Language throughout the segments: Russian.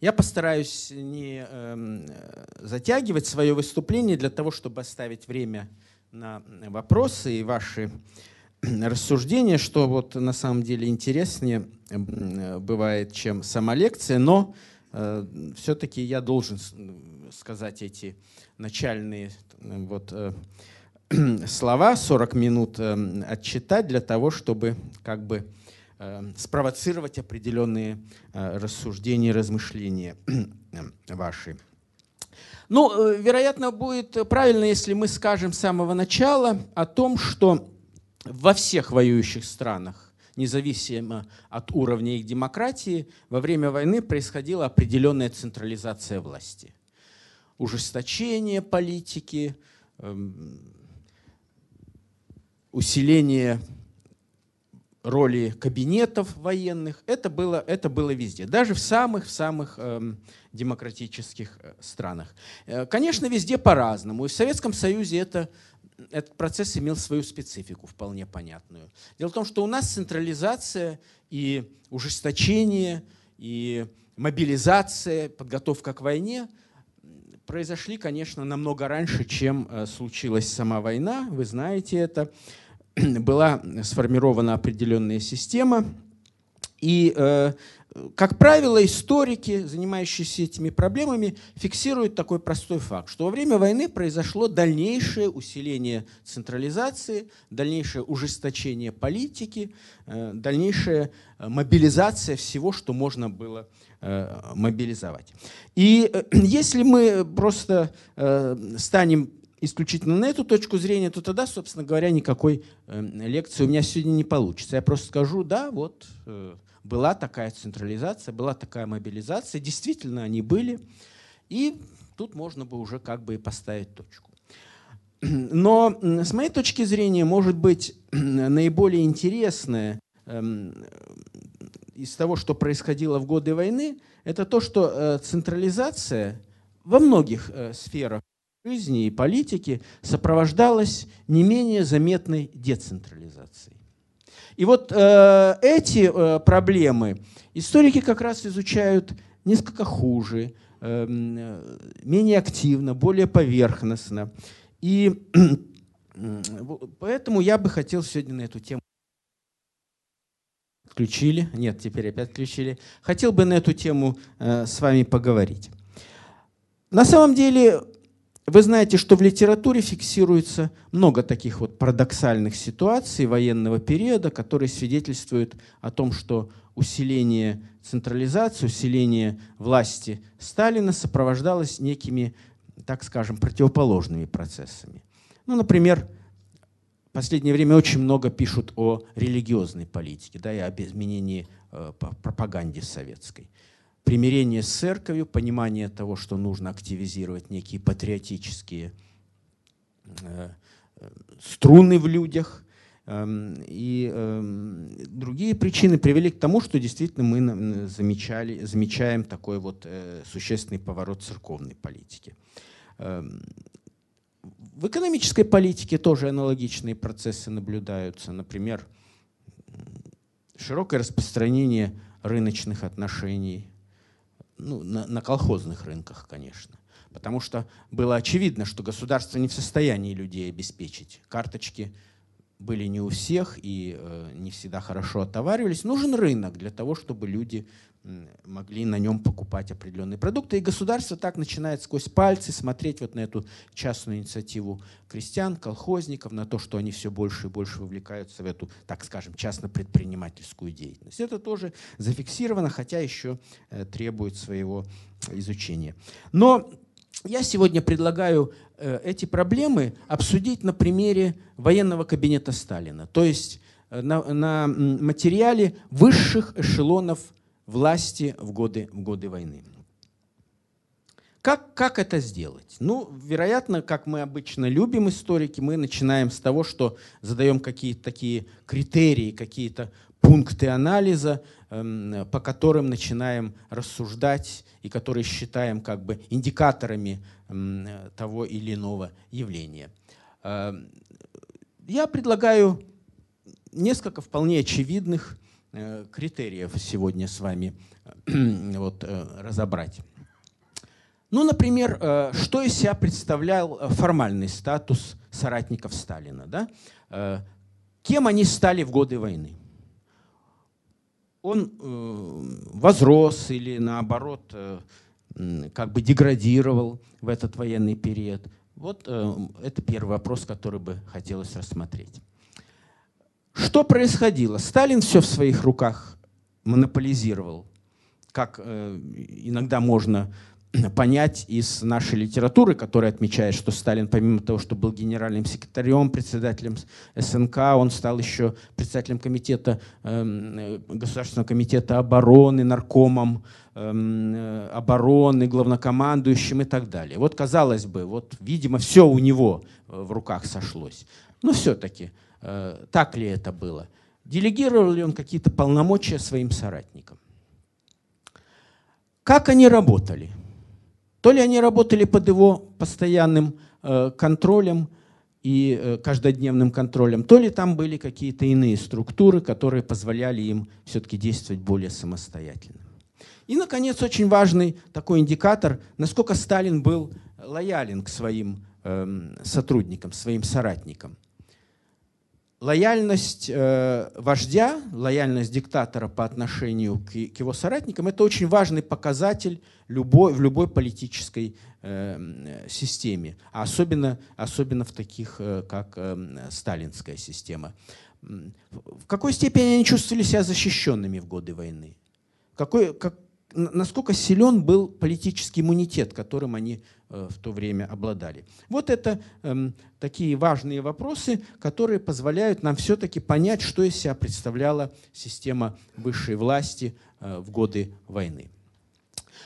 Я постараюсь не эм, затягивать свое выступление для того, чтобы оставить время на вопросы и ваши рассуждения, что вот на самом деле интереснее бывает, чем сама лекция, но э, все-таки я должен сказать эти начальные вот, э, слова, 40 минут э, отчитать для того, чтобы как бы Эм, спровоцировать определенные э, рассуждения, размышления ваши. Ну, э, вероятно, будет правильно, если мы скажем с самого начала о том, что во всех воюющих странах, независимо от уровня их демократии, во время войны происходила определенная централизация власти. Ужесточение политики, эм, усиление роли кабинетов военных. Это было, это было везде, даже в самых-самых эм, демократических э, странах. Э, конечно, везде по-разному. И в Советском Союзе это, этот процесс имел свою специфику, вполне понятную. Дело в том, что у нас централизация и ужесточение, и мобилизация, подготовка к войне произошли, конечно, намного раньше, чем э, случилась сама война. Вы знаете это. была сформирована определенная система. И, э, как правило, историки, занимающиеся этими проблемами, фиксируют такой простой факт, что во время войны произошло дальнейшее усиление централизации, дальнейшее ужесточение политики, э, дальнейшая э, мобилизация всего, что можно было мобилизовать. И если мы просто станем исключительно на эту точку зрения, то тогда, собственно говоря, никакой эм, лекции у меня сегодня не получится. Я просто скажу, да, вот э, была такая централизация, была такая мобилизация, действительно они были, и тут можно бы уже как бы и поставить точку. Но с моей точки зрения, может быть, наиболее интересное эм, из того, что происходило в годы войны, это то, что э, централизация во многих э, сферах жизни и политики сопровождалась не менее заметной децентрализацией. И вот э, эти э, проблемы историки как раз изучают несколько хуже, э, менее активно, более поверхностно. И поэтому я бы хотел сегодня на эту тему включили, нет, теперь опять включили. Хотел бы на эту тему э, с вами поговорить. На самом деле вы знаете, что в литературе фиксируется много таких вот парадоксальных ситуаций военного периода, которые свидетельствуют о том, что усиление централизации, усиление власти Сталина сопровождалось некими, так скажем, противоположными процессами. Ну, например, в последнее время очень много пишут о религиозной политике да, и об изменении э, пропаганде советской примирение с церковью, понимание того, что нужно активизировать некие патриотические э, струны в людях. Эм, и эм, другие причины привели к тому, что действительно мы замечали, замечаем такой вот э, существенный поворот церковной политики. Эм, в экономической политике тоже аналогичные процессы наблюдаются. Например, широкое распространение рыночных отношений, ну, на, на колхозных рынках, конечно. Потому что было очевидно, что государство не в состоянии людей обеспечить. Карточки были не у всех и э, не всегда хорошо отоваривались. Нужен рынок для того, чтобы люди могли на нем покупать определенные продукты. И государство так начинает сквозь пальцы смотреть вот на эту частную инициативу крестьян, колхозников, на то, что они все больше и больше вовлекаются в эту, так скажем, частно-предпринимательскую деятельность. Это тоже зафиксировано, хотя еще э, требует своего изучения. Но я сегодня предлагаю э, эти проблемы обсудить на примере военного кабинета Сталина, то есть э, на, на материале высших эшелонов власти в годы, в годы войны. Как, как это сделать? Ну, вероятно, как мы обычно любим историки, мы начинаем с того, что задаем какие-то такие критерии, какие-то пункты анализа, по которым начинаем рассуждать и которые считаем как бы индикаторами эм, того или иного явления. Эм, я предлагаю несколько вполне очевидных критериев сегодня с вами вот, разобрать. Ну, например, что из себя представлял формальный статус соратников Сталина? Да? Кем они стали в годы войны? Он возрос или наоборот как бы деградировал в этот военный период? Вот э, это первый вопрос, который бы хотелось рассмотреть. Что происходило? Сталин все в своих руках монополизировал, как э, иногда можно понять из нашей литературы, которая отмечает, что Сталин, помимо того, что был генеральным секретарем, председателем СНК, он стал еще председателем комитета, эм, э, Государственного комитета обороны, наркомом эм, э, обороны, главнокомандующим и так далее. Вот, казалось бы, вот, видимо, все у него э, в руках сошлось. Но все-таки, э, так ли это было? Делегировал ли он какие-то полномочия своим соратникам? Как они работали? То ли они работали под его постоянным э, контролем и э, каждодневным контролем, то ли там были какие-то иные структуры, которые позволяли им все-таки действовать более самостоятельно. И, наконец, очень важный такой индикатор, насколько Сталин был лоялен к своим эм, сотрудникам, своим соратникам – лояльность э, вождя, лояльность диктатора по отношению к, к его соратникам – это очень важный показатель любой, в любой политической э, системе, особенно, особенно в таких, э, как э, сталинская система. В какой степени они чувствовали себя защищенными в годы войны? Какой, как, насколько силен был политический иммунитет, которым они э, в то время обладали. Вот это э, такие важные вопросы, которые позволяют нам все-таки понять, что из себя представляла система высшей власти э, в годы войны.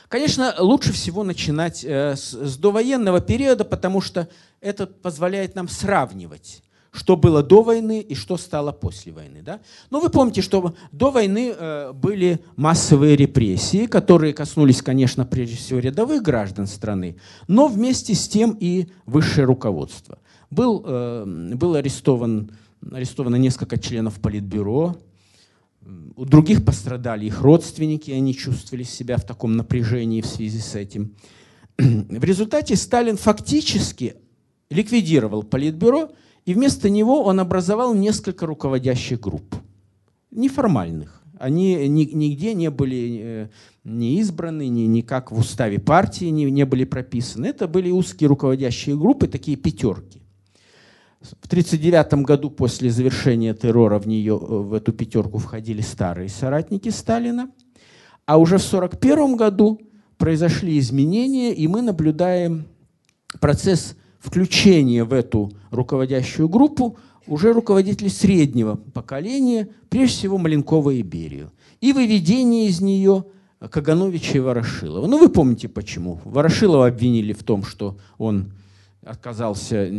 Конечно, лучше всего начинать э, с довоенного периода, потому что это позволяет нам сравнивать что было до войны и что стало после войны. Да? Но вы помните, что до войны э, были массовые репрессии, которые коснулись, конечно, прежде всего рядовых граждан страны, но вместе с тем и высшее руководство. Был, э, был арестован, арестовано несколько членов Политбюро, у других пострадали их родственники, они чувствовали себя в таком напряжении в связи с этим. В результате Сталин фактически ликвидировал Политбюро и вместо него он образовал несколько руководящих групп, неформальных. Они нигде не были э, не избраны, ни, никак в уставе партии не, были прописаны. Это были узкие руководящие группы, такие пятерки. В 1939 году после завершения террора в, нее, э, в эту пятерку входили старые соратники Сталина. А уже в 1941 году произошли изменения, и мы наблюдаем процесс включение в эту руководящую группу уже руководителей среднего поколения, прежде всего Маленкова и Берию, и выведение из нее Кагановича и Ворошилова. Ну, вы помните почему. Ворошилова обвинили в том, что он отказался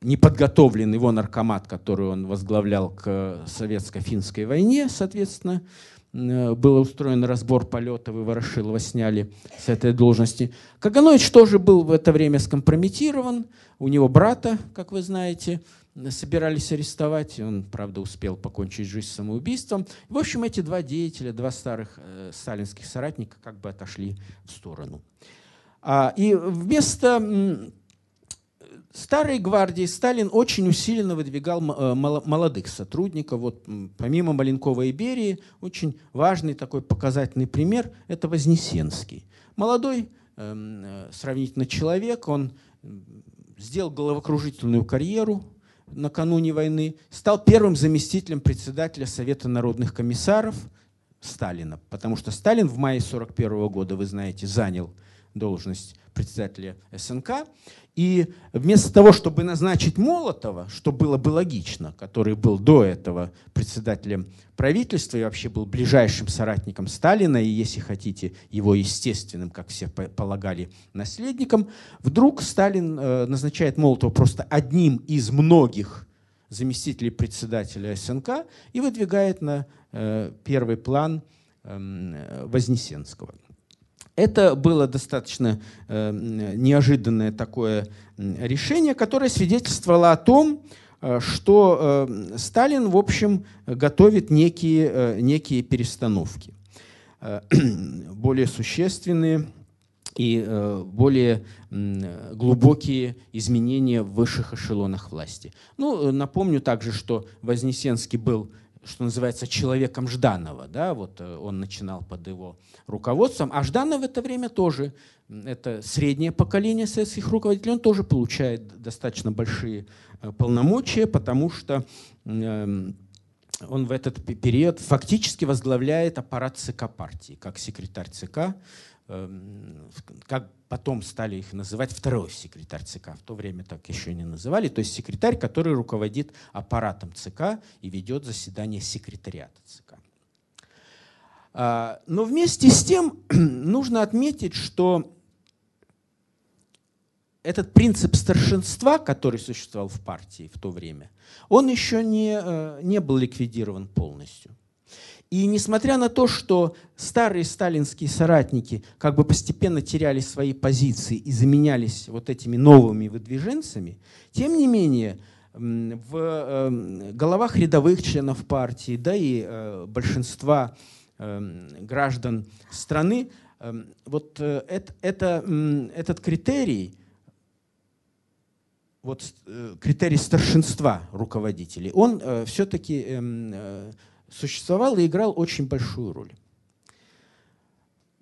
неподготовленный его наркомат, который он возглавлял к советско-финской войне, соответственно, был устроен разбор полетов, и Ворошилова сняли с этой должности. Каганович тоже был в это время скомпрометирован. У него брата, как вы знаете, собирались арестовать. Он, правда, успел покончить жизнь самоубийством. В общем, эти два деятеля, два старых э, сталинских соратника как бы отошли в сторону. А, и вместо старой гвардии Сталин очень усиленно выдвигал э, молодых сотрудников. Вот, помимо Маленкова и Берии, очень важный такой показательный пример – это Вознесенский. Молодой эм, э, сравнительно человек, он сделал головокружительную карьеру накануне войны, стал первым заместителем председателя Совета народных комиссаров Сталина, потому что Сталин в мае 1941 года, вы знаете, занял должность председателя СНК. И вместо того, чтобы назначить Молотова, что было бы логично, который был до этого председателем правительства и вообще был ближайшим соратником Сталина, и, если хотите, его естественным, как все полагали, наследником, вдруг Сталин э, назначает Молотова просто одним из многих заместителей председателя СНК и выдвигает на э, первый план эм, Вознесенского. Это было достаточно э, неожиданное такое решение, которое свидетельствовало о том, что Сталин, в общем, готовит некие, некие перестановки, более существенные и более глубокие изменения в высших эшелонах власти. Ну, напомню также, что Вознесенский был что называется, человеком Жданова. Да? Вот э, он начинал под его руководством. А Жданов в это время тоже, это среднее поколение советских руководителей, он тоже получает достаточно большие э, полномочия, потому что эм, он в этот период фактически возглавляет аппарат ЦК партии, как секретарь ЦК, как потом стали их называть второй секретарь ЦК. В то время так еще не называли. То есть секретарь, который руководит аппаратом ЦК и ведет заседание секретариата ЦК. А, но вместе с тем нужно отметить, что этот принцип старшинства, который существовал в партии в то время, он еще не, э, не был ликвидирован полностью. И несмотря на то, что старые сталинские соратники как бы постепенно теряли свои позиции и заменялись вот этими новыми выдвиженцами, тем не менее в эм, головах рядовых членов партии, да и э, большинства эм, граждан страны, эм, вот э, это, это, этот критерий, вот э, критерий старшинства руководителей, он все-таки существовал и играл очень большую роль.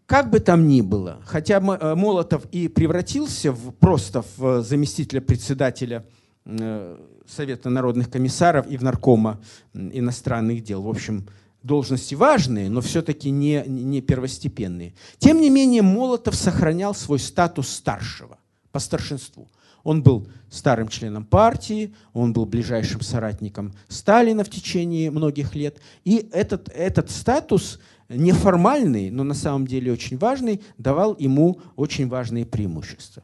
Как бы там ни было, хотя э, Молотов и превратился в, просто в заместителя председателя э, Совета народных комиссаров и в наркома иностранных дел, в общем, должности важные, но все-таки не, не первостепенные. Тем не менее, Молотов сохранял свой статус старшего по старшинству. Он был старым членом партии, он был ближайшим соратником Сталина в течение многих лет. И этот, этот статус неформальный, но на самом деле очень важный, давал ему очень важные преимущества.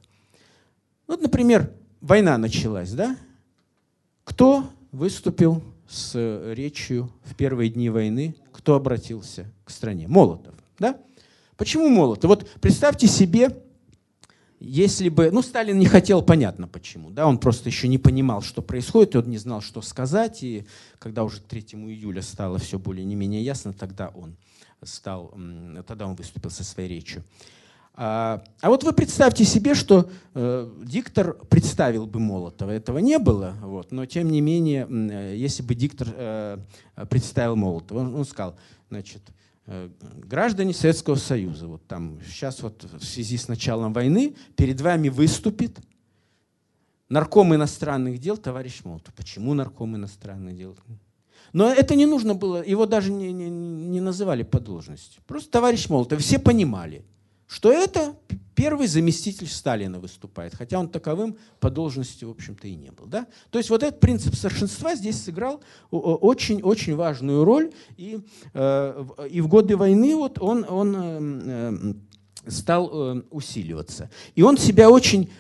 Вот, например, война началась, да? Кто выступил с речью в первые дни войны? Кто обратился к стране? Молотов, да? Почему Молотов? Вот представьте себе, если бы, ну, Сталин не хотел, понятно почему, да, он просто еще не понимал, что происходит, и он не знал, что сказать, и когда уже 3 июля стало все более не менее ясно, тогда он стал, тогда он выступил со своей речью. А, а вот вы представьте себе, что э, диктор представил бы Молотова. Этого не было, вот, но тем не менее, э, если бы диктор э, представил Молотова, он, он сказал, значит, граждане Советского Союза, вот там сейчас вот в связи с началом войны перед вами выступит нарком иностранных дел товарищ Молотов. Почему нарком иностранных дел? Но это не нужно было, его даже не, не, не называли по должности. Просто товарищ Молотов. Все понимали, что это первый заместитель Сталина выступает, хотя он таковым по должности, в общем-то, и не был. Да? То есть вот этот принцип старшинства здесь сыграл очень-очень важную роль, и, э, и в годы войны вот он, он э, стал э, усиливаться. И он себя очень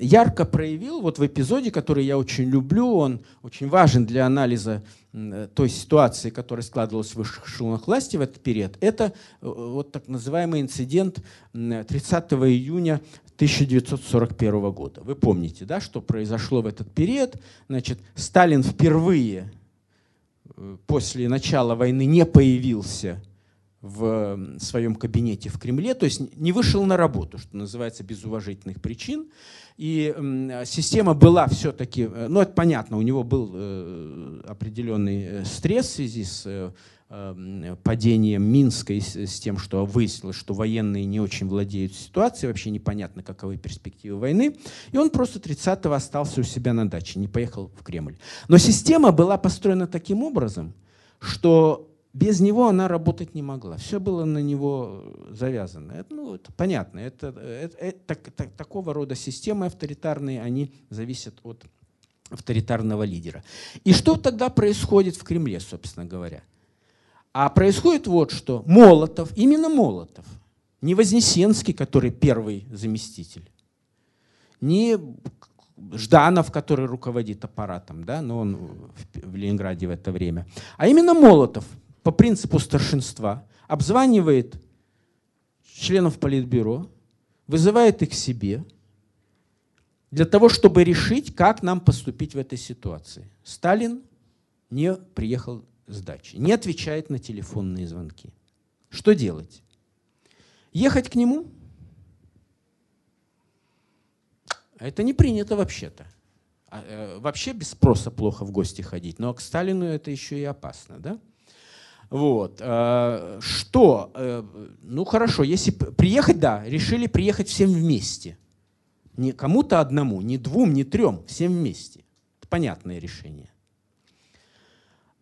ярко проявил вот в эпизоде, который я очень люблю, он очень важен для анализа той ситуации, которая складывалась в высших эшелонах власти в этот период, это вот так называемый инцидент 30 июня 1941 года. Вы помните, да, что произошло в этот период? Значит, Сталин впервые э, после начала войны не появился в своем кабинете в Кремле, то есть не вышел на работу, что называется, без уважительных причин. И система была все-таки, э, ну это понятно, у него был э, определенный стресс в связи с падением Минска и с тем, что выяснилось, что военные не очень владеют ситуацией, вообще непонятно, каковы перспективы войны. И он просто 30-го остался у себя на даче, не поехал в Кремль. Но система была построена таким образом, что без него она работать не могла. Все было на него завязано. Это, ну, это понятно. Это, это, это, так, так, такого рода системы авторитарные, они зависят от авторитарного лидера. И что тогда происходит в Кремле, собственно говоря? А происходит вот что. Молотов, именно Молотов, не Вознесенский, который первый заместитель, не Жданов, который руководит аппаратом, да, но он в Ленинграде в это время, а именно Молотов по принципу старшинства обзванивает членов Политбюро, вызывает их к себе для того, чтобы решить, как нам поступить в этой ситуации. Сталин не приехал с дачи, не отвечает на телефонные звонки. Что делать? Ехать к нему? Это не принято вообще-то. А, э, вообще без спроса плохо в гости ходить, но к Сталину это еще и опасно, да? Вот. Э, что? Э, ну хорошо, если приехать, да, решили приехать всем вместе. Не кому-то одному, не двум, не трем, всем вместе. Понятное решение.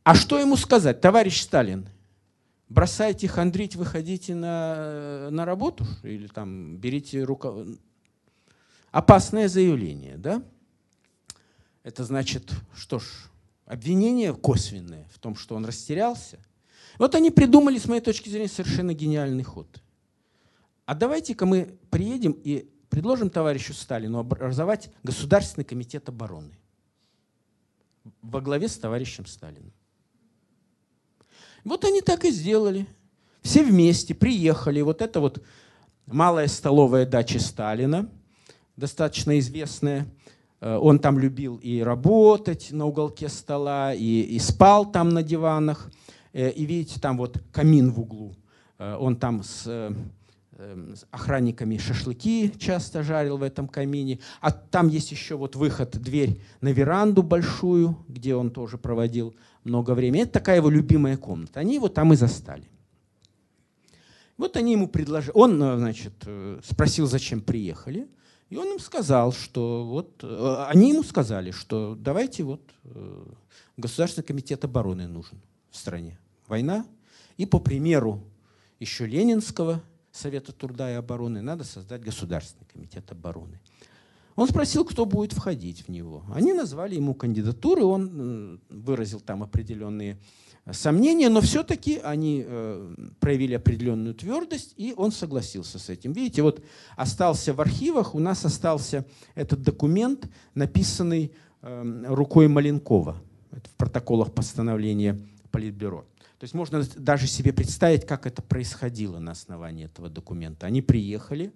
А что ему сказать, товарищ Сталин? Бросайте хандрить, выходите на, на работу или там берите руко... Опасное заявление, да? Это значит, что ж, обвинение косвенное в том, что он растерялся. Вот они придумали, с моей точки зрения, совершенно гениальный ход. А давайте-ка мы приедем и предложим товарищу Сталину образовать Государственный комитет обороны во главе с товарищем Сталиным. Вот они так и сделали. Все вместе приехали. Вот это вот малая столовая дача Сталина, достаточно известная. Э, он там любил и работать на уголке стола, и, и спал там на диванах. Э, и видите, там вот камин в углу. Э, он там с Эм, с охранниками шашлыки часто жарил в этом камине. А там есть еще вот выход, дверь на веранду большую, где он тоже проводил много времени. Это такая его любимая комната. Они его там и застали. Вот они ему предложили, он, э, значит, э, спросил, зачем приехали, и он им сказал, что вот, э, они ему сказали, что давайте вот Государственный комитет обороны нужен в стране. Война. И по примеру еще Ленинского Совета труда и обороны, надо создать Государственный комитет обороны. Он спросил, кто будет входить в него. Они назвали ему кандидатуры, он выразил там определенные сомнения, но все-таки они э, проявили определенную твердость, и он согласился с этим. Видите, вот остался в архивах, у нас остался этот документ, написанный э, рукой Маленкова в протоколах постановления Политбюро. То есть можно даже себе представить, как это происходило на основании этого документа. Они приехали,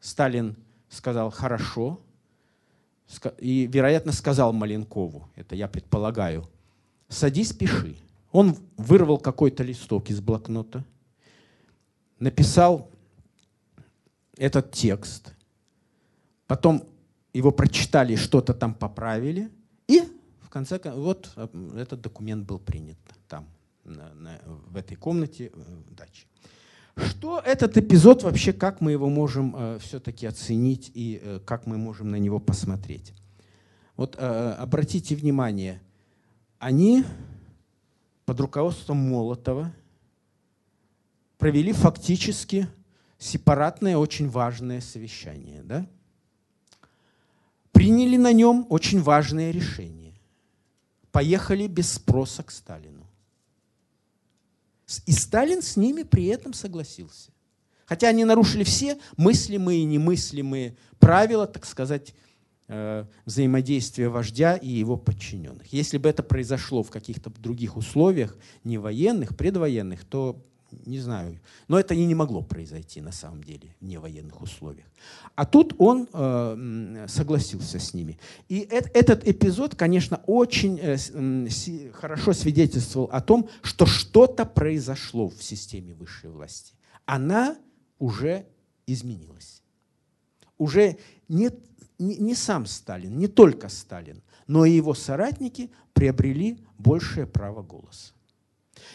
Сталин сказал «хорошо», и, вероятно, сказал Маленкову, это я предполагаю, «садись, пиши». Он вырвал какой-то листок из блокнота, написал этот текст, потом его прочитали, что-то там поправили, и в конце концов, вот э, этот документ был принят там на, на, в этой комнате э, дачи. Что этот эпизод вообще, как мы его можем э, все-таки оценить и э, как мы можем на него посмотреть? Вот э, обратите внимание, они под руководством Молотова провели фактически сепаратное, очень важное совещание. Да? Приняли на нем очень важное решение. Поехали без спроса к Сталину. И Сталин с ними при этом согласился. Хотя они нарушили все мыслимые и немыслимые правила, так сказать, э, взаимодействия вождя и его подчиненных. Если бы это произошло в каких-то других условиях, не военных, предвоенных, то не знаю. Но это и не могло произойти на самом деле в невоенных условиях. А тут он э, согласился с ними. И э этот эпизод, конечно, очень э, хорошо свидетельствовал о том, что что-то произошло в системе высшей власти. Она уже изменилась. Уже не, не, не сам Сталин, не только Сталин, но и его соратники приобрели большее право голоса.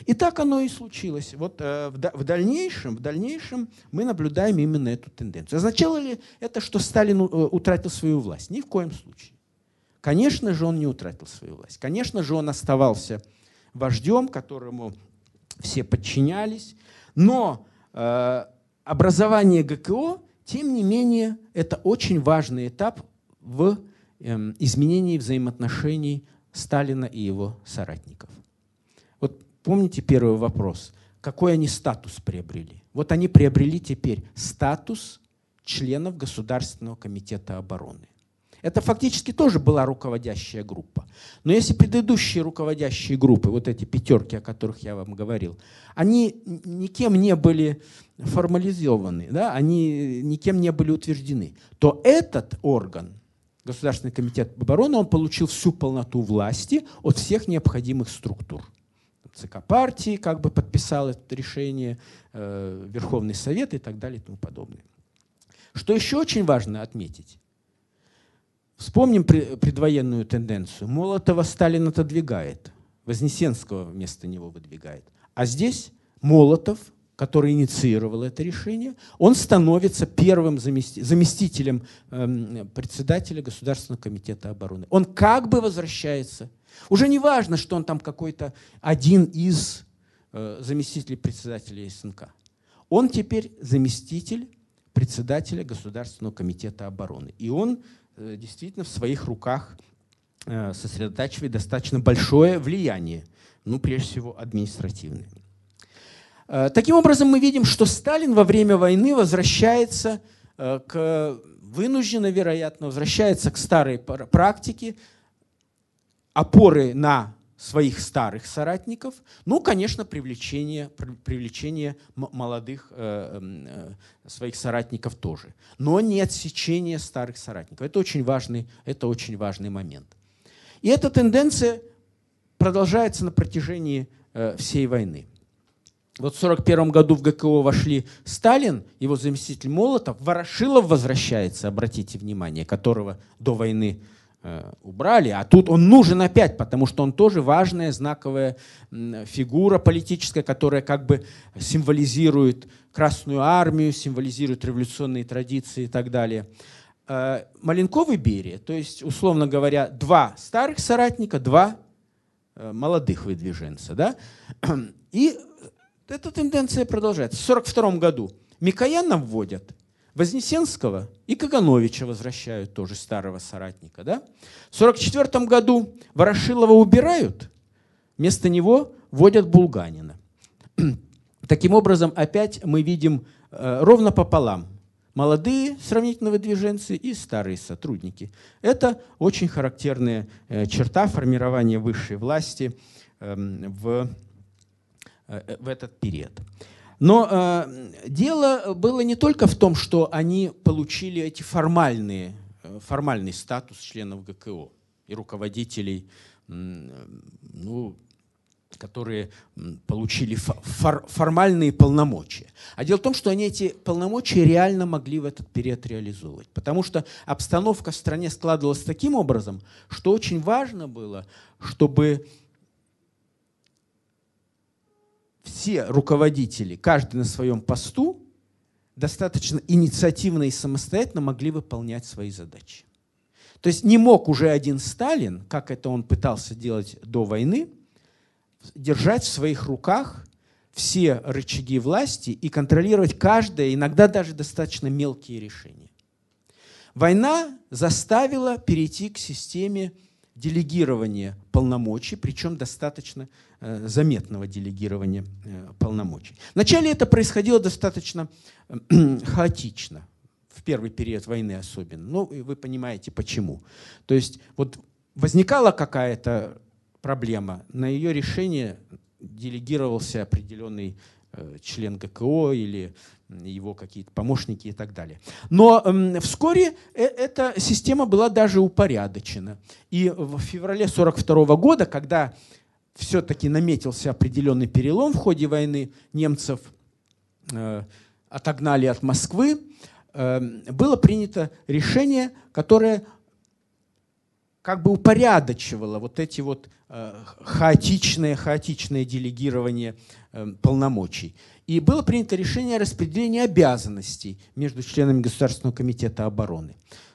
И так оно и случилось. Вот э, в, дальнейшем, в дальнейшем мы наблюдаем именно эту тенденцию. Означало ли это, что Сталин э, утратил свою власть? Ни в коем случае. Конечно же, он не утратил свою власть. Конечно же, он оставался вождем, которому все подчинялись. Но э, образование ГКО, тем не менее, это очень важный этап в э, изменении взаимоотношений Сталина и его соратников. Помните первый вопрос? Какой они статус приобрели? Вот они приобрели теперь статус членов Государственного комитета обороны. Это фактически тоже была руководящая группа. Но если предыдущие руководящие группы, вот эти пятерки, о которых я вам говорил, они никем не были формализованы, да, они никем не были утверждены, то этот орган, Государственный комитет обороны, он получил всю полноту власти от всех необходимых структур. ЦК партии как бы подписал это решение, э, Верховный Совет и так далее и тому подобное. Что еще очень важно отметить? Вспомним предвоенную тенденцию. Молотова Сталин отодвигает, Вознесенского вместо него выдвигает. А здесь Молотов, который инициировал это решение, он становится первым заместителем эм, председателя Государственного комитета обороны. Он как бы возвращается. Уже не важно, что он там какой-то один из э, заместителей председателя СНК. Он теперь заместитель председателя Государственного комитета обороны. И он Э, действительно в своих руках э, сосредотачивает достаточно большое влияние, ну, прежде всего, административное. Э, таким образом, мы видим, что Сталин во время войны возвращается к вынужденно, вероятно, возвращается к старой практике опоры на своих старых соратников, ну, конечно, привлечение, привлечение молодых э, э, своих соратников тоже, но не отсечение старых соратников. Это очень важный, это очень важный момент. И эта тенденция продолжается на протяжении э, всей войны. Вот в 1941 году в ГКО вошли Сталин, его заместитель Молотов, Ворошилов возвращается, обратите внимание, которого до войны Э, убрали, а тут он нужен опять, потому что он тоже важная, знаковая фигура политическая, которая как бы символизирует Красную Армию, символизирует революционные традиции и так далее. Э, Маленков и Берия, то есть, условно говоря, два старых соратника, два э, молодых выдвиженца. Да? И эта тенденция продолжается. В 1942 году Микояна вводят – Вознесенского и Кагановича возвращают, тоже старого соратника. Да? В 1944 году Ворошилова убирают, вместо него вводят Булганина. Таким образом, опять мы видим э, ровно пополам молодые сравнительно выдвиженцы и старые сотрудники. Это очень характерная э, черта формирования высшей власти эм, в, э, в этот период. Но э, дело было не только в том, что они получили эти формальные, э, формальный статус членов ГКО и руководителей, ну, которые получили фор формальные полномочия. А дело в том, что они эти полномочия реально могли в этот период реализовывать. Потому что обстановка в стране складывалась таким образом, что очень важно было, чтобы все руководители, каждый на своем посту, достаточно инициативно и самостоятельно могли выполнять свои задачи. То есть не мог уже один Сталин, как это он пытался делать до войны, держать в своих руках все рычаги власти и контролировать каждое, иногда даже достаточно мелкие решения. Война заставила перейти к системе делегирования полномочий, причем достаточно Э, заметного делегирования э, полномочий. Вначале это происходило достаточно э, хаотично, в первый период войны особенно. Ну, вы понимаете, почему. То есть вот возникала какая-то проблема, на ее решение делегировался определенный член ГКО или его какие-то помощники и так далее. Но э, вскоре э эта система была даже упорядочена. И в феврале 1942 года, когда все-таки наметился определенный перелом в ходе войны. Немцев э, отогнали от Москвы. Э, было принято решение, которое как бы упорядочивало вот эти вот э, хаотичное делегирование э, полномочий. И было принято решение о распределении обязанностей между членами Государственного комитета обороны.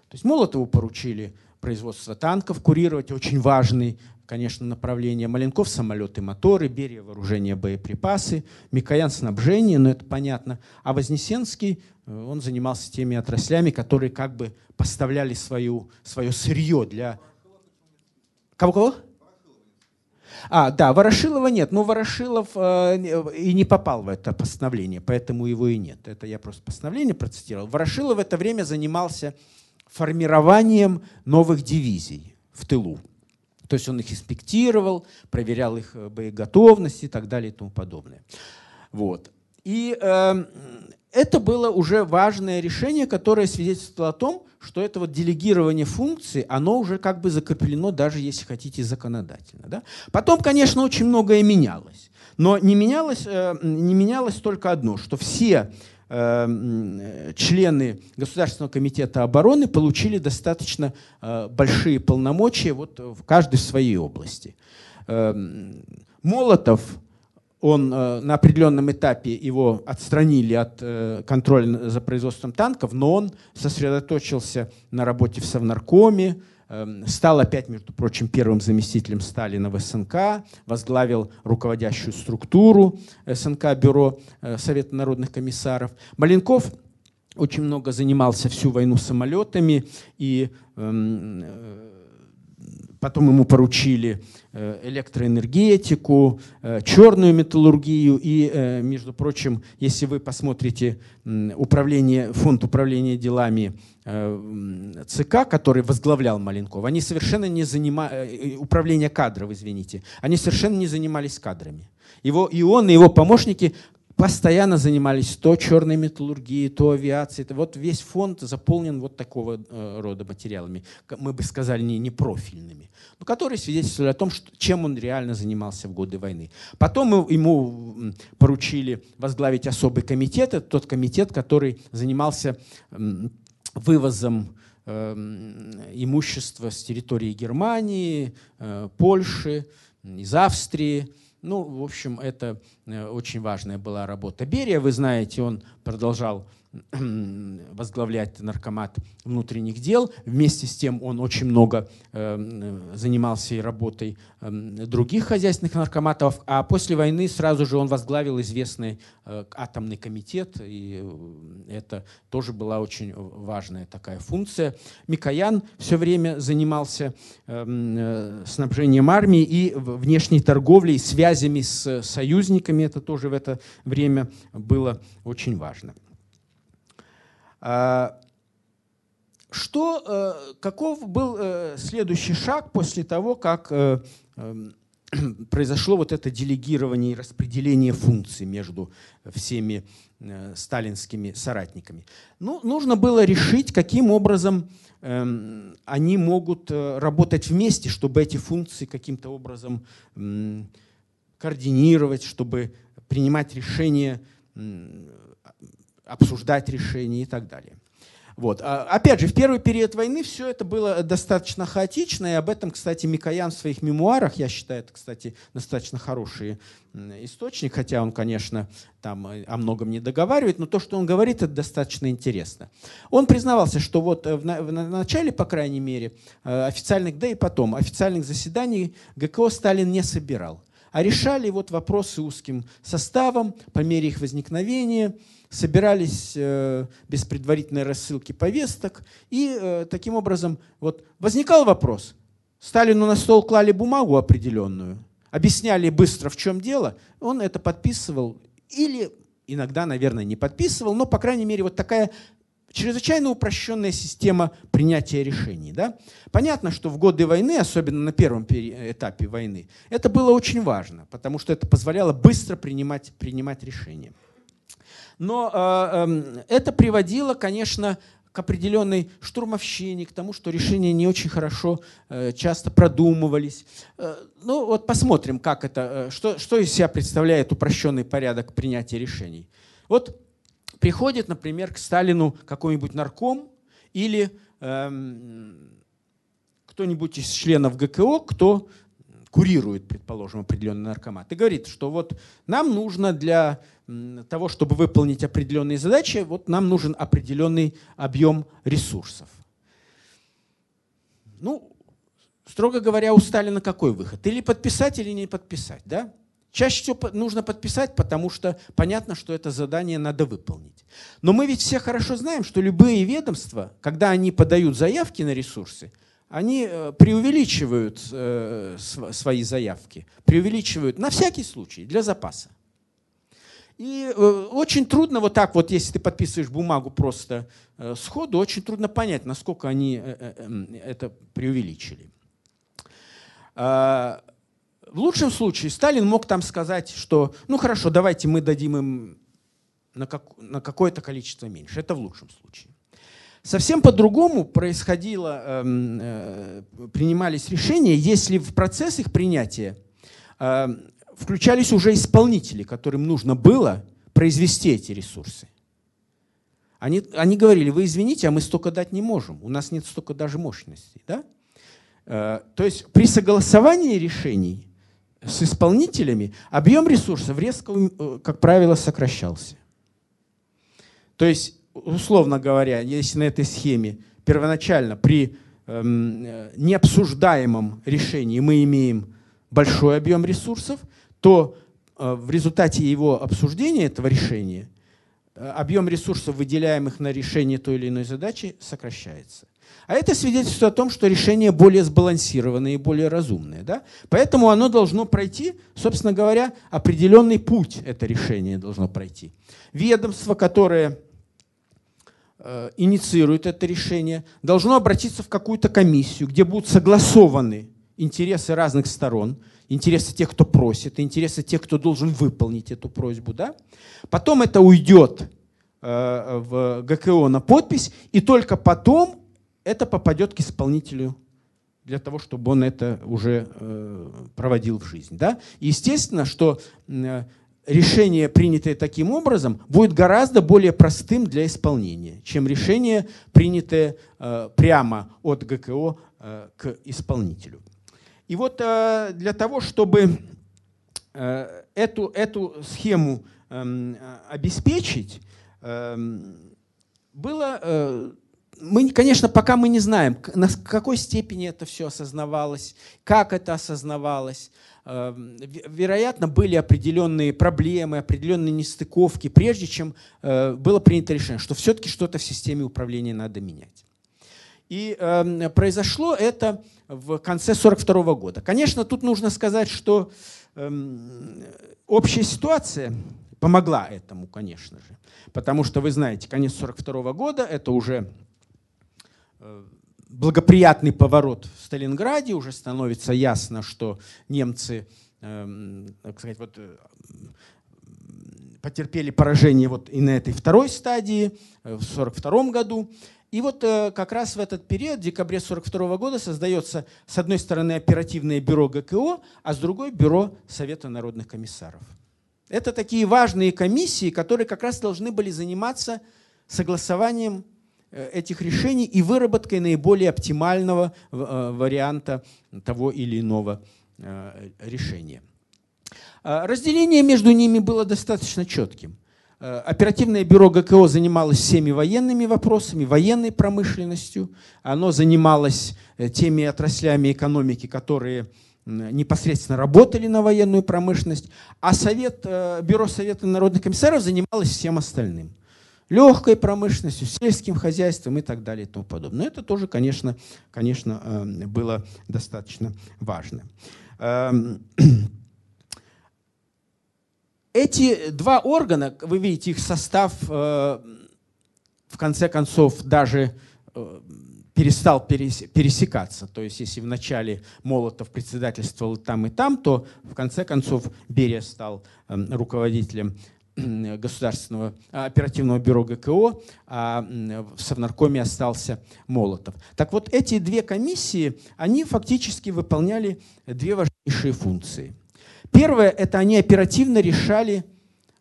То есть Молотову поручили производство танков курировать, очень важный конечно, направления. Маленков – самолеты, моторы, Берия – вооружение, боеприпасы, Микоян – снабжение, но это понятно. А Вознесенский, э, он занимался теми отраслями, которые как бы поставляли свою, свое сырье для... Кого-кого? А, да, Ворошилова нет. Но Ворошилов э, и не попал в это постановление, поэтому его и нет. Это я просто постановление процитировал. Ворошилов в это время занимался формированием новых дивизий в тылу. То есть он их инспектировал, проверял их э, боеготовность и так далее и тому подобное. Вот. И э, это было уже важное решение, которое свидетельствовало о том, что это вот делегирование функций, оно уже как бы закреплено, даже если хотите, законодательно. Да? Потом, конечно, очень многое менялось. Но не менялось, э, не менялось только одно, что все э, члены Государственного комитета обороны получили достаточно э, большие полномочия вот в каждой своей области. Молотов он э, на определенном этапе его отстранили от э, контроля за производством танков, но он сосредоточился на работе в Совнаркоме, э, стал опять, между прочим, первым заместителем Сталина в СНК, возглавил руководящую структуру СНК, бюро э, Совета народных комиссаров. Маленков очень много занимался всю войну самолетами и эм, Потом ему поручили электроэнергетику, э, черную металлургию. И, э, между прочим, если вы посмотрите управление, фонд управления делами ЦК, который возглавлял Маленков, они совершенно не занимались, управление кадров, извините, они совершенно не занимались кадрами. Его, и он, и его помощники постоянно занимались то черной металлургией, то авиацией. Вот весь фонд заполнен вот такого э, рода материалами, мы бы сказали, не, не профильными, но которые свидетельствовали о том, что, чем он реально занимался в годы войны. Потом ему поручили возглавить особый комитет, это тот комитет, который занимался вывозом эм, имущества с территории Германии, э, Польши, из Австрии, ну, в общем, это э, очень важная была работа. Берия, вы знаете, он продолжал возглавлять наркомат внутренних дел. Вместе с тем он очень много э, занимался и работой э, других хозяйственных наркоматов. А после войны сразу же он возглавил известный э, атомный комитет. И это тоже была очень важная такая функция. Микоян все время занимался снабжением армии и внешней торговлей, связями с союзниками. Это тоже в это время было очень важно. А, что, э, каков был э, следующий шаг после того, как э, эм, произошло вот это делегирование и распределение функций между всеми сталинскими соратниками? Ну, нужно было решить, каким образом эм, они могут работать вместе, чтобы эти функции каким-то образом координировать, чтобы принимать решения обсуждать решения и так далее. Вот. А, опять же, в первый период войны все это было достаточно хаотично, и об этом, кстати, Микоян в своих мемуарах, я считаю, это, кстати, достаточно хороший источник, хотя он, конечно, там э, о многом не договаривает, но то, что он говорит, это достаточно интересно. Он признавался, что вот в, на, в начале, по крайней мере, э, официальных, да и потом, официальных заседаний ГКО Сталин не собирал, а решали вот вопросы узким составом по мере их возникновения, собирались э, без предварительной рассылки повесток, и э, таким образом вот возникал вопрос. Сталину на стол клали бумагу определенную, объясняли быстро, в чем дело, он это подписывал или иногда, наверное, не подписывал, но, по крайней мере, вот такая чрезвычайно упрощенная система принятия решений. Да? Понятно, что в годы войны, особенно на первом этапе войны, это было очень важно, потому что это позволяло быстро принимать, принимать решения. Но э, э, это приводило, конечно, к определенной штурмовщине, к тому, что решения не очень хорошо э, часто продумывались. Э, ну вот посмотрим, как это, э, что, что из себя представляет упрощенный порядок принятия решений. Вот приходит, например, к Сталину какой-нибудь нарком или э, кто-нибудь из членов ГКО, кто курирует, предположим, определенный наркомат, и говорит, что вот нам нужно для того, чтобы выполнить определенные задачи, вот нам нужен определенный объем ресурсов. Ну, строго говоря, у Сталина какой выход? Или подписать, или не подписать, да? Чаще всего нужно подписать, потому что понятно, что это задание надо выполнить. Но мы ведь все хорошо знаем, что любые ведомства, когда они подают заявки на ресурсы, они э, преувеличивают э, свои заявки, преувеличивают на всякий случай, для запаса. И э, очень трудно вот так вот, если ты подписываешь бумагу просто сходу, очень трудно понять, насколько они это преувеличили. А, в лучшем случае Сталин мог там сказать, что ну хорошо, давайте мы дадим им на, как, на какое-то количество меньше. Это в лучшем случае. Совсем по-другому происходило, эм, э, принимались решения, если в процесс их принятия э, включались уже исполнители, которым нужно было произвести эти ресурсы. Они, они говорили, вы извините, а мы столько дать не можем, у нас нет столько даже мощностей. Да? Э, то есть при согласовании решений с исполнителями объем ресурсов резко, э, как правило, сокращался. То есть, условно говоря, если на этой схеме первоначально при эм, необсуждаемом решении мы имеем большой объем ресурсов, то э, в результате его обсуждения этого решения э, объем ресурсов, выделяемых на решение той или иной задачи, сокращается. А это свидетельствует о том, что решение более сбалансированное и более разумное. Да? Поэтому оно должно пройти, собственно говоря, определенный путь это решение должно пройти. Ведомство, которое э, инициирует это решение, должно обратиться в какую-то комиссию, где будут согласованы интересы разных сторон, интересы тех, кто просит, интересы тех, кто должен выполнить эту просьбу. Да? Потом это уйдет э, в ГКО на подпись, и только потом это попадет к исполнителю для того, чтобы он это уже э, проводил в жизнь. Да? естественно, что э, решение, принятое таким образом, будет гораздо более простым для исполнения, чем решение, принятое э, прямо от ГКО к исполнителю. И вот для того, чтобы эту, эту схему эм, обеспечить, эм, было мы, конечно, пока мы не знаем, на какой степени это все осознавалось, как это осознавалось. Эм, вероятно, были определенные проблемы, определенные нестыковки, прежде чем э, было принято решение, что все-таки что-то в системе управления надо менять. И эм, произошло это в конце 1942 года. Конечно, тут нужно сказать, что эм, общая ситуация помогла этому, конечно же. Потому что, вы знаете, конец 1942 года – это уже Э, благоприятный поворот в Сталинграде, уже становится ясно, что немцы эм, так сказать, вот, э, потерпели поражение вот и на этой второй стадии э, в 1942 году. И вот как раз в этот период, в декабре 1942 года, создается с одной стороны оперативное бюро ГКО, а с другой бюро Совета народных комиссаров. Это такие важные комиссии, которые как раз должны были заниматься согласованием Э, этих решений и выработкой наиболее оптимального э, варианта того или иного э, решения. Разделение между ними было достаточно четким. Оперативное бюро ГКО занималось всеми военными вопросами, военной промышленностью. Оно занималось теми отраслями экономики, которые непосредственно работали на военную промышленность. А совет, бюро Совета народных комиссаров занималось всем остальным легкой промышленностью, сельским хозяйством и так далее и тому подобное. Но это тоже, конечно, конечно эм, было достаточно важно. Эм, эти два органа, вы видите их состав, э, в конце концов, даже э, перестал пересекаться. То есть если вначале Молотов председательствовал там и там, то в конце концов Берия стал эм, руководителем Государственного а, оперативного бюро ГКО, а в Совнаркоме остался Молотов. Так вот, эти две комиссии, они фактически выполняли две важнейшие функции. Первое – это они оперативно решали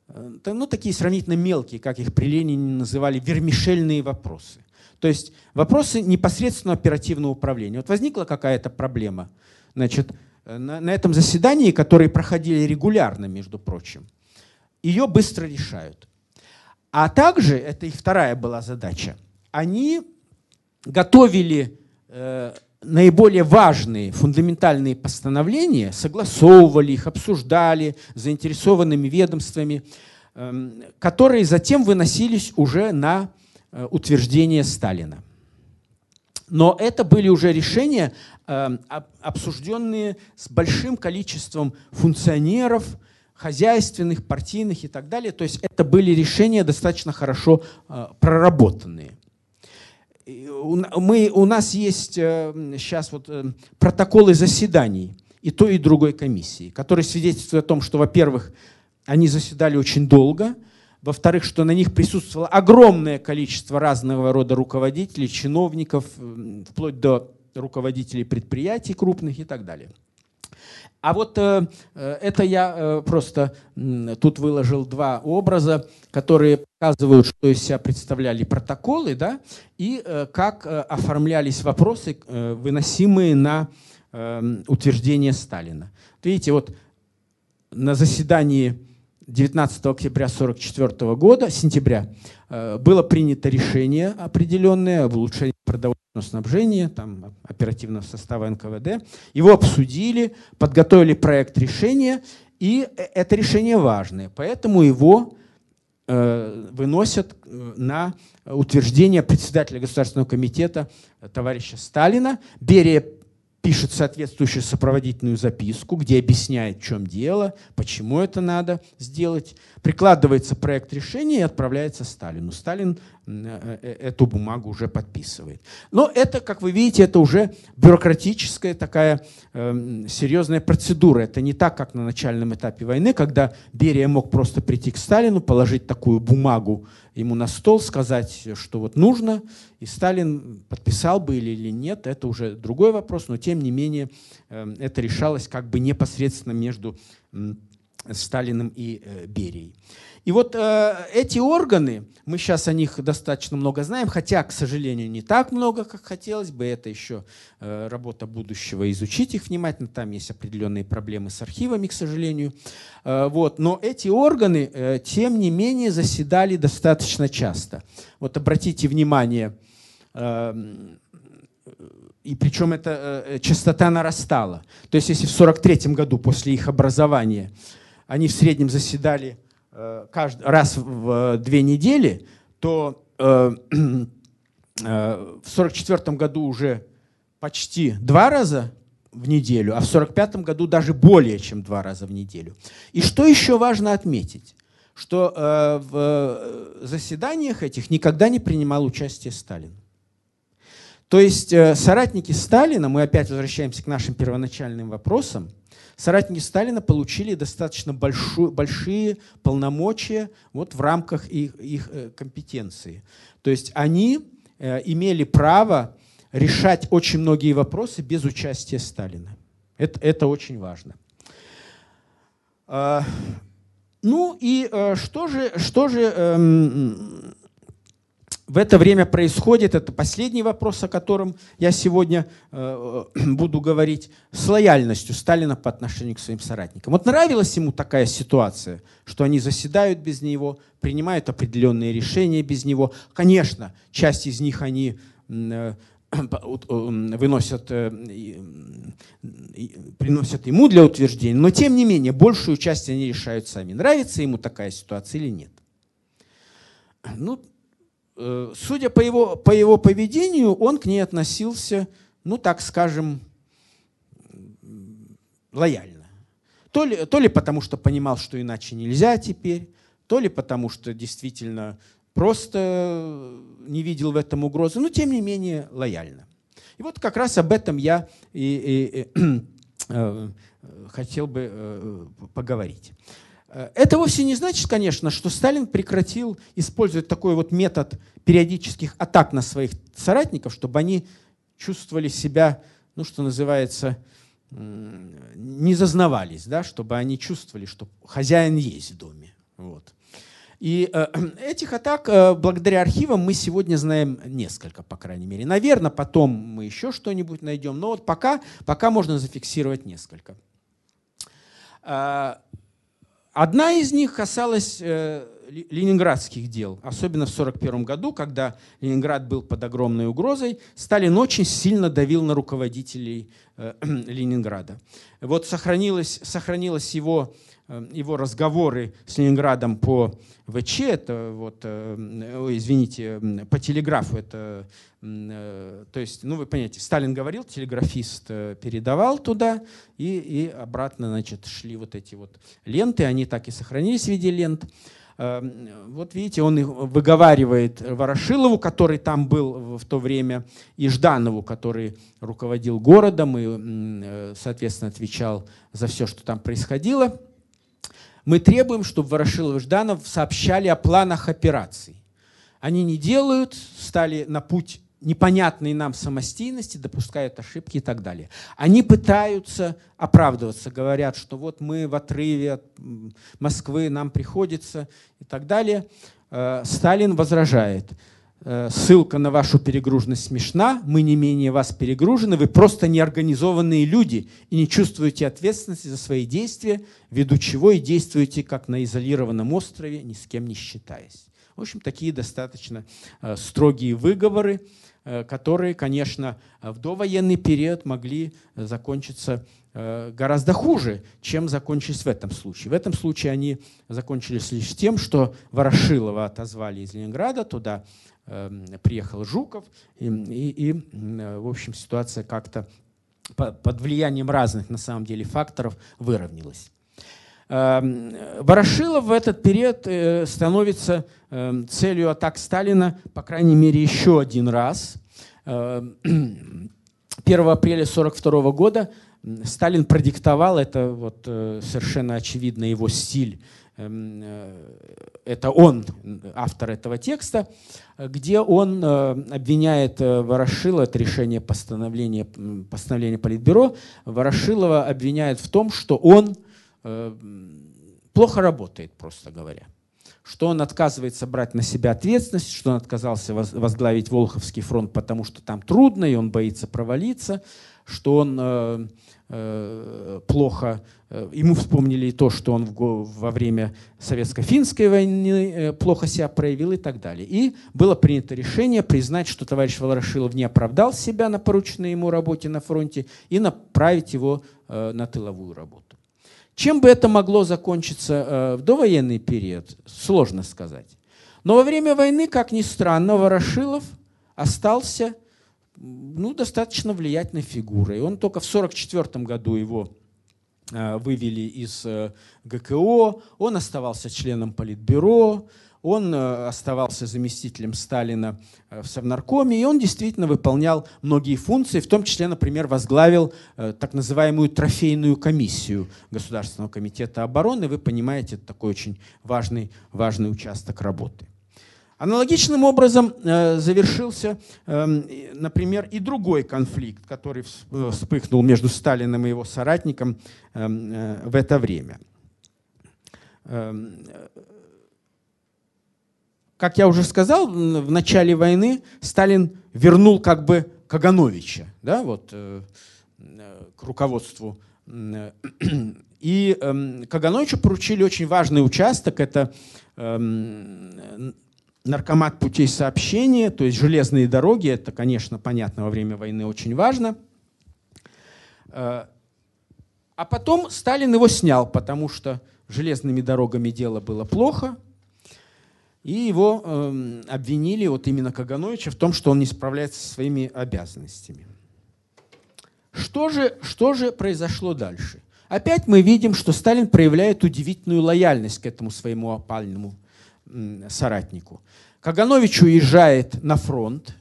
э, ну, такие сравнительно мелкие, как их при Ленине называли, вермишельные вопросы. То есть вопросы непосредственно оперативного управления. Вот возникла какая-то проблема значит, э, на, на этом заседании, которые проходили регулярно, между прочим – ее быстро решают. А также, это их вторая была задача, они готовили э, наиболее важные фундаментальные постановления, согласовывали их, обсуждали с заинтересованными ведомствами, э, которые затем выносились уже на э, утверждение Сталина. Но это были уже решения, э, обсужденные с большим количеством функционеров, хозяйственных, партийных и так далее. То есть это были решения достаточно хорошо э, проработанные. Мы, у нас есть сейчас э, вот э, протоколы заседаний и той, и другой комиссии, которые свидетельствуют о том, что, во-первых, они заседали очень долго, во-вторых, что на них присутствовало огромное количество разного рода руководителей, чиновников, вплоть до руководителей предприятий крупных и так далее. А вот э, э, это я э, просто э, тут выложил два образа, которые показывают, что из себя представляли протоколы, да, и э, как э, оформлялись вопросы, э, выносимые на э, утверждение Сталина. Видите, вот на заседании 19 октября 1944 года, сентября, э, было принято решение определенное об улучшении продовольственного снабжения, там, оперативного состава НКВД. Его обсудили, подготовили проект решения, и э, это решение важное, поэтому его э, выносят на утверждение председателя Государственного комитета товарища Сталина. Берия пишет соответствующую сопроводительную записку, где объясняет, в чем дело, почему это надо сделать. Прикладывается проект решения и отправляется Сталину. Сталин э, э, эту бумагу уже подписывает. Но это, как вы видите, это уже бюрократическая такая э, серьезная процедура. Это не так, как на начальном этапе войны, когда Берия мог просто прийти к Сталину, положить такую бумагу ему на стол, сказать, что вот нужно, и Сталин подписал бы или, или нет, это уже другой вопрос, но тем не менее э, это решалось как бы непосредственно между Сталиным и э, Берией. И вот э, эти органы, мы сейчас о них достаточно много знаем, хотя, к сожалению, не так много, как хотелось бы. Это еще э, работа будущего, изучить их внимательно. Там есть определенные проблемы с архивами, к сожалению. Э, вот. Но эти органы, э, тем не менее, заседали достаточно часто. Вот обратите внимание, э, и причем эта э, частота нарастала. То есть если в 1943 году после их образования они в среднем заседали Э, каждый, раз в две недели, то э, э, в 1944 году уже почти два раза в неделю, а в 1945 году даже более чем два раза в неделю. И что еще важно отметить, что в заседаниях этих никогда не принимал участие Сталин. То есть соратники Сталина, мы опять возвращаемся к нашим первоначальным вопросам, соратники Сталина получили достаточно большую, большие полномочия вот в рамках их, их э, компетенции. То есть они э, имели право решать очень многие вопросы без участия Сталина. Это, это очень важно. А, ну и э, что же, что же эм, в это время происходит, это последний вопрос, о котором я сегодня э, буду говорить, с лояльностью Сталина по отношению к своим соратникам. Вот нравилась ему такая ситуация, что они заседают без него, принимают определенные решения без него. Конечно, часть из них они э, выносят, э, приносят ему для утверждения, но тем не менее большую часть они решают сами. Нравится ему такая ситуация или нет? Ну, Э, судя по его, по его поведению, он к ней относился, ну так скажем, лояльно. То ли, то ли потому, что понимал, что иначе нельзя теперь, то ли потому, что действительно просто не видел в этом угрозы, но тем не менее лояльно. И вот как раз об этом я и, и, и, э, хотел бы э, поговорить. Э, это вовсе не значит, конечно, что Сталин прекратил использовать такой вот метод периодических атак на своих соратников, чтобы они чувствовали себя, ну, что называется, не зазнавались, да, чтобы они чувствовали, что хозяин есть в доме. Вот. И э, этих атак э, благодаря архивам мы сегодня знаем несколько, по крайней мере. Наверное, потом мы еще что-нибудь найдем, но вот пока, пока можно зафиксировать несколько. Э, Одна из них касалась э, ленинградских дел, особенно в 1941 году, когда Ленинград был под огромной угрозой, Сталин очень сильно давил на руководителей э, Ленинграда. Вот сохранилось, сохранилось его Э, его разговоры с Ленинградом по ВЧ, это вот, э, извините, по телеграфу, это, то есть, ну вы понимаете, Сталин говорил, телеграфист передавал туда, и, и обратно, значит, шли вот эти вот ленты, они так и сохранились в виде лент. Вот видите, он выговаривает Ворошилову, который там был в то время, и Жданову, который руководил городом и, соответственно, отвечал за все, что там происходило. Мы требуем, чтобы Ворошилов и Жданов сообщали о планах операций. Они не делают, стали на путь непонятной нам самостийности, допускают ошибки и так далее. Они пытаются оправдываться, говорят, что вот мы в отрыве от Москвы, нам приходится и так далее. Э, Сталин возражает. Э, ссылка на вашу перегруженность смешна, мы не менее вас перегружены, вы просто неорганизованные люди и не чувствуете ответственности за свои действия, ввиду чего и действуете как на изолированном острове, ни с кем не считаясь. В общем, такие достаточно э, строгие выговоры, которые, конечно, в довоенный период могли закончиться гораздо хуже, чем закончились в этом случае. В этом случае они закончились лишь тем, что Ворошилова отозвали из Ленинграда, туда Эм, приехал Жуков, и, и, и в общем, ситуация как-то под влиянием разных, на самом деле, факторов выровнялась. Эм, Ворошилов в этот период э, становится эм, целью атак Сталина, по крайней мере, еще один раз. 1 апреля 1942 года Сталин продиктовал, это вот э, совершенно очевидно его стиль Эм, э, это он, автор этого текста, где он обвиняет Ворошилова, это решение постановления, постановления Политбюро, Ворошилова обвиняет в том, что он плохо работает, просто говоря что он отказывается брать на себя ответственность, что он отказался возглавить Волховский фронт, потому что там трудно, и он боится провалиться, что он Э, плохо. Э, ему вспомнили и то, что он во время советско-финской войны э, плохо себя проявил и так далее. И было принято решение признать, что товарищ Ворошилов не оправдал себя на порученной ему работе на фронте и направить его на тыловую работу. Чем бы это могло закончиться в довоенный период, сложно сказать. Но во время войны, как ни странно, Ворошилов остался ну, достаточно влиятельной фигурой. Он только в 1944 году его э, вывели из э, ГКО, он оставался членом Политбюро, он э, оставался заместителем Сталина в Совнаркоме, и он действительно выполнял многие функции, в том числе, например, возглавил так называемую трофейную комиссию Государственного комитета обороны. Вы понимаете, это такой очень важный, важный участок работы. Аналогичным образом э, завершился, эм, например, и другой конфликт, который э, вспыхнул между Сталиным и его соратником эм, э, в это время. Эм, как я уже сказал, в начале войны Сталин вернул как бы Кагановича да, вот, к руководству. И Кагановичу поручили очень важный участок, это наркомат путей сообщения, то есть железные дороги, это, конечно, понятно, во время войны очень важно. Э, а потом Сталин его снял, потому что железными дорогами дело было плохо, и его э, обвинили, вот именно Кагановича, в том, что он не справляется со своими обязанностями. Что же, что же произошло дальше? Опять мы видим, что Сталин проявляет удивительную лояльность к этому своему опальному соратнику. Каганович уезжает на фронт,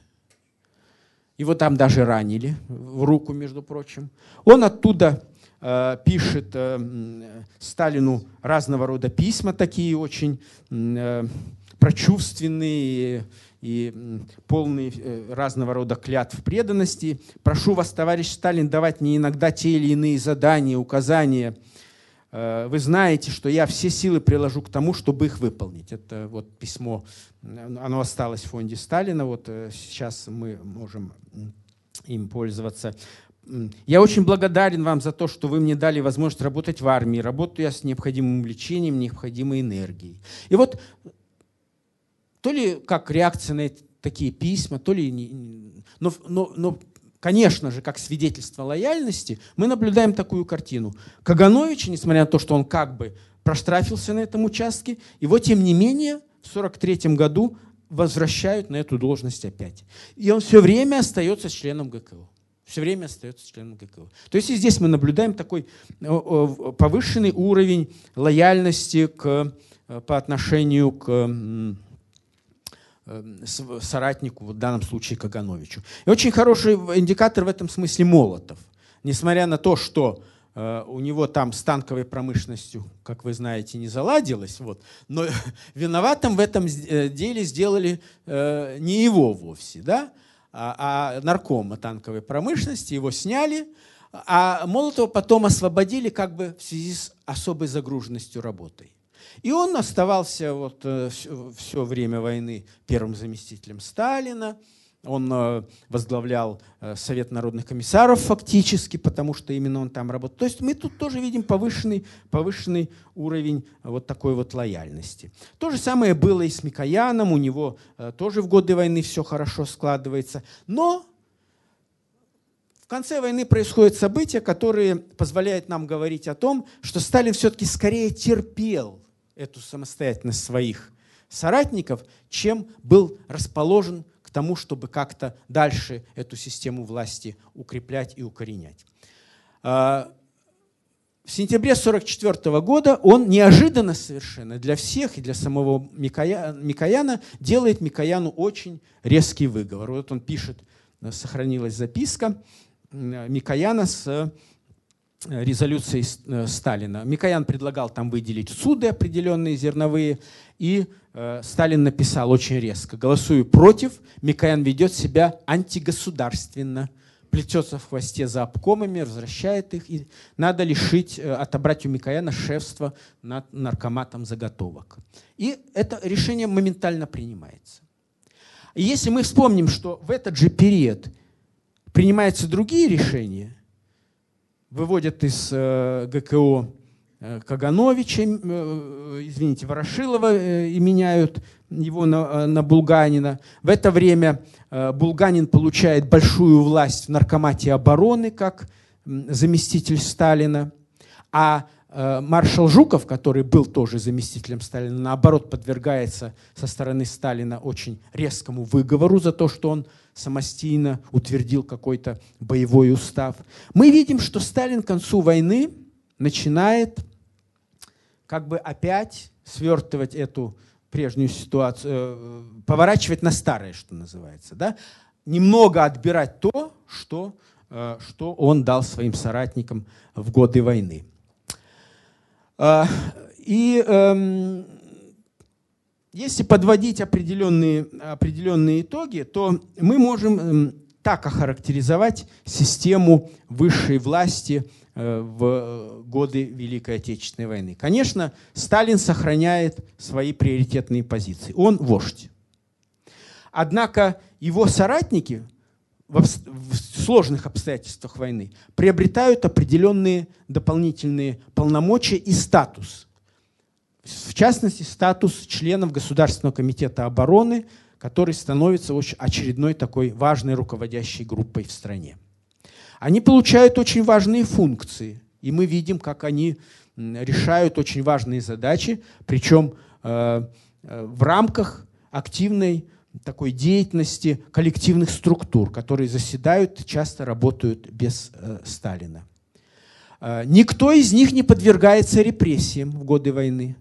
его там даже ранили в руку, между прочим. Он оттуда э, пишет э, Сталину разного рода письма, такие очень э, прочувственные и полные э, разного рода клятв преданности. Прошу вас, товарищ Сталин, давать мне иногда те или иные задания, указания – Э, вы знаете, что я все силы приложу к тому, чтобы их выполнить. Это вот письмо, оно осталось в фонде Сталина, вот э, сейчас мы можем им пользоваться. Я очень благодарен вам за то, что вы мне дали возможность работать в армии. Работаю я с необходимым увлечением, необходимой энергией. И вот то ли как реакция на такие письма, то ли... Но, но, но конечно же, как свидетельство лояльности, мы наблюдаем такую картину. Каганович, несмотря на то, что он как бы проштрафился на этом участке, его, тем не менее, в 1943 году возвращают на эту должность опять. И он все время остается членом ГКО. Все время остается членом ГКО. То есть и здесь мы наблюдаем такой повышенный уровень лояльности к, э, по отношению к соратнику, в данном случае Кагановичу. И очень хороший индикатор в этом смысле Молотов. Несмотря на то, что Э, у него там с танковой промышленностью, как вы знаете, не заладилось. Вот. Но виноватым в этом э, деле сделали э, не его вовсе, да? а, а наркома танковой промышленности. Его сняли, а Молотова потом освободили как бы в связи с особой загруженностью работой. И он оставался вот все время войны первым заместителем Сталина. Он э, возглавлял э, Совет народных комиссаров фактически, потому что именно он там работал. То есть мы тут тоже видим повышенный, повышенный уровень вот такой вот лояльности. То же самое было и с Микояном, у него э, тоже в годы войны все хорошо складывается. Но в конце войны происходят события, которые позволяют нам говорить о том, что Сталин все-таки скорее терпел эту самостоятельность своих соратников, чем был расположен тому, чтобы как-то дальше эту систему власти укреплять и укоренять. А, в сентябре 1944 года он неожиданно совершенно для всех и для самого Микояна делает Микояну очень резкий выговор. Вот он пишет, сохранилась записка Микояна с резолюцией э, Сталина. Микоян предлагал там выделить суды определенные зерновые, и Э, Сталин написал очень резко, голосую против, Микоян ведет себя антигосударственно, плетется в хвосте за обкомами, возвращает их, и надо лишить, э, отобрать у Микояна шефство над наркоматом заготовок. И это решение моментально принимается. И если мы вспомним, что в этот же период принимаются другие решения, выводят из э, ГКО Э, Кагановича, э, извините, Ворошилова и меняют его на, на Булганина. В это время Булганин получает большую власть в наркомате обороны как заместитель Сталина, а маршал Жуков, который был тоже заместителем Сталина, наоборот подвергается со стороны Сталина очень резкому выговору за то, что он самостийно утвердил какой-то боевой устав. Мы видим, что Сталин к концу войны начинает как бы опять свертывать эту прежнюю ситуацию, э, поворачивать на старое, что называется. Да? Немного отбирать то, что, э, что он дал своим соратникам в годы войны. А, и эм, если подводить определенные, определенные итоги, то мы можем эм, так охарактеризовать систему высшей власти Э, в годы Великой Отечественной войны. Конечно, Сталин сохраняет свои приоритетные позиции. Он вождь. Однако его соратники в сложных обстоятельствах войны приобретают определенные дополнительные полномочия и статус. В частности, статус членов Государственного комитета обороны, который становится очередной такой важной руководящей группой в стране они получают очень важные функции. И мы видим, как они решают очень важные задачи, причем э, э, в рамках активной такой деятельности коллективных структур, которые заседают, часто работают без э, Сталина. Никто из них не подвергается репрессиям в годы войны.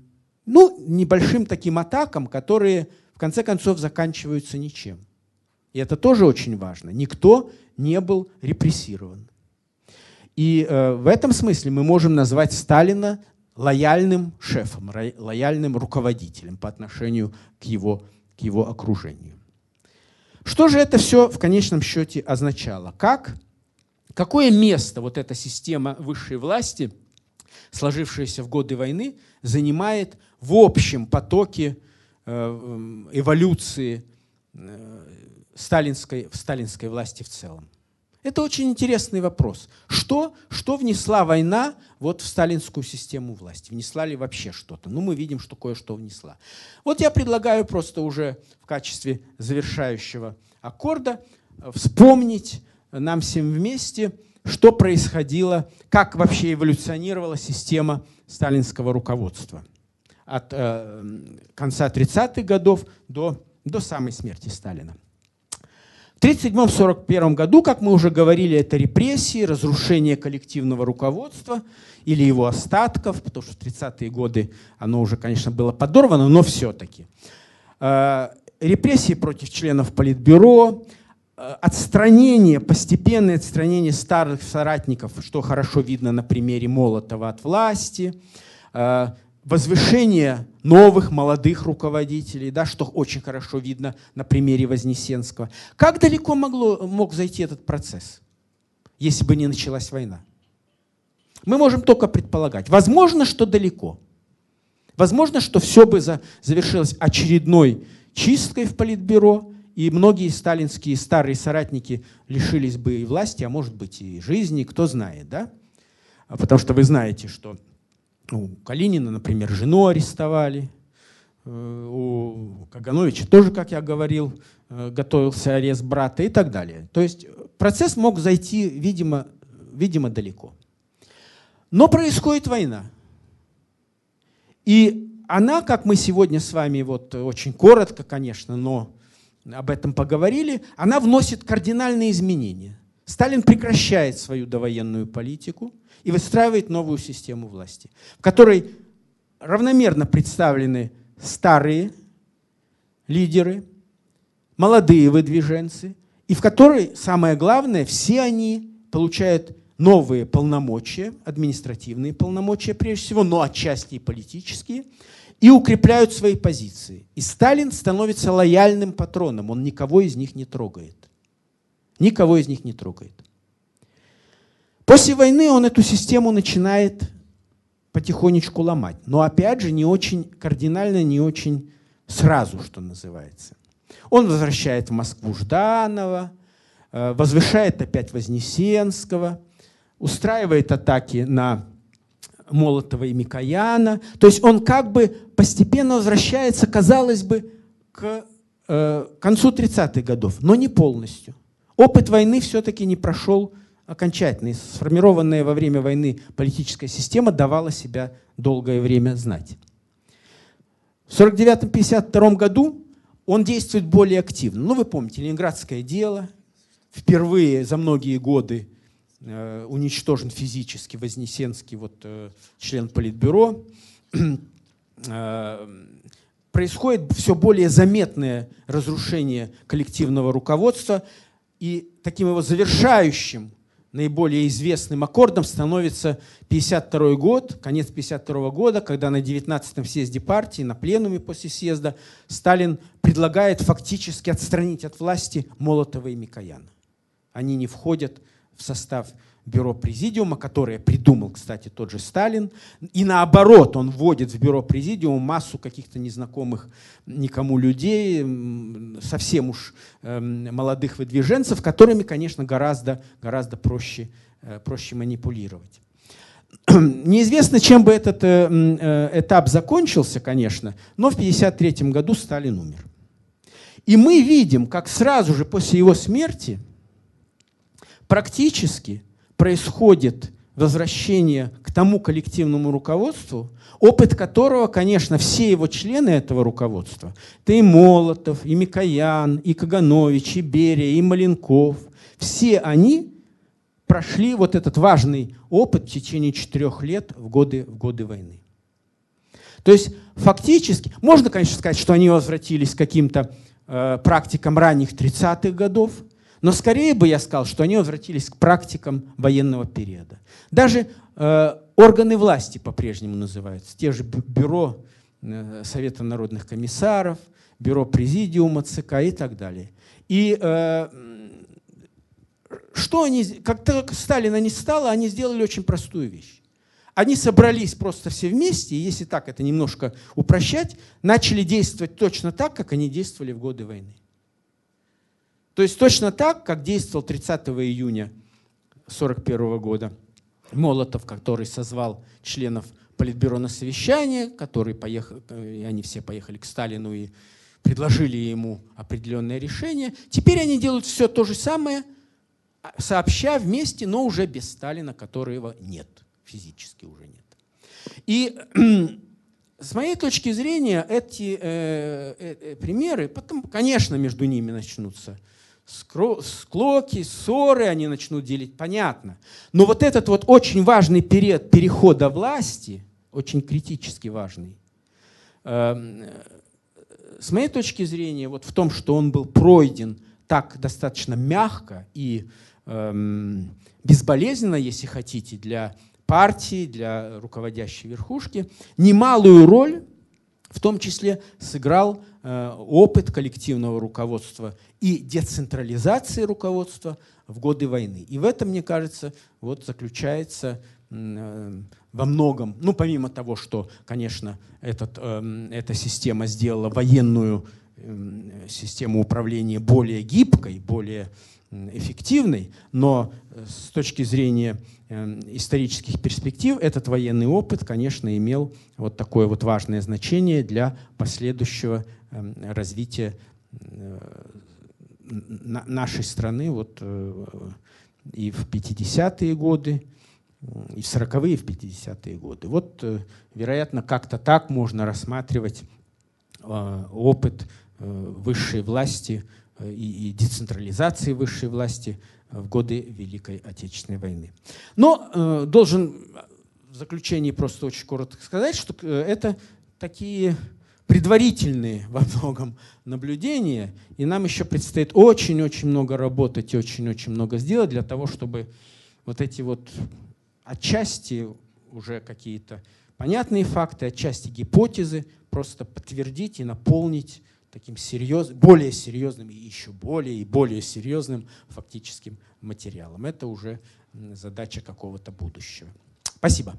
Ну, небольшим таким атакам, которые в конце концов заканчиваются ничем. И это тоже очень важно. Никто не был репрессирован. И э, в этом смысле мы можем назвать Сталина лояльным шефом, лояльным руководителем по отношению к его, к его окружению. Что же это все в конечном счете означало? Как, какое место вот эта система высшей власти, сложившаяся в годы войны, занимает в общем потоке э, эволюции э, сталинской, в сталинской власти в целом? Это очень интересный вопрос. Что, что внесла война вот в сталинскую систему власти? Внесла ли вообще что-то? Ну, мы видим, что кое-что внесла. Вот я предлагаю просто уже в качестве завершающего аккорда вспомнить нам всем вместе, что происходило, как вообще эволюционировала система сталинского руководства от э, конца 30-х годов до, до самой смерти Сталина. В 1937-1941 году, как мы уже говорили, это репрессии, разрушение коллективного руководства или его остатков, потому что в 30-е годы оно уже, конечно, было подорвано, но все-таки. Э, репрессии против членов Политбюро, отстранение, постепенное отстранение старых соратников, что хорошо видно на примере Молотова от власти, э, возвышение новых молодых руководителей, да, что очень хорошо видно на примере Вознесенского. Как далеко могло, мог зайти этот процесс, если бы не началась война? Мы можем только предполагать. Возможно, что далеко. Возможно, что все бы завершилось очередной чисткой в Политбюро, и многие сталинские старые соратники лишились бы и власти, а может быть и жизни, кто знает, да? Потому что вы знаете, что у Калинина, например, жену арестовали, э, у Кагановича тоже, как я говорил, э, готовился арест брата и так далее. То есть процесс мог зайти, видимо, видимо далеко. Но происходит война. И она, как мы сегодня с вами, вот очень коротко, конечно, но об этом поговорили, она вносит кардинальные изменения. Сталин прекращает свою довоенную политику и выстраивает новую систему власти, в которой равномерно представлены старые лидеры, молодые выдвиженцы, и в которой, самое главное, все они получают новые полномочия, административные полномочия прежде всего, но отчасти и политические, и укрепляют свои позиции. И Сталин становится лояльным патроном, он никого из них не трогает. Никого из них не трогает. После войны он эту систему начинает потихонечку ломать. Но опять же не очень кардинально, не очень сразу, что называется. Он возвращает в Москву Жданова, э, возвышает опять Вознесенского, устраивает атаки на Молотова и Микояна. То есть он как бы постепенно возвращается, казалось бы, к э, концу 30-х годов, но не полностью. Опыт войны все-таки не прошел окончательно. сформированная во время войны политическая система давала себя долгое время знать. В 1949-1952 году он действует более активно. Ну, вы помните, Ленинградское дело. Впервые за многие годы э, уничтожен физически Вознесенский, вот, э, член Политбюро. Э, происходит все более заметное разрушение коллективного руководства. И таким его завершающим наиболее известным аккордом становится 52 год, конец 52 года, когда на 19-м съезде партии, на пленуме после съезда, Сталин предлагает фактически отстранить от власти Молотова и Микояна. Они не входят в состав бюро президиума, которое придумал, кстати, тот же Сталин. И наоборот, он вводит в бюро президиума массу каких-то незнакомых никому людей, совсем уж эм, молодых выдвиженцев, которыми, конечно, гораздо, гораздо проще, э, проще манипулировать. Неизвестно, чем бы этот э, э, этап закончился, конечно, но в 1953 году Сталин умер. И мы видим, как сразу же после его смерти практически происходит возвращение к тому коллективному руководству, опыт которого, конечно, все его члены этого руководства, это и Молотов, и Микоян, и Каганович, и Берия, и Маленков, все они прошли вот этот важный опыт в течение четырех лет в годы, в годы войны. То есть фактически, можно, конечно, сказать, что они возвратились к каким-то э, практикам ранних 30-х годов, но скорее бы я сказал, что они возвратились к практикам военного периода. Даже э, органы власти по-прежнему называются. Те же бюро э, Совета народных комиссаров, бюро президиума ЦК и так далее. И э, что они, как только Сталина не стало, они сделали очень простую вещь. Они собрались просто все вместе, и если так это немножко упрощать, начали действовать точно так, как они действовали в годы войны. То есть точно так, как действовал 30 июня 1941 года Молотов, который созвал членов Политбюро на совещание, который поехал, и они все поехали к Сталину и предложили ему определенное решение. Теперь они делают все то же самое, сообща вместе, но уже без Сталина, которого нет, физически уже нет. И с моей точки зрения эти э, э, э примеры, потом, конечно, между ними начнутся склоки, ссоры, они начнут делить, понятно. Но вот этот вот очень важный период перехода власти, очень критически важный, эм, с моей точки зрения, вот в том, что он был пройден так достаточно мягко и эм, безболезненно, если хотите, для партии, для руководящей верхушки, немалую роль в том числе сыграл э, опыт коллективного руководства и децентрализации руководства в годы войны. И в этом, мне кажется, вот заключается э, во многом, ну, помимо того, что, конечно, этот, э, эта система сделала военную систему управления более гибкой, более эффективной, но э, с точки зрения э, исторических перспектив этот военный опыт, конечно, имел вот такое вот важное значение для последующего э, развития нашей страны вот и в 50-е годы, и в 40-е, и в 50-е годы. Вот, вероятно, как-то так можно рассматривать опыт э, высшей власти э, и децентрализации высшей власти в годы Великой Отечественной войны. Но э, должен в заключении просто очень коротко сказать, что это такие предварительные во многом наблюдения, и нам еще предстоит очень-очень много работать и очень-очень много сделать для того, чтобы вот эти вот отчасти уже какие-то понятные факты, отчасти гипотезы просто подтвердить и наполнить таким серьез, более серьезным и еще более и более серьезным фактическим материалом. Это уже задача какого-то будущего. Спасибо.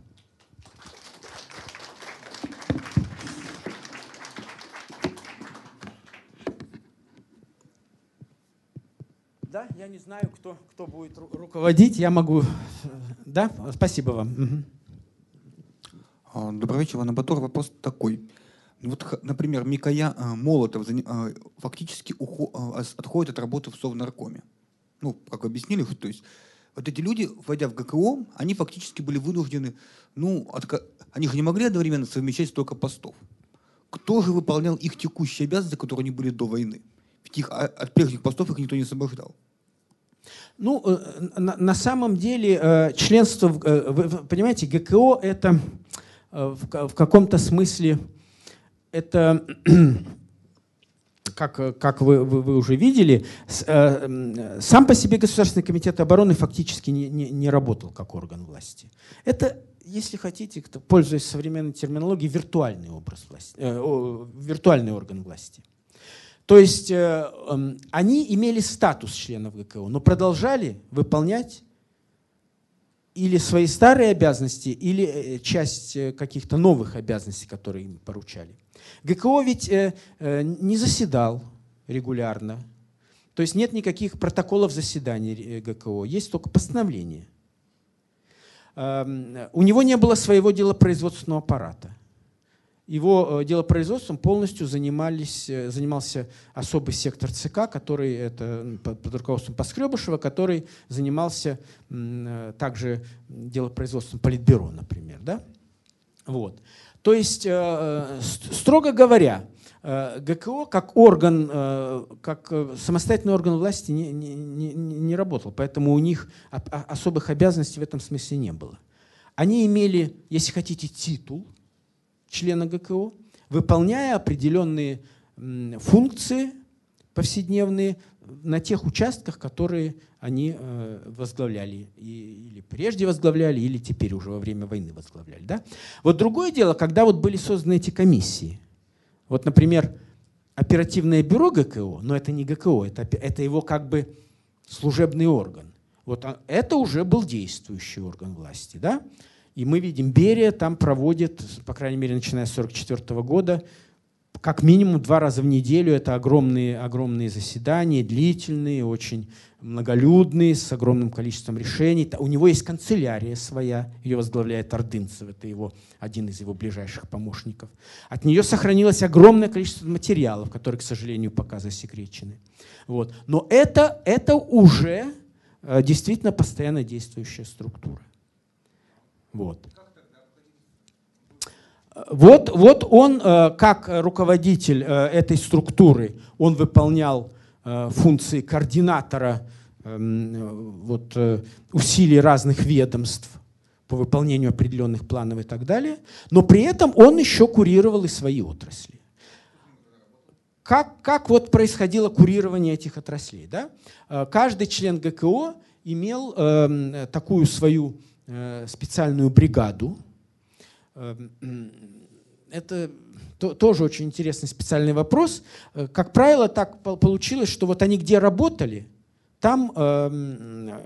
Да, я не знаю, кто, кто будет руководить. Я могу... Да, спасибо вам. Угу. Добрый вечер, Иван Батор. Вопрос такой. Вот, например, Микоя а, Молотов а, фактически а, отходит от работы в Совнаркоме. Ну, как объяснили, то есть вот эти люди, войдя в ГКО, они фактически были вынуждены, ну, от, они же не могли одновременно совмещать столько постов. Кто же выполнял их текущие обязанности, которые они были до войны? Ведь их, а, от прежних постов их никто не освобождал. Ну, э, на, на самом деле, э, членство, в, э, понимаете, ГКО это в каком-то смысле, это, как, как вы, вы, вы уже видели, сам по себе Государственный комитет обороны фактически не, не, не работал как орган власти. Это если хотите, пользуясь современной терминологией, виртуальный образ власти, э, виртуальный орган власти. То есть э, э, они имели статус членов ГКО, но продолжали выполнять или свои старые обязанности, или э, часть э, каких-то новых обязанностей, которые им поручали. ГКО ведь э, э, не заседал регулярно, то есть нет никаких протоколов заседаний э, ГКО, есть только постановление. Э, у него не было своего делопроизводственного аппарата его делопроизводством полностью занимались, занимался особый сектор ЦК, который это под руководством Поскребышева, который занимался также делопроизводством Политбюро, например. Да? Вот. То есть, строго говоря, ГКО как орган, как самостоятельный орган власти не, не, не, не работал, поэтому у них особых обязанностей в этом смысле не было. Они имели, если хотите, титул – члена ГКО, выполняя определенные функции повседневные на тех участках, которые они э, возглавляли, или прежде возглавляли, или теперь уже во время войны возглавляли. Да? Вот другое дело, когда вот были созданы эти комиссии. Вот, например, оперативное бюро ГКО, но это не ГКО, это, это его как бы служебный орган. Вот это уже был действующий орган власти. Да? И мы видим, Берия там проводит, по крайней мере, начиная с 1944 года, как минимум два раза в неделю. Это огромные, огромные заседания, длительные, очень многолюдные, с огромным количеством решений. У него есть канцелярия своя, ее возглавляет Ордынцев, это его, один из его ближайших помощников. От нее сохранилось огромное количество материалов, которые, к сожалению, пока засекречены. Вот. Но это, это уже э, действительно постоянно действующая структура. Вот. Вот, вот он, э, как руководитель э, этой структуры, он выполнял э, функции координатора эм, вот, усилий разных ведомств по выполнению определенных планов и так далее, но при этом он еще курировал и свои отрасли. как, как вот происходило курирование этих отраслей? Да? Каждый член ГКО имел э, такую свою э, специальную бригаду. Э, это то, тоже очень интересный специальный вопрос. Э, как правило, так получилось, что вот они где работали, там э,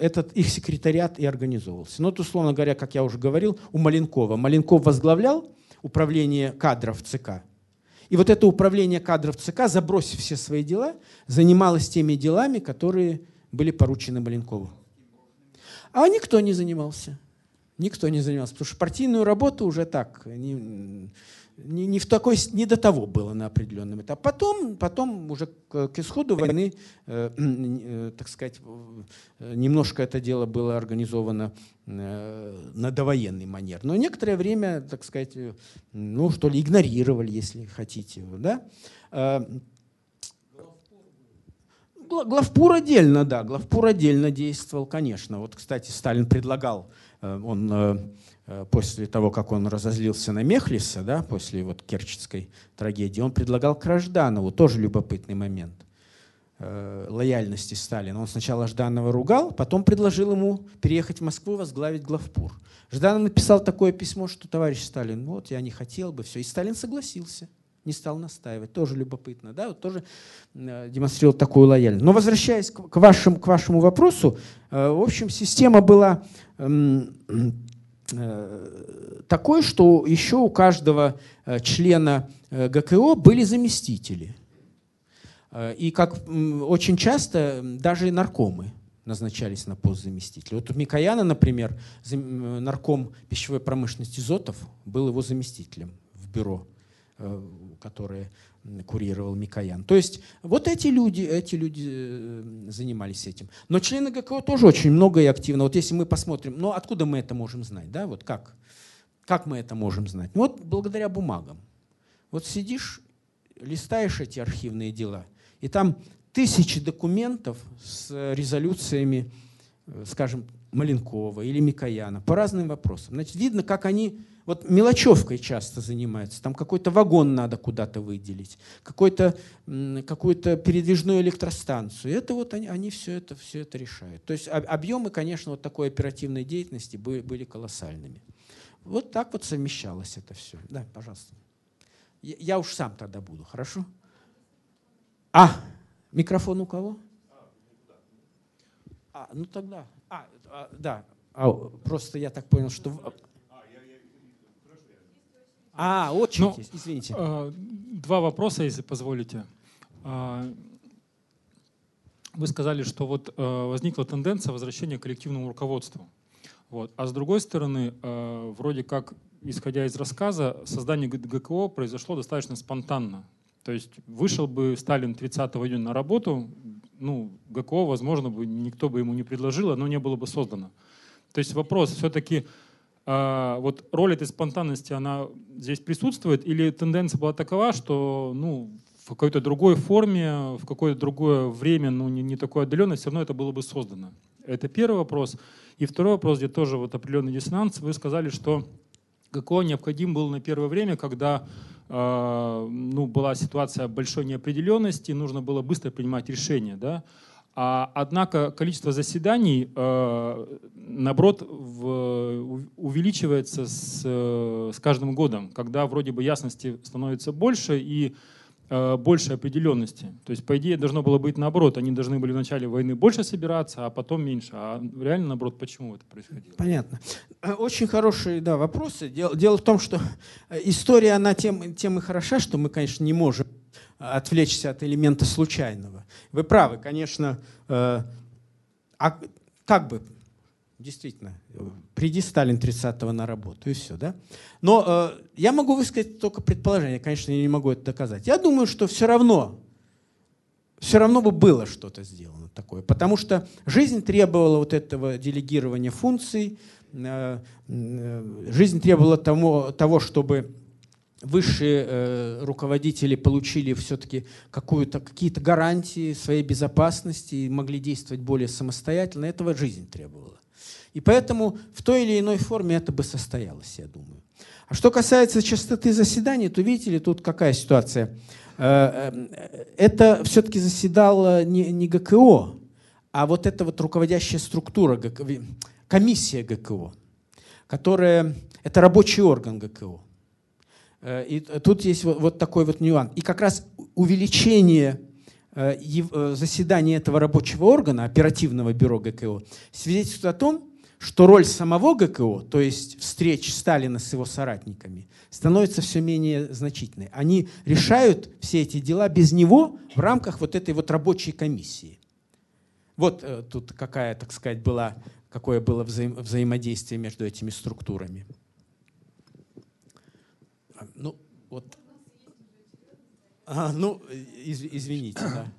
этот их секретариат и организовывался. Ну, вот, условно говоря, как я уже говорил, у Маленкова. Маленков возглавлял управление кадров ЦК. И вот это управление кадров ЦК, забросив все свои дела, занималось теми делами, которые были поручены Маленкову. А никто не занимался. Никто не занимался, потому что партийную работу уже так, не, не, не, в такой, не до того было на определенном этапе. Потом, потом уже к, исходу войны, э, э, так сказать, э, немножко это дело было организовано э, на довоенный манер. Но некоторое время, так сказать, э, ну что ли, игнорировали, если хотите. Да? Э, Главпур отдельно, да, Главпур отдельно действовал, конечно. Вот, кстати, Сталин предлагал, он э, э, после того, как он разозлился на Мехлиса, да, после вот Керченской трагедии, он предлагал Кражданову, тоже любопытный момент, лояльности Сталина. Он сначала Жданова ругал, потом предложил ему переехать в Москву, возглавить главпур. Жданов написал такое письмо, что товарищ Сталин, вот я не хотел бы, все. И Сталин согласился не стал настаивать. Тоже любопытно, да, вот тоже э, демонстрировал такую лояльность. Но возвращаясь к, вашим, к вашему вопросу, э, в общем, система была эм, э, такой, что еще у каждого члена ГКО были заместители. И как очень часто даже и наркомы назначались на пост заместителя. Вот у Микояна, например, нарком пищевой промышленности Зотов был его заместителем в бюро которые курировал Микоян. То есть вот эти люди, эти люди э, занимались этим. Но члены ГКО тоже очень много и активно. Вот если мы посмотрим, ну откуда мы это можем знать, да, вот как? Как мы это можем знать? Ну, вот благодаря бумагам. Вот сидишь, листаешь эти архивные дела, и там тысячи документов с резолюциями, э, скажем, Маленкова или Микояна по разным вопросам. Значит, видно, как они вот мелочевкой часто занимаются. Там какой-то вагон надо куда-то выделить, какую-то передвижную электростанцию. Это вот они, они все, это, все это решают. То есть объемы, конечно, вот такой оперативной деятельности были, были колоссальными. Вот так вот совмещалось это все. Да, пожалуйста. Я, я уж сам тогда буду, хорошо? А, микрофон у кого? А, ну тогда. А, а да. А, просто я так понял, что а, очень, ну, извините. Э, два вопроса, если позволите. Э, вы сказали, что вот э, возникла тенденция возвращения к коллективному руководству. Вот. А с другой стороны, э, вроде как, исходя из рассказа, создание ГКО произошло достаточно спонтанно. То есть вышел бы Сталин 30 июня на работу, ну, ГКО, возможно, бы никто бы ему не предложил, оно не было бы создано. То есть вопрос все-таки, а, вот роль этой спонтанности, она здесь присутствует, или тенденция была такова, что ну, в какой-то другой форме, в какое-то другое время, ну не, не такое отдаленное, все равно это было бы создано. Это первый вопрос. И второй вопрос, где тоже вот определенный диссонанс. Вы сказали, что ГКО необходим был на первое время, когда э, ну, была ситуация большой неопределенности, нужно было быстро принимать решения. Да? А, однако количество заседаний, э, наоборот, в, увеличивается с, с каждым годом, когда вроде бы ясности становится больше и э, больше определенности. То есть, по идее, должно было быть наоборот. Они должны были в начале войны больше собираться, а потом меньше. А реально, наоборот, почему это происходило? Понятно. Э, очень хорошие да, вопросы. Дело, дело в том, что э, история, она тем, тем и хороша, что мы, конечно, не можем отвлечься от элемента случайного. Вы правы, конечно. Э, а как бы, действительно, приди Сталин 30-го на работу, и все, да? Но э, я могу высказать только предположение, конечно, я не могу это доказать. Я думаю, что все равно, все равно бы было что-то сделано такое, потому что жизнь требовала вот этого делегирования функций, э, э, жизнь требовала того, того чтобы высшие э, руководители получили все-таки какие-то гарантии своей безопасности и могли действовать более самостоятельно. Этого жизнь требовала. И поэтому в той или иной форме это бы состоялось, я думаю. А что касается частоты заседаний, то видите ли, тут какая ситуация? это все-таки заседало не ГКО, а вот эта вот руководящая структура, комиссия ГКО, которая, это рабочий орган ГКО. И тут есть вот, такой вот нюанс. И как раз увеличение заседания этого рабочего органа, оперативного бюро ГКО, свидетельствует о том, что роль самого ГКО, то есть встреч Сталина с его соратниками, становится все менее значительной. Они решают все эти дела без него в рамках вот этой вот рабочей комиссии. Вот э, тут какая, так сказать, была, какое было взаим, взаимодействие между этими структурами. Ну, вот. А, ну, из, извините, да.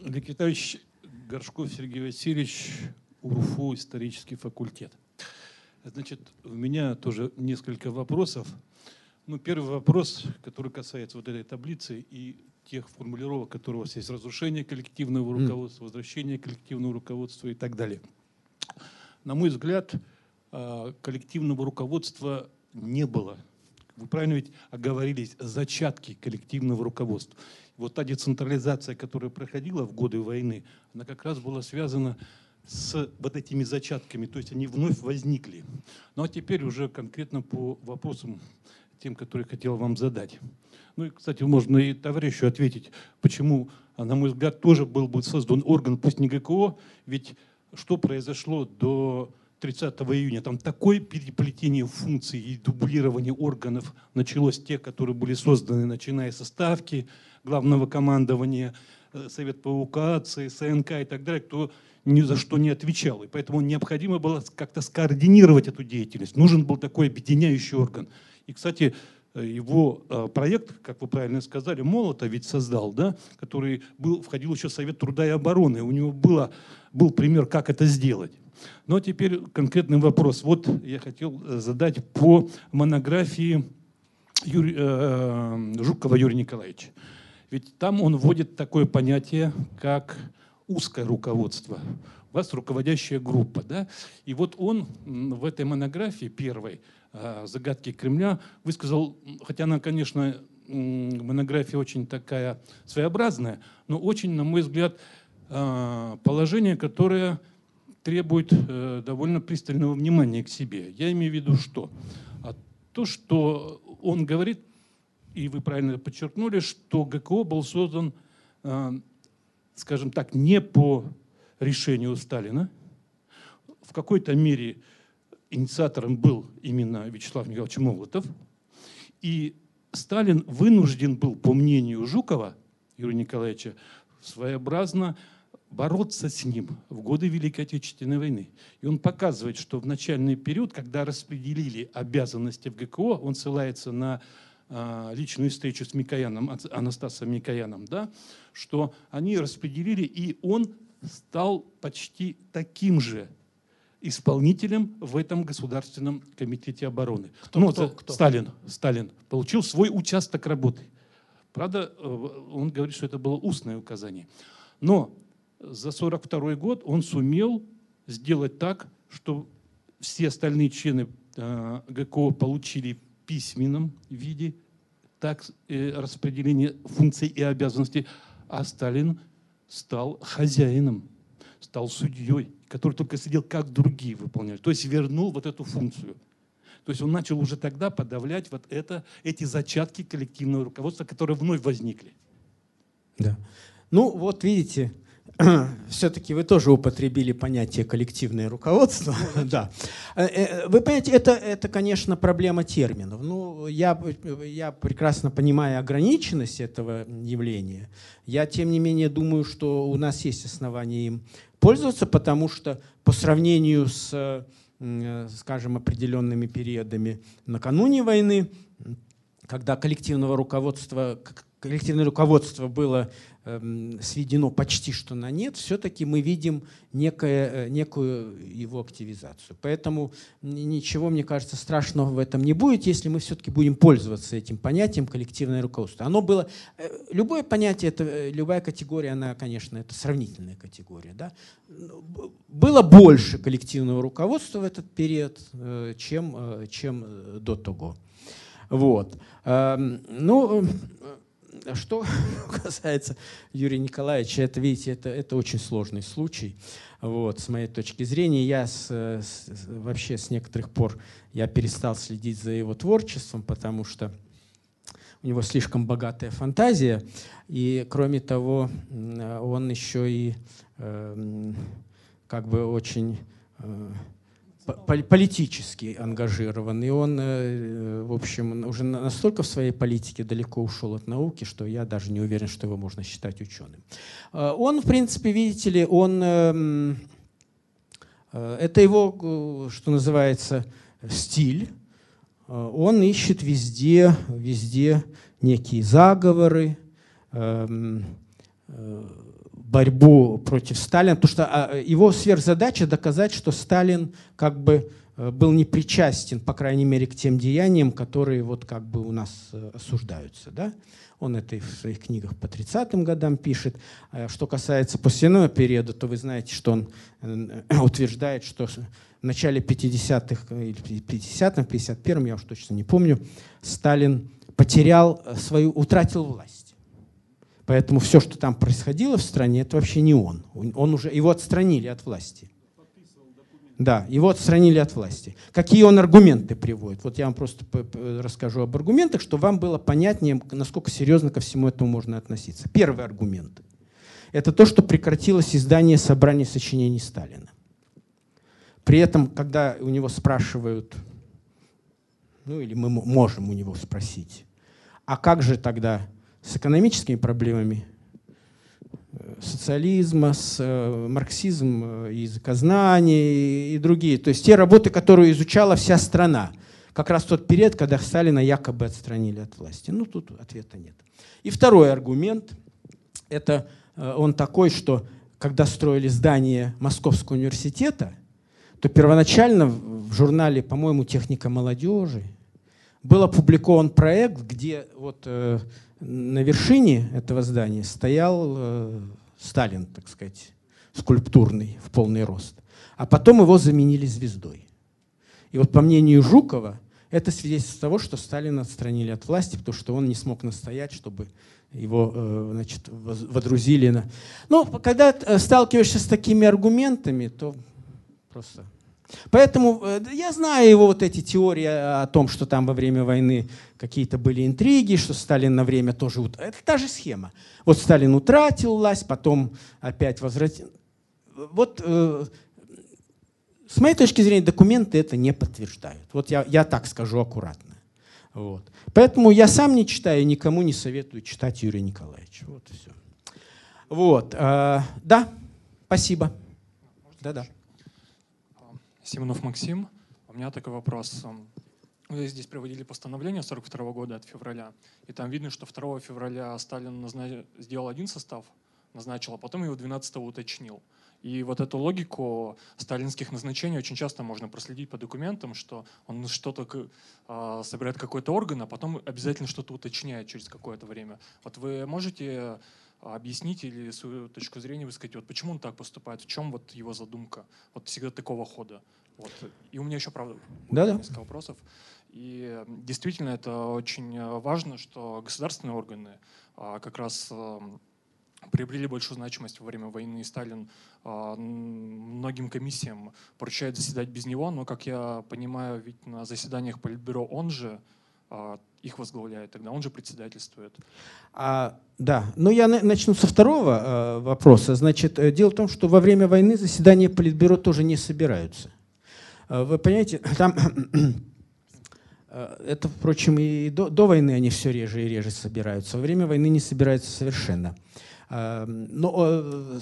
Олег Витальевич Горшков Сергей Васильевич, УРФУ, исторический факультет. Значит, у меня тоже несколько вопросов. Ну, первый вопрос, который касается вот этой таблицы и тех формулировок, которые у вас есть. Разрушение коллективного руководства, возвращение коллективного руководства и так далее. На мой взгляд, а, коллективного руководства не было. Вы правильно ведь оговорились, зачатки коллективного руководства. Вот та децентрализация, которая проходила в годы войны, она как раз была связана с вот этими зачатками, то есть они вновь возникли. Ну а теперь уже конкретно по вопросам, тем, которые хотел вам задать. Ну и, кстати, можно и товарищу ответить, почему, на мой взгляд, тоже был бы создан орган, пусть не ГКО, ведь что произошло до 30 июня. Там такое переплетение функций и дублирование органов началось, те, которые были созданы, начиная со ставки главного командования, э, Совет ПУК, ЦСНК и так далее, кто ни за что не отвечал. И поэтому необходимо было как-то скоординировать эту деятельность. Нужен был такой объединяющий орган. И, кстати, его э, проект, как вы правильно сказали, Молота ведь создал, да, который был, входил еще в Совет труда и обороны. У него было, был пример, как это сделать. Но теперь конкретный вопрос. Вот я хотел э, задать по монографии Юрия, э, Жукова Юрия Николаевича. Ведь там он вводит такое понятие, как узкое руководство. У вас руководящая группа. Да? И вот он в этой монографии первой э, «Загадки Кремля» высказал, хотя она, конечно, монография очень такая своеобразная, но очень, на мой взгляд, э, положение, которое требует э, довольно пристального внимания к себе. Я имею в виду что? А то, что он говорит, и вы правильно подчеркнули, что ГКО был создан скажем так, не по решению Сталина. В какой-то мере инициатором был именно Вячеслав Николаевич Молотов. И Сталин вынужден был, по мнению Жукова, Юрия Николаевича, своеобразно бороться с ним в годы Великой Отечественной войны. И он показывает, что в начальный период, когда распределили обязанности в ГКО, он ссылается на а, личную встречу с Микояном, Анастасом Микояном, да, что они распределили, и он стал почти таким же исполнителем в этом Государственном комитете обороны. Кто, ну, кто, кто? Сталин, Сталин получил свой участок работы. Правда, э, он говорит, что это было устное указание. Но за 1942 год он сумел сделать так, что все остальные члены э, ГКО получили письменном виде, так э, распределение функций и обязанностей, а Сталин стал хозяином, стал судьей, который только сидел, как другие выполняли. То есть вернул вот эту функцию. То есть он начал уже тогда подавлять вот это, эти зачатки коллективного руководства, которые вновь возникли. Да. Ну вот видите, все-таки вы тоже употребили понятие коллективное руководство. да. Э, э, вы понимаете, это, это, конечно, проблема терминов. Ну, я, я прекрасно понимаю ограниченность этого явления. Я, тем не менее, думаю, что у нас есть основания им пользоваться, потому что по сравнению с, скажем, определенными периодами накануне войны, когда коллективного руководства, коллективное руководство было сведено почти что на нет, все-таки мы видим некое, э, некую его активизацию. Поэтому ничего, мне кажется, страшного в этом не будет, если мы все-таки будем пользоваться этим понятием коллективное руководство. Оно было, э, любое понятие, это, э, любая категория, она, конечно, это сравнительная категория. Да? Было больше коллективного руководства в этот период, чем, чем до того. Вот. Эм, ну, что касается Юрия Николаевича, это, видите, это, это очень сложный случай. Вот, с моей точки зрения, я с, с, вообще с некоторых пор я перестал следить за его творчеством, потому что у него слишком богатая фантазия, и кроме того, он еще и э, как бы очень э, политически ангажирован. И он, э, в общем, уже настолько в своей политике далеко ушел от науки, что я даже не уверен, что его можно считать ученым. Э, он, в принципе, видите ли, он... Это его, что называется, стиль. Он ищет везде, везде некие заговоры, борьбу против Сталина, потому что а, его сверхзадача доказать, что Сталин как бы э, был не причастен, по крайней мере, к тем деяниям, которые вот как бы у нас э, осуждаются. Да? Он это и в своих книгах по 30-м годам пишет. А что касается послевоенного периода, то вы знаете, что он э, утверждает, что в начале 50-х, или 50-м, 51-м, я уж точно не помню, Сталин потерял свою, утратил власть. Поэтому все, что там происходило в стране, это вообще не он. Он уже, его отстранили от власти. Да, его отстранили от власти. Какие он аргументы приводит? Вот я вам просто расскажу об аргументах, чтобы вам было понятнее, насколько серьезно ко всему этому можно относиться. Первый аргумент – это то, что прекратилось издание собрания сочинений Сталина. При этом, когда у него спрашивают, ну или мы можем у него спросить, а как же тогда с экономическими проблемами э, социализма, с э, марксизм, э, языкознания и другие. То есть те работы, которые изучала вся страна. Как раз тот период, когда Сталина якобы отстранили от власти. Ну, тут ответа нет. И второй аргумент, это он такой, что когда строили здание Московского университета, то первоначально в журнале, по-моему, «Техника молодежи» был опубликован проект, где вот на вершине этого здания стоял э, Сталин, так сказать, скульптурный в полный рост. А потом его заменили звездой. И вот по мнению Жукова, это свидетельство того, что Сталина отстранили от власти, потому что он не смог настоять, чтобы его э, значит, водрузили на... Ну, когда э, сталкиваешься с такими аргументами, то просто Поэтому э, я знаю его вот эти теории о том, что там во время войны какие-то были интриги, что Сталин на время тоже... Это та же схема. Вот Сталин утратил власть, потом опять возвратил. Вот э, с моей точки зрения документы это не подтверждают. Вот я, я так скажу аккуратно. Вот. Поэтому я сам не читаю, никому не советую читать Юрия Николаевича. Вот и все. Вот. Э, да, спасибо. Да-да. Симонов Максим. У меня такой вопрос. Вы здесь проводили постановление 42 года от февраля, и там видно, что 2 февраля Сталин назна... сделал один состав, назначил, а потом его 12 уточнил. И вот эту логику сталинских назначений очень часто можно проследить по документам, что он что-то э, собирает какой-то орган, а потом обязательно что-то уточняет через какое-то время. Вот вы можете объяснить или свою точку зрения высказать, вот почему он так поступает, в чем вот его задумка, вот всегда такого хода. Вот. И у меня еще, правда, да -да. несколько вопросов. И действительно это очень э, важно, что государственные органы а, как раз эм, приобрели большую значимость во время войны. И Сталин а, многим комиссиям поручает заседать без него, но, как я понимаю, ведь на заседаниях Политбюро он же а, их возглавляет, тогда он же председательствует. А, да, но я начну со второго э, вопроса. Значит, э, дело в том, что во время войны заседания Политбюро тоже не собираются. Э, вы понимаете, там э, это, впрочем, и до, до войны они все реже и реже собираются. Во время войны не собираются совершенно. Э, но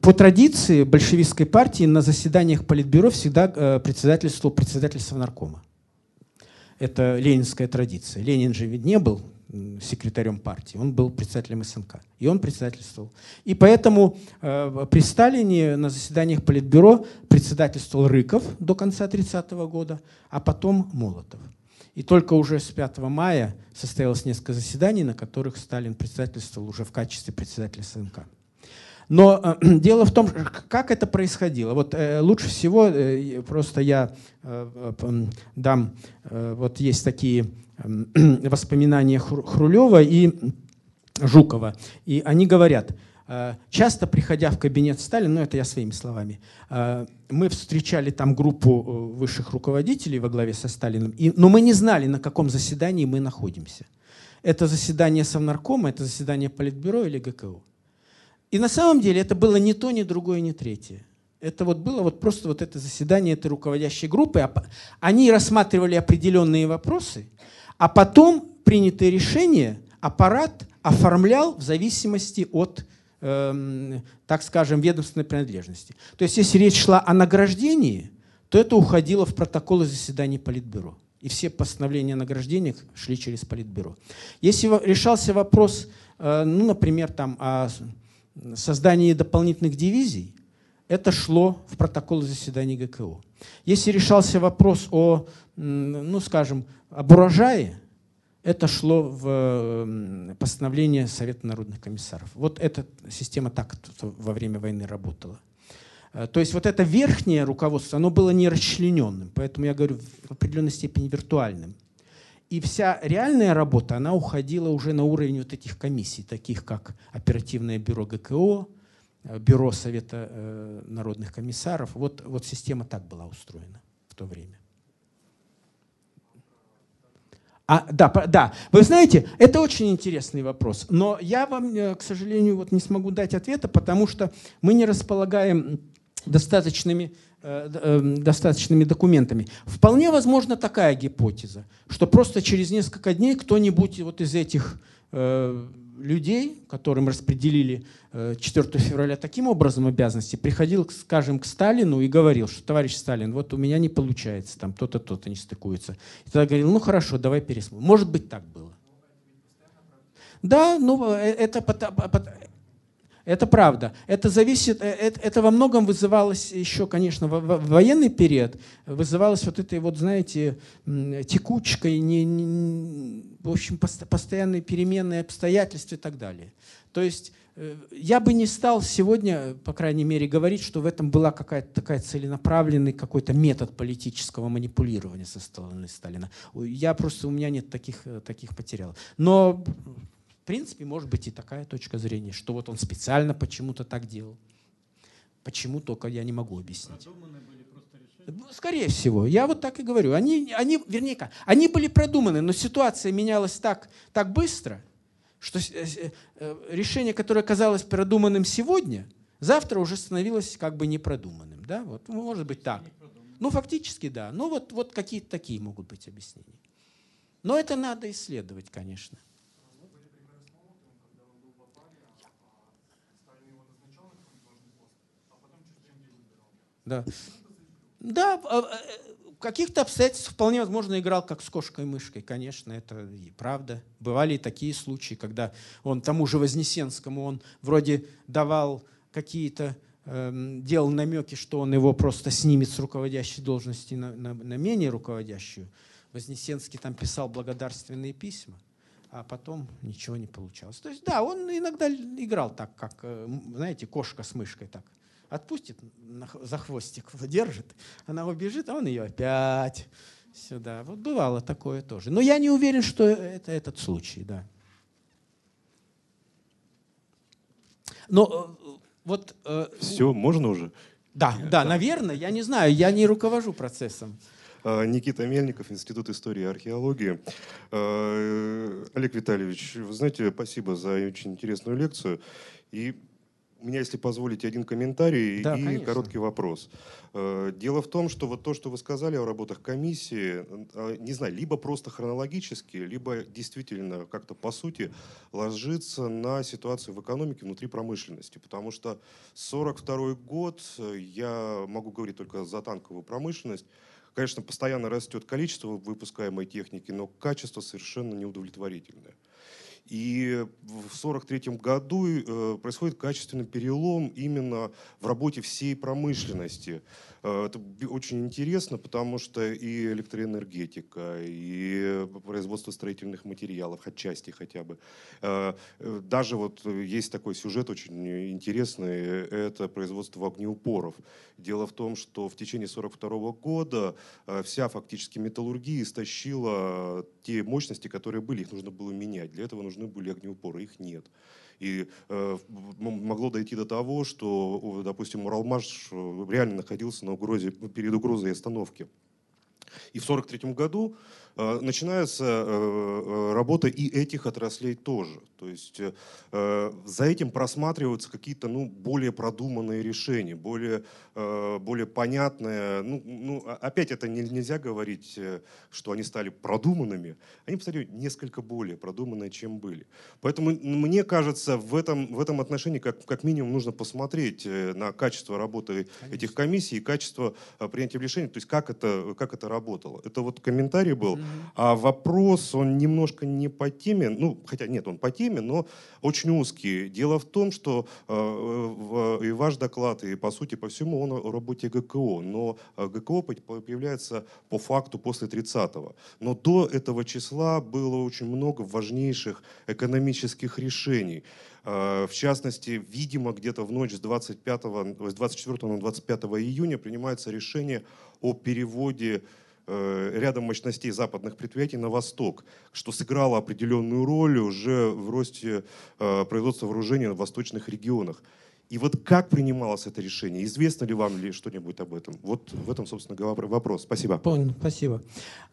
по традиции большевистской партии на заседаниях Политбюро всегда председательствовал председатель Совнаркома. Это ленинская традиция. Ленин же ведь не был секретарем партии, он был председателем СНК, и он председательствовал. И поэтому э, при Сталине на заседаниях Политбюро председательствовал Рыков до конца 30 -го года, а потом Молотов. И только уже с 5 мая состоялось несколько заседаний, на которых Сталин председательствовал уже в качестве председателя СНК. Но э, дело в том, как это происходило. Вот э, лучше всего, э, просто я э, э, дам, э, вот есть такие воспоминания Хрулева и Жукова. И они говорят, э, часто приходя в кабинет Сталина, ну это я своими словами, э, мы встречали там группу э, высших руководителей во главе со Сталиным, но мы не знали, на каком заседании мы находимся. Это заседание Совнаркома, это заседание Политбюро или ГКУ. И на самом деле это было ни то, ни другое, ни третье. Это вот было вот просто вот это заседание этой руководящей группы. А они рассматривали определенные вопросы, а потом принятые решения аппарат оформлял в зависимости от, э, так скажем, ведомственной принадлежности. То есть если речь шла о награждении, то это уходило в протоколы заседаний Политбюро. И все постановления о награждениях шли через Политбюро. Если решался вопрос, э, ну, например, там, о создании дополнительных дивизий, это шло в протокол заседаний ГКО. Если решался вопрос о, ну, скажем, об урожае, это шло в постановление Совета народных комиссаров. Вот эта система так во время войны работала. Э, то есть вот это верхнее руководство, оно было не расчлененным, поэтому я говорю в определенной степени виртуальным. И вся реальная работа, она уходила уже на уровень вот этих комиссий, таких как оперативное бюро ГКО, бюро Совета э, народных комиссаров. Вот, вот система так была устроена в то время. А, да, да, вы знаете, это очень интересный вопрос, но я вам, к сожалению, вот не смогу дать ответа, потому что мы не располагаем достаточными, э, э, достаточными документами. Вполне возможна такая гипотеза, что просто через несколько дней кто-нибудь вот из этих э, людей, которым распределили 4 февраля таким образом обязанности, приходил, скажем, к Сталину и говорил, что товарищ Сталин, вот у меня не получается, там то-то, то-то не стыкуется. И тогда говорил, ну хорошо, давай пересмотрим. Может быть, так было. Да, ну это, это правда. Это зависит, это, это во многом вызывалось еще, конечно, в, военный период, вызывалось вот этой вот, знаете, текучкой, не, не, в общем, пост, постоянные переменные обстоятельства и так далее. То есть э, я бы не стал сегодня, по крайней мере, говорить, что в этом была какая-то такая целенаправленный какой-то метод политического манипулирования со стороны Сталина. Я просто, у меня нет таких, э, таких материалов. Но принципе, может быть и такая точка зрения, что вот он специально почему-то так делал. Почему только я не могу объяснить. Ну, скорее всего, я вот так и говорю. Они, они, вернее, как, они были продуманы, но ситуация менялась так, так быстро, что э, э, решение, которое казалось продуманным сегодня, завтра уже становилось как бы непродуманным. Да? Вот, ну, может быть так. Ну, фактически, да. Ну, вот, вот какие-то такие могут быть объяснения. Но это надо исследовать, конечно. Да. Да, в а, э, каких-то обстоятельствах вполне возможно играл как с кошкой-мышкой, конечно, это и правда. Бывали и такие случаи, когда он тому же Вознесенскому, он вроде давал какие-то, э, делал намеки, что он его просто снимет с руководящей должности на, на, на менее руководящую. Вознесенский там писал благодарственные письма, а потом ничего не получалось. То есть да, он иногда играл так, как, э, знаете, кошка с мышкой так отпустит за хвостик, держит, она убежит, а он ее опять сюда. Вот бывало такое тоже. Но я не уверен, что это этот случай, да. Но э, вот... Э, Все, можно уже? Да, да, наверное, я не знаю, я не руковожу процессом. Никита Мельников, Институт истории и археологии. Олег Витальевич, вы знаете, спасибо за очень интересную лекцию. И у меня, если позволите, один комментарий да, и конечно. короткий вопрос. Э, дело в том, что вот то, что вы сказали о работах комиссии, э, не знаю, либо просто хронологически, либо действительно как-то по сути ложится на ситуацию в экономике внутри промышленности. Потому что 42 год, э, я могу говорить только за танковую промышленность, конечно, постоянно растет количество выпускаемой техники, но качество совершенно неудовлетворительное. И в 1943 году э, происходит качественный перелом именно в работе всей промышленности. Э, это очень интересно, потому что и электроэнергетика, и производство строительных материалов, отчасти хотя бы. Э, даже вот есть такой сюжет очень интересный, это производство огнеупоров. Дело в том, что в течение 1942 года вся фактически металлургия истощила те мощности, которые были, их нужно было менять. Для этого нужны были огнеупоры, их нет. И э, могло дойти до того, что, допустим, Уралмаш э, реально находился на угрозе, перед угрозой остановки. И в 1943 году начинается э, э, работа и этих отраслей тоже. То есть за этим просматриваются какие-то ну, более продуманные решения, более, более понятные. Ну, ну, опять это нельзя говорить, что они стали продуманными. Они стали несколько более продуманные, чем были. Поэтому мне кажется, в этом, в этом отношении как, как минимум нужно посмотреть на качество работы Конечно. этих комиссий и качество принятия решений, то есть как это, как это работало. Это вот комментарий был. А вопрос, он немножко не по теме, ну, хотя нет, он по теме, но очень узкий. Дело в том, что э, и ваш доклад, и по сути, по всему, он о работе ГКО. Но э, ГКО появляется по факту после 30-го. Но до этого числа было очень много важнейших экономических решений. Э, в частности, видимо, где-то в ночь с, 25, с 24 на 25 июня принимается решение о переводе рядом мощностей западных предприятий на восток, что сыграло определенную роль уже в росте э, производства вооружений в восточных регионах. И вот как принималось это решение? Известно ли вам ли что-нибудь об этом? Вот в этом, собственно вопрос. Спасибо. Понял, спасибо.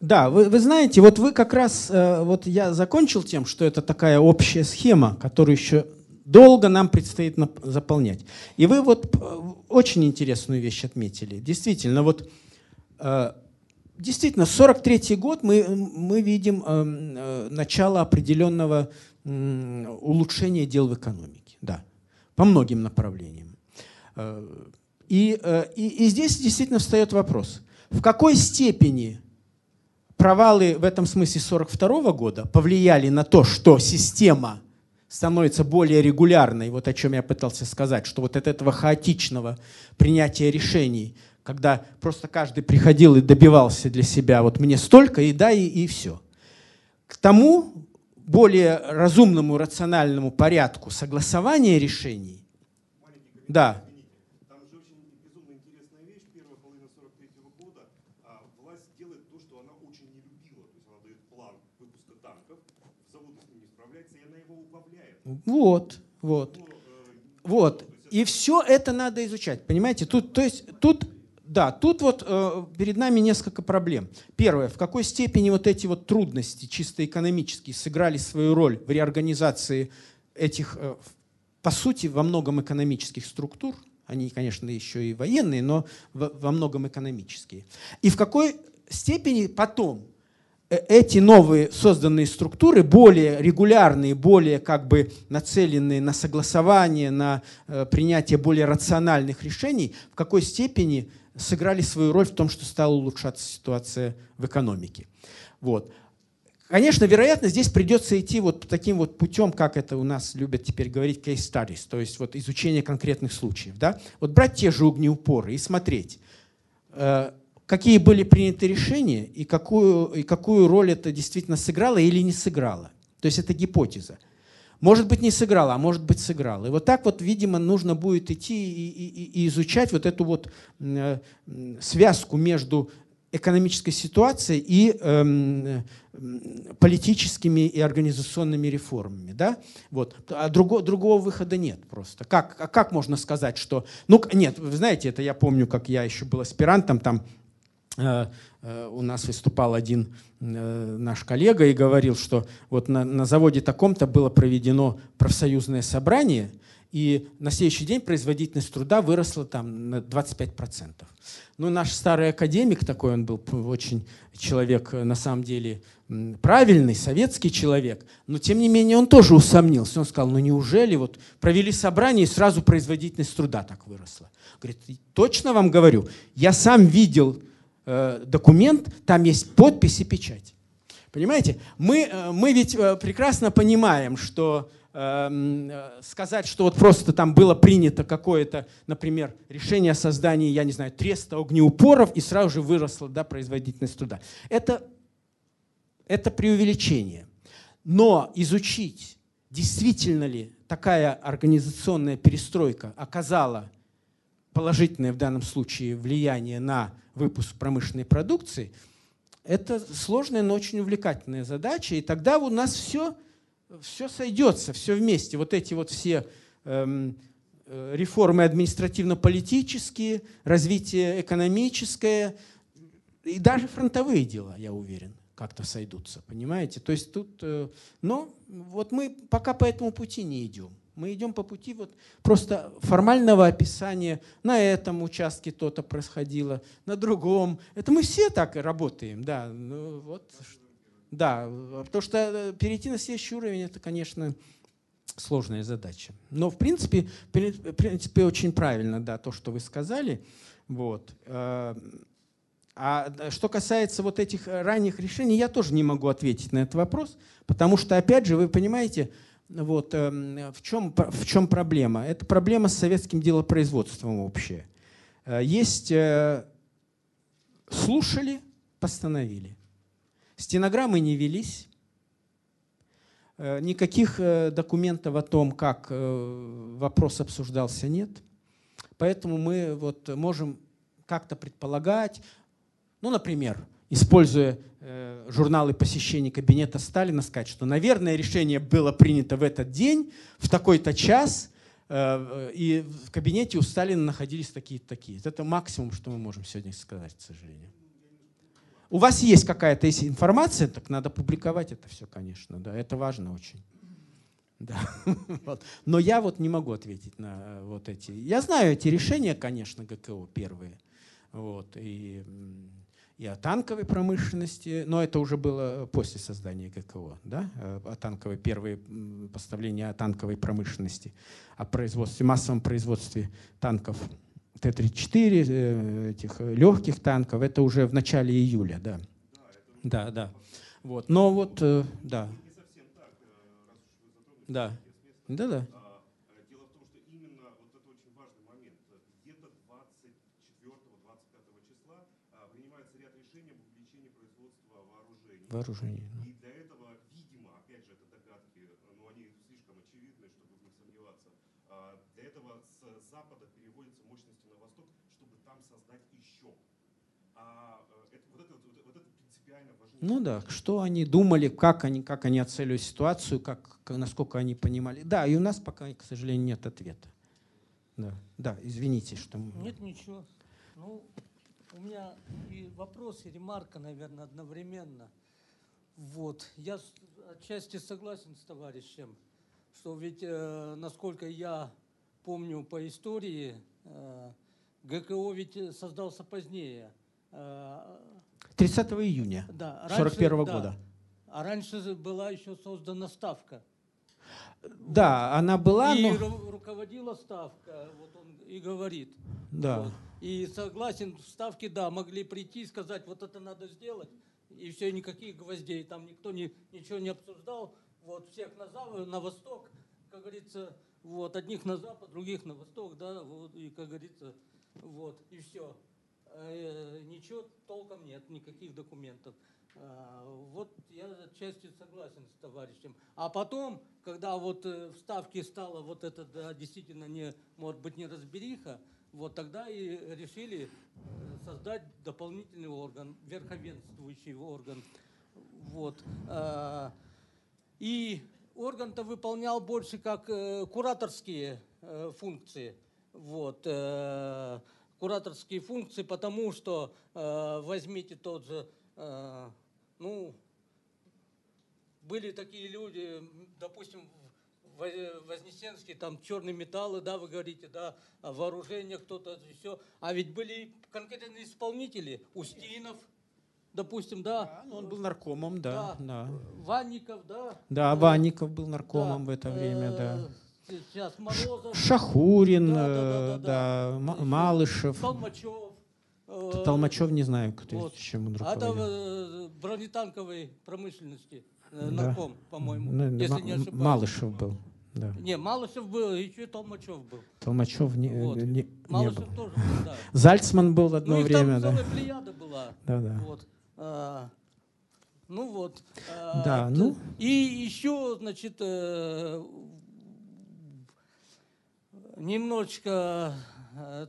Да, вы, вы знаете, вот вы как раз, э, вот я закончил тем, что это такая общая схема, которую еще долго нам предстоит заполнять. И вы вот очень интересную вещь отметили. Действительно, вот действительно, 43 год мы, мы видим э, э, начало определенного э, улучшения дел в экономике, да, по многим направлениям. Э, и, э, и, и здесь действительно встает вопрос, в какой степени провалы в этом смысле 42 года повлияли на то, что система становится более регулярной, вот о чем я пытался сказать, что вот от этого хаотичного принятия решений – когда просто каждый приходил и добивался для себя, вот мне столько, и да, и, и все. К тому более разумному, рациональному порядку согласования решений, да, Вот, вот. Э, вот. И все это надо изучать, понимаете? Тут, то есть, тут да, тут вот э, перед нами несколько проблем. Первое, в какой степени вот эти вот трудности чисто экономические сыграли свою роль в реорганизации этих, э, по сути, во многом экономических структур. Они, конечно, еще и военные, но во, многом экономические. И в какой степени потом э, эти новые созданные структуры, более регулярные, более как бы нацеленные на согласование, на э, принятие более рациональных решений, в какой степени сыграли свою роль в том, что стала улучшаться ситуация в экономике. Вот. Конечно, вероятно, здесь придется идти вот таким вот путем, как это у нас любят теперь говорить, case studies, то есть вот изучение конкретных случаев. Да? Вот брать те же огнеупоры и смотреть, э, какие были приняты решения и какую, и какую роль это действительно сыграло или не сыграло. То есть это гипотеза. Может быть, не сыграла, а может быть, сыграла. И вот так вот, видимо, нужно будет идти и, и, и изучать вот эту вот э, связку между экономической ситуацией и э, политическими и организационными реформами. Да? Вот. А другого, другого выхода нет просто. Как, а как можно сказать, что... Ну, нет, вы знаете, это я помню, как я еще был аспирантом, там у нас выступал один э, наш коллега и говорил, что вот на, на заводе таком-то было проведено профсоюзное собрание, и на следующий день производительность труда выросла там на 25%. Ну, наш старый академик такой, он был очень человек, на самом деле, правильный, советский человек, но тем не менее он тоже усомнился. Он сказал, ну неужели вот провели собрание и сразу производительность труда так выросла? Говорит, точно вам говорю, я сам видел Э, документ, там есть подпись и печать. Понимаете? Мы, э, мы ведь э, прекрасно понимаем, что сказать, что вот просто там было принято какое-то, например, решение о создании, я не знаю, треста огнеупоров, и сразу же выросла да, производительность труда. Это, это преувеличение. Но изучить, действительно ли такая организационная перестройка оказала положительное в данном случае влияние на выпуск промышленной продукции, это сложная, но очень увлекательная задача. И тогда у нас все, все сойдется, все вместе. Вот эти вот все эм, э, реформы административно-политические, развитие экономическое и даже фронтовые дела, я уверен, как-то сойдутся, понимаете? То есть тут, э, но вот мы пока по этому пути не идем. Мы идем по пути вот просто формального описания. На этом участке то-то происходило, на другом. Это мы все так и работаем, да. Ну, вот, да, потому что э, перейти на следующий уровень, это, конечно, сложная задача. Но, в принципе, в принципе очень правильно, да, то, что вы сказали. Вот. Э, а что касается вот этих ранних решений, я тоже не могу ответить на этот вопрос, потому что, опять же, вы понимаете, вот, эм, в, чем, в чем проблема? Это проблема с советским делопроизводством общая. Э, есть э, слушали, постановили. Стенограммы не велись. Э, никаких документов о том, как вопрос обсуждался, нет. Поэтому мы вот можем как-то предполагать, ну, например, используя э, журналы посещений кабинета Сталина, сказать, что, наверное, решение было принято в этот день, в такой-то час, э, и в кабинете у Сталина находились такие-то такие. Это максимум, что мы можем сегодня сказать, к сожалению. У вас есть какая-то информация, так надо публиковать это все, конечно. Да, это важно очень. Да. вот. Но я вот не могу ответить на э, вот эти. Я знаю эти решения, конечно, ГКО первые. Вот. И и о танковой промышленности, но это уже было после создания ГКО, да? о танковой, первые поставления о танковой промышленности, о производстве, массовом производстве танков Т-34, э, этих легких танков, это уже в начале июля, да. Да, да. Вот. Но вот, э, да. Да. Да, да. Вооружений. И для этого, видимо, опять же, это догадки, но они слишком очевидны, чтобы в них сомневаться. А, для этого с запада переводятся мощности на восток, чтобы там создать еще. А э, это, вот, это, вот это принципиально важнее. Ну да, что они думали, как они, как они оценивали ситуацию, как, насколько они понимали. Да, и у нас пока, к сожалению, нет ответа. Да, да, извините, что... Нет ничего. Ну, у меня и вопрос, и ремарка, наверное, одновременно. Вот. Я отчасти согласен с товарищем, что ведь, э, насколько я помню по истории, э, ГКО ведь создался позднее. Э, 30 июня да, 41 да. года. А раньше была еще создана ставка. Да, вот. она была, и но... руководила ставка, вот он и говорит. Да. Вот. И согласен, в ставке, да, могли прийти и сказать, вот это надо сделать и все, никаких гвоздей, там никто не, ничего не обсуждал, вот, всех на, запад, на восток, как говорится, вот, одних на запад, других на восток, да, вот, и, как говорится, вот, и все. Э, ничего толком нет, никаких документов. Э, вот я отчасти согласен с товарищем. А потом, когда вот э, в Ставке стало вот это, да, действительно, не, может быть, не разбериха, вот тогда и решили э, создать дополнительный орган, верховенствующий орган. Вот. Э, и орган-то выполнял больше как э, кураторские функции. Вот. Кураторские функции, потому что возьмите тот же, ну, были такие люди, допустим, Вознесенский, там черные металлы, да, вы говорите, да, вооружение кто-то, все. А ведь были конкретные исполнители, Устинов, допустим, да. да ну, он был наркомом, да, да. да. Ванников, да. Да, Ванников был наркомом да. в это время, да. Э, сейчас Морозов. Шахурин, да, да, да, да, да. Малышев. Толмачев. э, Толмачев не знаю, кто вот. чем он А э, бронетанковой промышленности, э, Да. нарком, по-моему, Ну, если не ошибаюсь. Малышев был. Да. Не, Малышев был, еще и Толмачев был. Толмачев не, Вот. не- не Малышев был. тоже был, да. Зальцман был одно ну, время, там да. целая плеяда была. Да, да. Вот. А, ну вот. А, Да, ну. И еще, значит, э, немножечко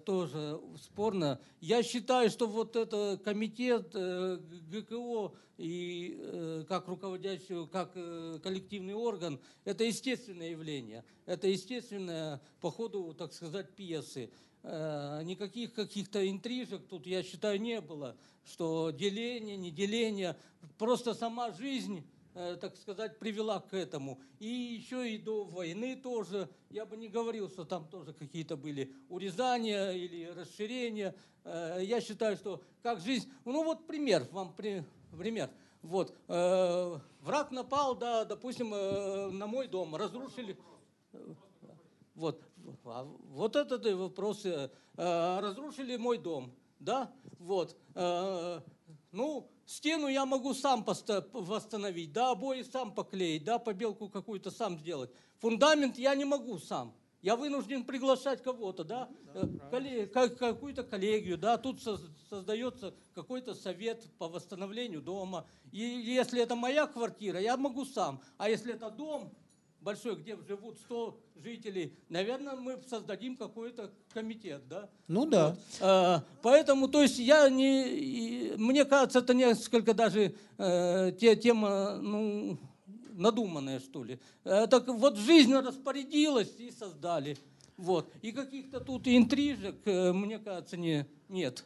тоже спорно. Я считаю, что вот это комитет э, ГКО и э, как руководящий, как э, коллективный орган, это естественное явление. Это естественное по ходу, так сказать, пьесы. Э, Никаких каких-то интрижек тут, я считаю, не было, что деление, не деление. Просто сама жизнь э, так сказать, привела к этому. И еще и до войны тоже, я бы не говорил, что там тоже какие-то были урезания или расширения. Э, Я считаю, что как жизнь... Ну вот пример, вам при- пример. Вот, э, враг напал, да, допустим, э, на мой дом, разрушили... Вот, а вот этот вопрос. э, э, Разрушили мой дом, да? Вот. Ну, стену я могу сам восстановить, да, обои сам поклеить, да, побелку какую-то сам сделать. Фундамент я не могу сам. Я вынужден приглашать кого-то, да, э, колле- ка- какую-то коллегию, да, тут соз- создается какой-то совет по восстановлению дома. И если это моя квартира, я могу сам. А если это дом, большой, где живут 100 жителей, наверное, мы создадим какой-то комитет, да? Ну да. А, Поэтому, то есть я не, мне кажется, это несколько даже э, те, тема, ну, надуманная, что ли. Э, Так вот жизнь распорядилась и создали. Вот. И каких-то тут интрижек, э, мне кажется, не, нет.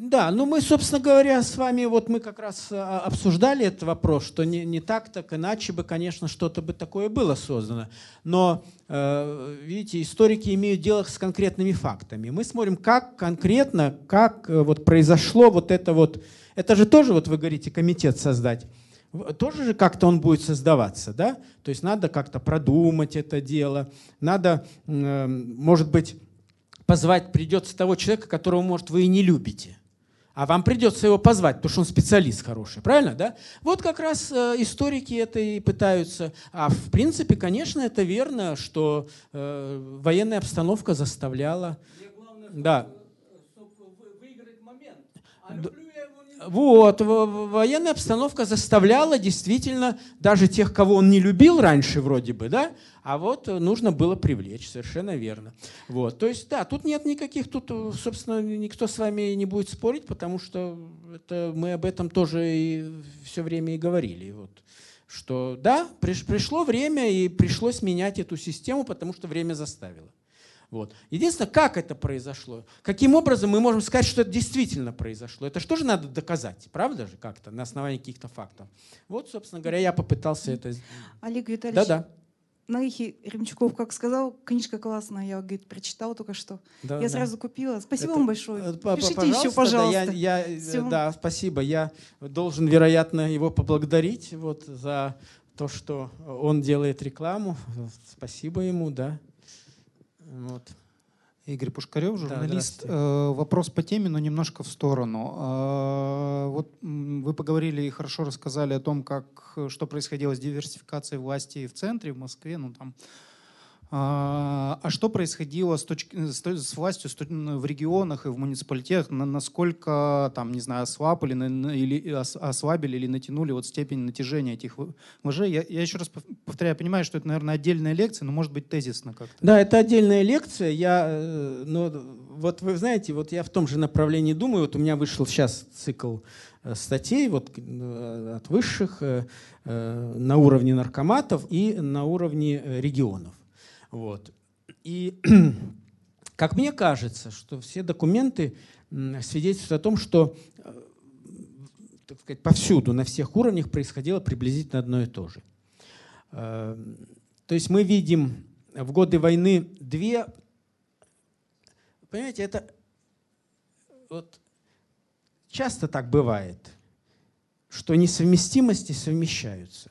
Да, ну мы, собственно говоря, с вами вот мы как раз а, обсуждали этот вопрос, что не, не так, так иначе бы, конечно, что-то бы такое было создано. Но, э, видите, историки имеют дело с конкретными фактами. Мы смотрим, как конкретно, как э, вот произошло вот это вот, это же тоже, вот вы говорите, комитет создать. Тоже же как-то он будет создаваться, да? То есть надо как-то продумать это дело, надо, э, может быть, позвать придется того человека, которого, может, вы и не любите. А вам придется его позвать, потому что он специалист хороший, правильно, да? Вот как раз э, историки это и пытаются. А в принципе, конечно, это верно, что э, военная обстановка заставляла. Мне главное, Да. чтобы выиграть момент. А Вот, военная обстановка заставляла действительно даже тех, кого он не любил раньше вроде бы, да, а вот э, нужно было привлечь, совершенно верно. Вот, то есть, да, тут нет никаких, тут, э, собственно, никто с вами не будет спорить, потому что это, мы об этом тоже и все время и говорили. Вот, что да, приш- пришло время и пришлось менять эту систему, потому что время заставило. Вот. Единственное, как это произошло, каким образом мы можем сказать, что это действительно произошло. Это что же надо доказать, правда же, как-то, на основании каких-то фактов. Вот, собственно говоря, я попытался это сделать. Олег Витальевич, Да-да. Наихи Ремчуков, как сказал, книжка классная, я, говорит, прочитала только что. да, я да. сразу купила. Спасибо Это- вам большое. Э, Пишите еще, да, пожалуйста. я, я, э, да, спасибо. Я должен, вероятно, его поблагодарить вот, за то, что он делает рекламу. Спасибо ему, да. Вот. Игорь Пушкарев, Да, журналист. здравствуйте. Э, Вопрос по теме, но немножко в сторону. Э, Вот вы поговорили и хорошо рассказали о том, как, что происходило с диверсификацией власти в центре, в Москве, ну там. А а что происходило с, точки, то- с властью в регионах и в муниципалитетах? На- насколько, там, не знаю, ослабили, или, ос- ослабили или натянули вот степень натяжения этих вожей? Я, я еще раз пов- повторяю, понимаю, что это, наверное, отдельная лекция, но может быть тезисно как-то. Да, это отдельная лекция. Я, э, ну, вот вы знаете, вот я в том же направлении думаю. Вот у меня вышел сейчас цикл э, статей вот, э, от высших э, э, на уровне наркоматов и на уровне э, регионов. Вот. И как мне кажется, что все документы свидетельствуют о том, что э, так сказать, повсюду, на всех уровнях происходило приблизительно одно и то же. Э, То есть мы видим в годы войны две... Понимаете, это вот часто так бывает, что несовместимости совмещаются.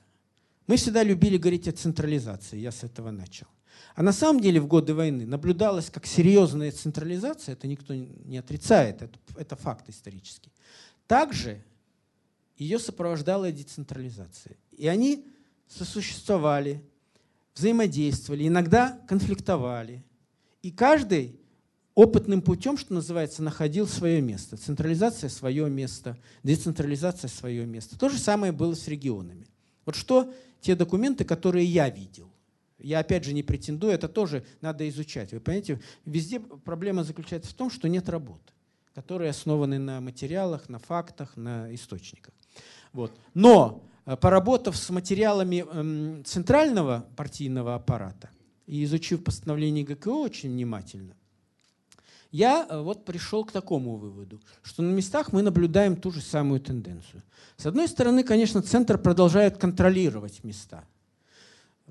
Мы всегда любили говорить о централизации, я с этого начал. А на самом деле в годы войны наблюдалась как серьезная централизация, это никто не отрицает, это, это факт исторический. Также ее сопровождала децентрализация. И они сосуществовали, взаимодействовали, иногда конфликтовали. И каждый опытным путем, что называется, находил свое место. Централизация – свое место, децентрализация – свое место. То же самое было с регионами. Вот что те документы, которые я видел. Я опять же не претендую, это тоже надо изучать. Вы понимаете, везде проблема заключается в том, что нет работы, которые основаны на материалах, на фактах, на источниках. Вот. Но э, поработав с материалами эм, центрального партийного аппарата и изучив постановление ГКО очень внимательно, я э, вот пришел к такому выводу, что на местах мы наблюдаем ту же самую тенденцию. С одной стороны, конечно, центр продолжает контролировать места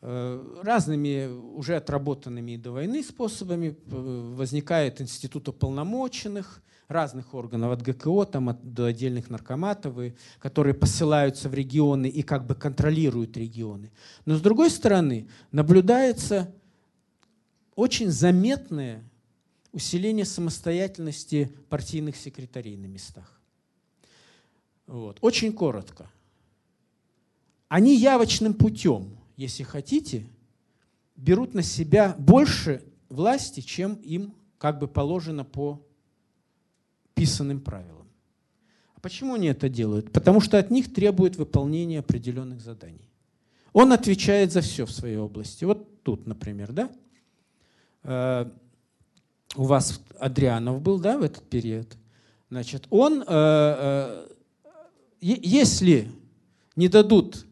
разными уже отработанными до войны способами. Возникает институт уполномоченных, разных органов, от ГКО там, от, до отдельных наркоматов, и, которые посылаются в регионы и как бы контролируют регионы. Но с другой стороны, наблюдается очень заметное усиление самостоятельности партийных секретарей на местах. Вот. Очень коротко. Они явочным путем, если хотите, берут на себя больше власти, чем им как бы положено по писанным правилам. А почему они это делают? Потому что от них требуют выполнения определенных заданий. Он отвечает за все в своей области. Вот тут, например, да? Э, у вас Адрианов был, да, в этот период, значит, он, э, э, если не дадут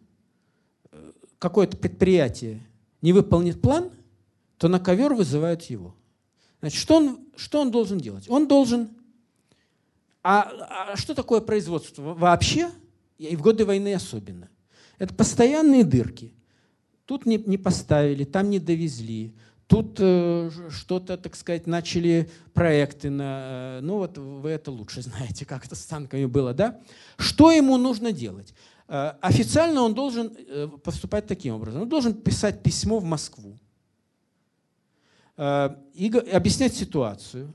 какое-то предприятие, не выполнит план, то на ковер вызывают его. Значит, что он, что он должен делать? Он должен... А, а что такое производство вообще, и в годы войны особенно? Это постоянные дырки. Тут не, не поставили, там не довезли, Тут э, что-то, так сказать, начали проекты на... Э, ну вот вы это лучше знаете, как это с танками было, да? Что ему нужно делать? Э, официально он должен э, поступать таким образом. Он должен писать письмо в Москву э, и объяснять ситуацию.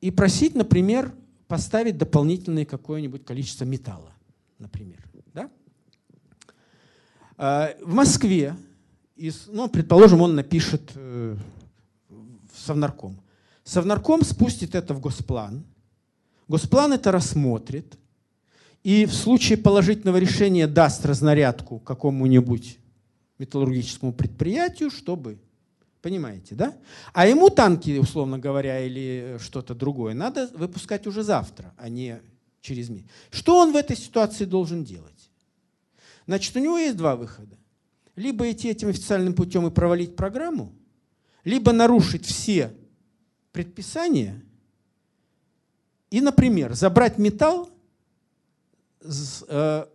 И просить, например, поставить дополнительное какое-нибудь количество металла, например. Да? В Москве ну, предположим, он напишет в Совнарком. Совнарком спустит это в Госплан. Госплан это рассмотрит. И в случае положительного решения даст разнарядку какому-нибудь металлургическому предприятию, чтобы Понимаете, да? А ему танки, условно говоря, или что-то другое, надо выпускать уже завтра, а не через месяц. Что он в этой ситуации должен делать? Значит, у него есть два выхода либо идти этим официальным путем и провалить программу, либо нарушить все предписания и, например, забрать металл с э,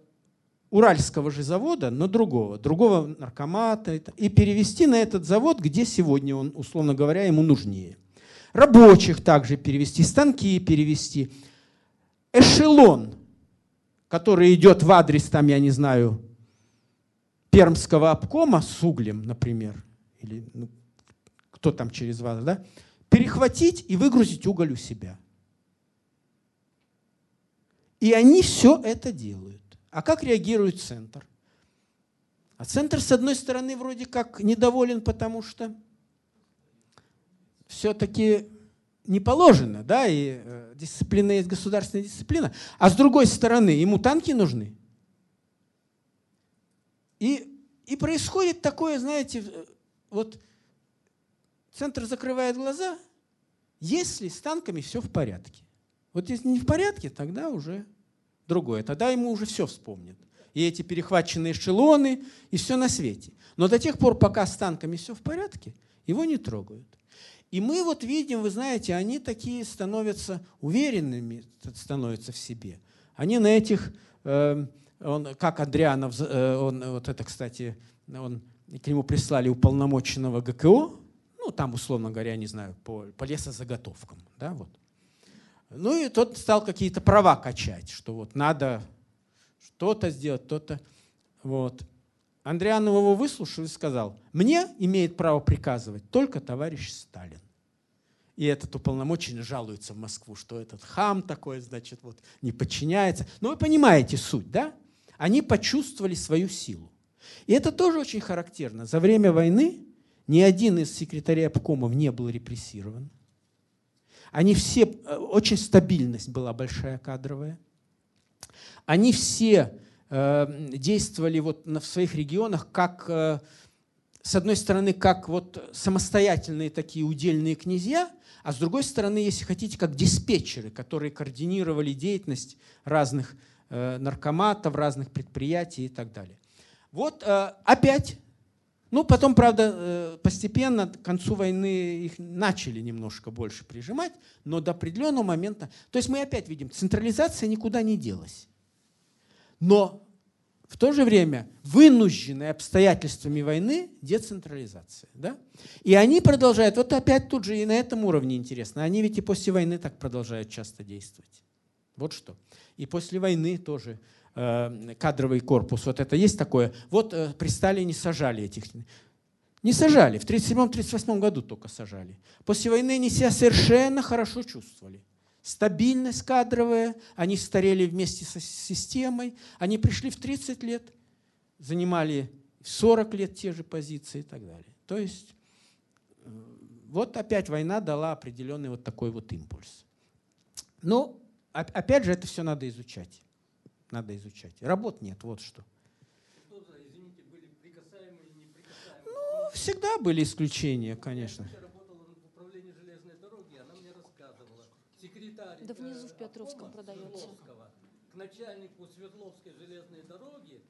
уральского же завода, но другого, другого наркомата, и перевести на этот завод, где сегодня он, условно говоря, ему нужнее. Рабочих также перевести, станки перевести. Эшелон, который идет в адрес, там, я не знаю, пермского обкома с углем, например, или ну, кто там через вас, да, перехватить и выгрузить уголь у себя. И они все это делают. А как реагирует центр? А центр, с одной стороны, вроде как недоволен, потому что все-таки не положено, да, и э, дисциплина есть государственная дисциплина. А с другой стороны, ему танки нужны. И, и происходит такое, знаете, вот центр закрывает глаза, если с танками все в порядке. Вот если не в порядке, тогда уже другое. Тогда ему уже все вспомнят. И эти перехваченные эшелоны, и все на свете. Но до тех пор, пока с танками все в порядке, его не трогают. И мы вот видим, вы знаете, они такие становятся уверенными, становятся в себе. Они на этих э, он, как Андрианов, э, он, вот это, кстати, он, к нему прислали уполномоченного ГКО, ну, там, условно говоря, не знаю, по, по лесозаготовкам, да, вот. Ну, и тот стал какие-то права качать, что вот надо что-то сделать, то-то, вот. Андрианов его выслушал и сказал, мне имеет право приказывать только товарищ Сталин. И этот уполномоченный жалуется в Москву, что этот хам такой, значит, вот не подчиняется. Но вы понимаете суть, да? Они почувствовали свою силу. И это тоже очень характерно. За время войны ни один из секретарей обкомов не был репрессирован. Они все, э, очень стабильность была большая кадровая. Они все э, действовали вот в своих регионах как, э, с одной стороны, как вот самостоятельные такие удельные князья, а с другой стороны, если хотите, как диспетчеры, которые координировали деятельность разных наркоматов, разных предприятий и так далее. Вот опять ну, потом, правда, э, постепенно к концу войны их начали немножко больше прижимать, но до определенного момента... То есть мы опять видим, централизация никуда не делась. Но в то же время вынужденная обстоятельствами войны децентрализация. Да? И они продолжают, вот опять тут же и на этом уровне интересно, они ведь и после войны так продолжают часто действовать. Вот что. И после войны тоже кадровый корпус, вот это есть такое. Вот э, при Сталине сажали этих. Не сажали, в 1937-1938 году только сажали. После войны они себя совершенно хорошо чувствовали. Стабильность кадровая, они старели вместе со системой, они пришли в 30 лет, занимали в 40 лет те же позиции и так далее. То есть э, вот опять война дала определенный вот такой вот импульс. Но опять же это все надо изучать надо изучать. Работ нет, вот что. Что за, извините, были прикасаемые неприкасаемые? Ну, всегда были исключения, конечно. Я работала в управлении железной дороги, она мне рассказывала. Секретарь Да внизу в э, Петровском продается. К начальнику Свердловской железной дороги.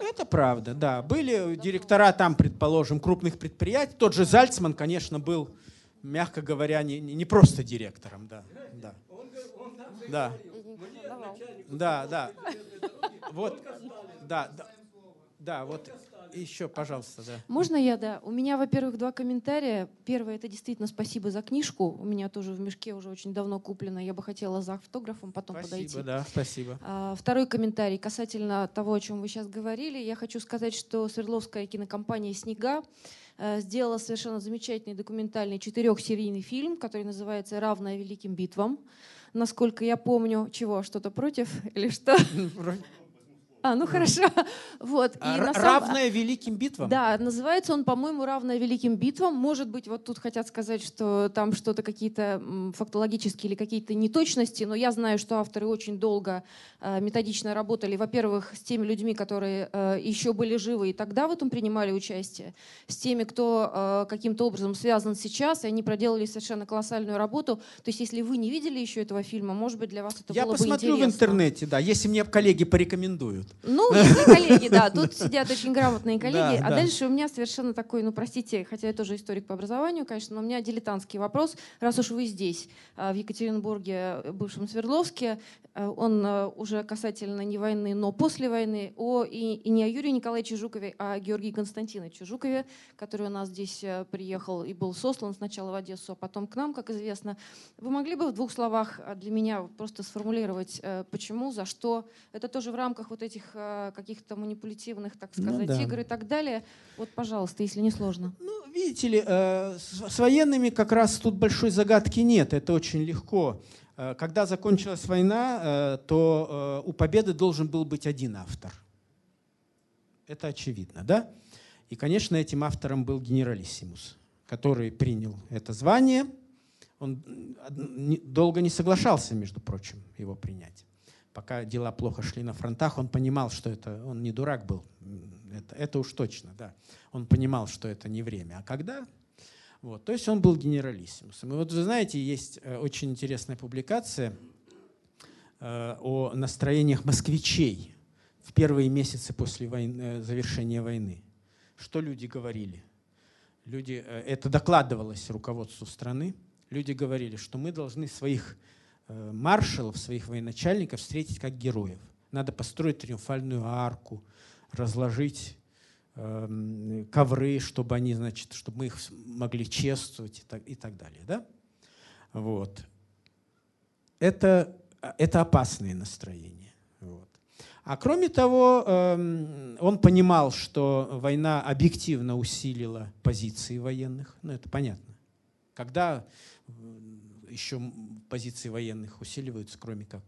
Это правда, да. Были директора там, предположим, крупных предприятий. Тот же Зальцман, конечно, был, мягко говоря, не, не просто директором, да. Да. Да. Начальнику Да, да. Вот, да, да. Да, вот еще, пожалуйста, да. Можно я, да? У меня, во-первых, два комментария. Первое, это действительно спасибо за книжку. У меня тоже в мешке уже очень давно куплено. Я бы хотела за автографом потом подойти. Спасибо, да, спасибо. А, Второй комментарий касательно того, о чем вы сейчас говорили. Я хочу сказать, что Свердловская кинокомпания «Снега» э, сделала совершенно замечательный документальный четырехсерийный фильм, который называется «Равное великим битвам». Насколько я помню, чего, что-то против или что? А, ну хорошо. Вот. И А, р- самом- Равное великим битвам? да, называется он, по-моему, «Равное великим битвам». Может быть, вот тут хотят сказать, что там что-то какие-то фактологические или какие-то неточности, но я знаю, что авторы очень долго э, методично работали, во-первых, с теми людьми, которые э, еще были живы и тогда в этом принимали участие, с теми, кто э, каким-то образом связан сейчас, и они проделали совершенно колоссальную работу. То есть, если вы не видели еще этого фильма, может быть, для вас это Я было бы посмотрю в интересно. интернете, да, если мне коллеги порекомендуют. Ну, если коллеги, да, тут сидят очень грамотные коллеги. Да, а да. дальше у меня совершенно такой, ну, простите, хотя я тоже историк по образованию, конечно, но у меня дилетантский вопрос. Раз уж вы здесь, а, в Екатеринбурге, э, бывшем Свердловске, э, он э, уже касательно не войны, но после войны, о, и, и не о Юрии Николаевиче Жукове, а о Георгии Константиновиче Жукове, который у нас здесь приехал и был сослан сначала в Одессу, а потом к нам, как известно. Вы могли бы в двух словах э, для меня просто сформулировать, почему, за что? Это тоже в рамках вот этих э, каких-то манипулятивных, так Ну сказать, да. игр и так далее. Вот, пожалуйста, если не сложно. Ну, видите ли, э, с военными как раз тут большой загадки нет, это очень легко. Э, Когда закончилась война, то у победы должен был быть один автор. Это очевидно, да? И, конечно, этим автором был генералиссимус, который принял это звание. Он долго не соглашался, между прочим, его принять. Пока дела плохо шли на фронтах, он понимал, что это... Он не дурак был, это, это уж точно, да. Он понимал, что это не время. А когда? Вот, то есть он был генералиссимусом. И вот вы знаете, есть э, очень интересная публикация э, о настроениях москвичей в первые месяцы после войны, э, завершения войны. Что люди говорили? Люди, это докладывалось руководству страны. Люди говорили, что мы должны своих маршалов, своих военачальников встретить как героев. Надо построить триумфальную арку, разложить эм, ковры, чтобы они, значит, чтобы мы их могли чествовать и так, и так далее. Да? Вот. Это, это опасные настроения. Вот. А кроме того, эм, он понимал, что война объективно усилила позиции военных. Ну, это понятно. Когда еще позиции военных усиливаются, кроме как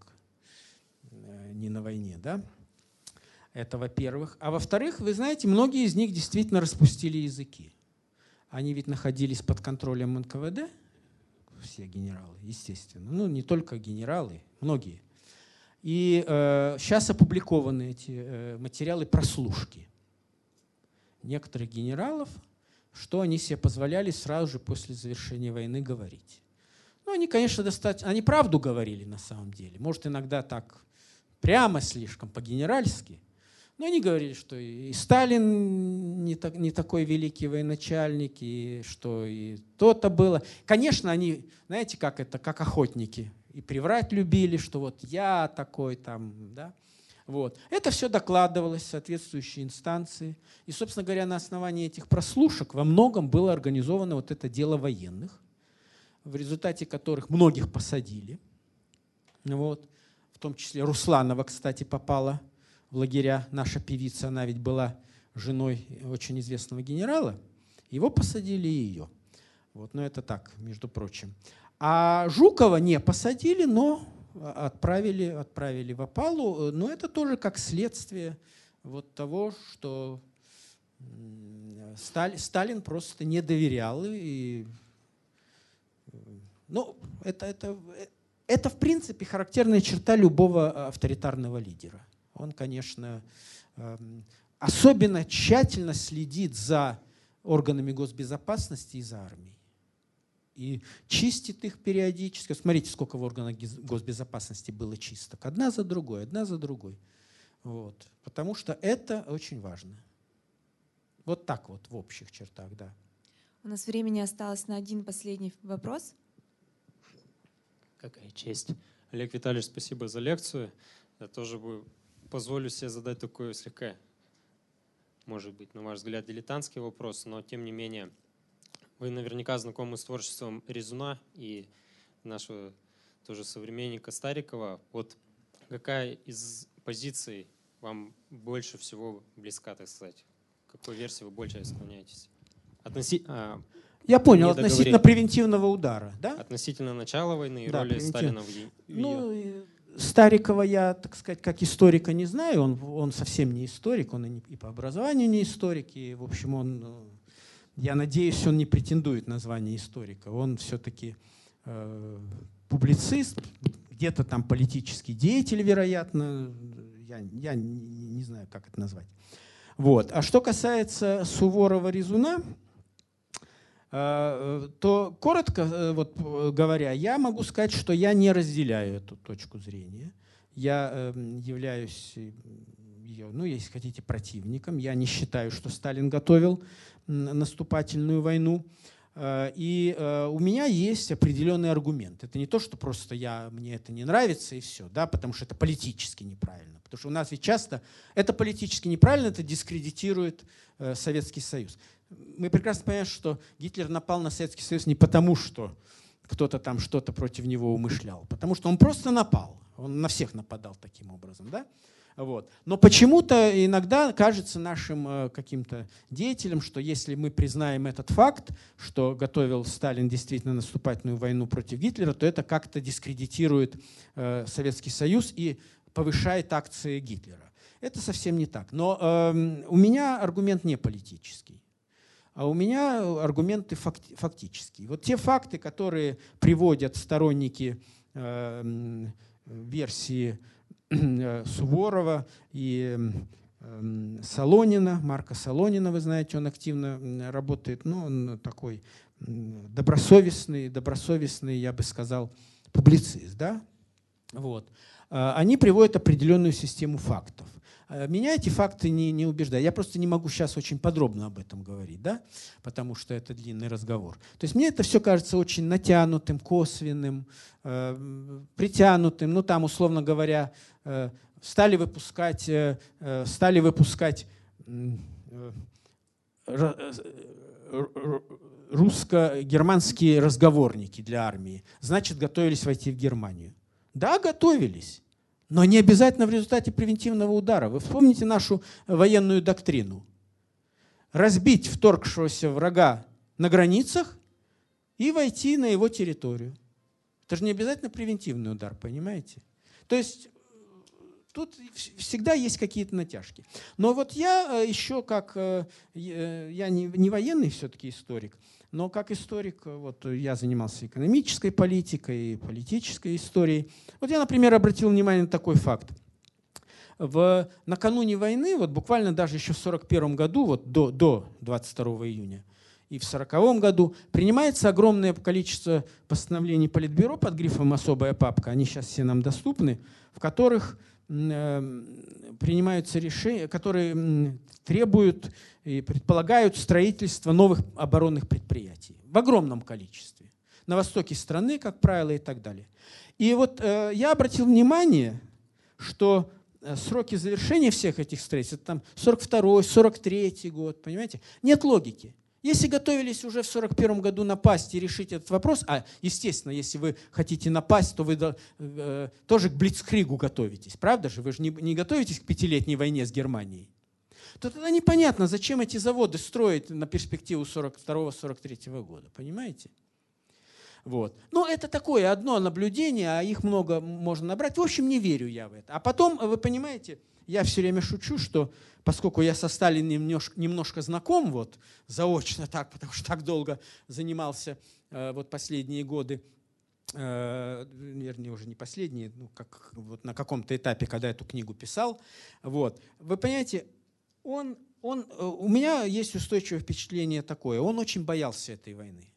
э, не на войне, да? Это во-первых. А во-вторых, вы знаете, многие из них действительно распустили языки. Они ведь находились под контролем НКВД, все генералы, естественно. Ну, не только генералы, многие. И э, сейчас опубликованы эти э, материалы прослушки некоторых генералов, что они себе позволяли сразу же после завершения войны говорить. Ну, они, конечно, достаточно... Они правду говорили на самом деле. Может, иногда так прямо слишком, по-генеральски. Но они говорили, что и Сталин не, так, не такой великий военачальник, и что и то-то было. Конечно, они, знаете, как это, как охотники. И приврать любили, что вот я такой там, да. Вот. Это все докладывалось в соответствующие инстанции. И, собственно говоря, на основании этих прослушек во многом было организовано вот это дело военных в результате которых многих посадили. Вот. В том числе Русланова, кстати, попала в лагеря. Наша певица, она ведь была женой очень известного генерала. Его посадили и ее. Вот, но это так, между прочим. А Жукова не посадили, но отправили, отправили в опалу. Но это тоже как следствие вот того, что Сталин просто не доверял и ну, это, это, это, в принципе, характерная черта любого э, авторитарного лидера. Он, конечно, эм, особенно тщательно следит за органами госбезопасности и за армией. И чистит их периодически. Смотрите, сколько в органах госбезопасности было чисток. Одна за другой, одна за другой. Вот. Потому что это очень важно. Вот так вот в общих чертах, да. У нас времени осталось на один последний вопрос. Какая честь. Олег Витальевич, спасибо за лекцию. Я тоже бы позволю себе задать такой слегка, может быть, на ваш взгляд, дилетантский вопрос, но тем не менее, вы наверняка знакомы с творчеством Резуна и нашего тоже современника Старикова. Вот какая из позиций вам больше всего близка, так сказать? К какой версии вы больше склоняетесь? Относи... А, я понял, относительно превентивного удара. Да? Относительно начала войны и да, роли. Сталина в ее. Ну, Старикова я, так сказать, как историка не знаю, он, он совсем не историк, он и, не, и по образованию не историк, и, в общем, он, э, я надеюсь, он не претендует на звание историка, он все-таки э, публицист, где-то там политический деятель, вероятно, я, я не, не знаю, как это назвать. Вот. А что касается Суворова-Резуна, то коротко э, вот, э, говоря, я могу сказать, что я не разделяю эту точку зрения. Я эм, являюсь ее, ну, если хотите, противником. Я не считаю, что Сталин готовил наступательную войну. И у меня есть определенный аргумент. Это не то, что просто я, мне это не нравится и все, да, потому что это политически неправильно. Потому что у нас ведь часто это политически неправильно, это дискредитирует Советский Союз мы прекрасно понимаем, что Гитлер напал на Советский Союз не потому, что кто-то там что-то против него умышлял, потому что он просто напал. Он на всех нападал таким образом. Да? Вот. Но почему-то иногда кажется нашим э, каким-то деятелям, что если мы признаем этот факт, что готовил Сталин действительно наступательную войну против Гитлера, то это как-то дискредитирует э, Советский Союз и повышает акции Гитлера. Это совсем не так. Но э, у меня аргумент не политический. А у меня аргументы фактические. Вот те факты, которые приводят сторонники э, версии э, Суворова и э, Солонина, Марка Солонина, вы знаете, он активно работает, ну, он такой добросовестный, добросовестный, я бы сказал, публицист, да? Вот. Они приводят определенную систему фактов. Э, меня эти факты не, не убеждают. Я просто не могу сейчас очень подробно об этом говорить, да? потому что это длинный разговор. То есть мне это все кажется очень натянутым, косвенным, э, притянутым. Ну там, условно говоря, э, стали выпускать, э, э стали выпускать э, русско-германские разговорники для армии. Значит, готовились войти в Германию. Да, готовились. Но не обязательно в результате превентивного удара. Вы вспомните нашу военную доктрину. Разбить вторгшегося врага на границах и войти на его территорию. Это же не обязательно превентивный удар, понимаете? То есть тут всегда есть какие-то натяжки. Но вот я э, еще как, э, э, я не военный все-таки историк, но как историк, вот я занимался экономической политикой, политической историей. Вот я, например, обратил внимание на такой факт. В, накануне войны, вот буквально даже еще в 1941 году, вот до, до 22 июня, и в 1940 году принимается огромное количество постановлений Политбюро под грифом «Особая папка», они сейчас все нам доступны, в которых принимаются решения, которые требуют и предполагают строительство новых оборонных предприятий в огромном количестве. На востоке страны, как правило, и так далее. И вот э, я обратил внимание, что э, сроки завершения всех этих строительств, там 42 43 год, понимаете, нет логики. Если готовились уже в 1941 году напасть и решить этот вопрос, а, естественно, если вы хотите напасть, то вы э, тоже к Блицкригу готовитесь, правда же? Вы же не, не готовитесь к пятилетней войне с Германией. То тогда непонятно, зачем эти заводы строить на перспективу 42-43 года, понимаете? Вот. Но это такое одно наблюдение, а их много можно набрать. В общем, не верю я в это. А потом, вы понимаете, я все время шучу, что поскольку я со Сталином немножко, немножко знаком, вот, заочно так, потому что так долго занимался э, вот последние годы, э, вернее, уже не последние, ну, как вот на каком-то этапе, когда эту книгу писал, вот, вы понимаете, он, он, э, у меня есть устойчивое впечатление такое, он очень боялся этой войны.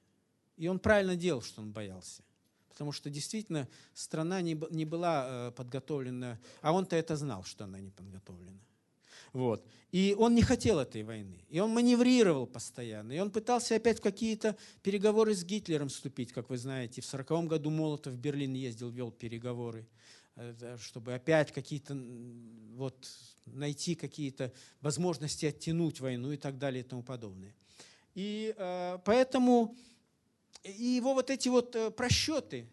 И он правильно делал, что он боялся потому что действительно страна не, не была подготовлена, а он-то это знал, что она не подготовлена. Вот. И он не хотел этой войны. И он маневрировал постоянно. И он пытался опять в какие-то переговоры с Гитлером вступить, как вы знаете. В 1940 году Молотов в Берлин ездил, вел переговоры, э, чтобы опять какие-то, вот, найти какие-то возможности оттянуть войну и так далее и тому подобное. И э, поэтому и его вот эти вот э, просчеты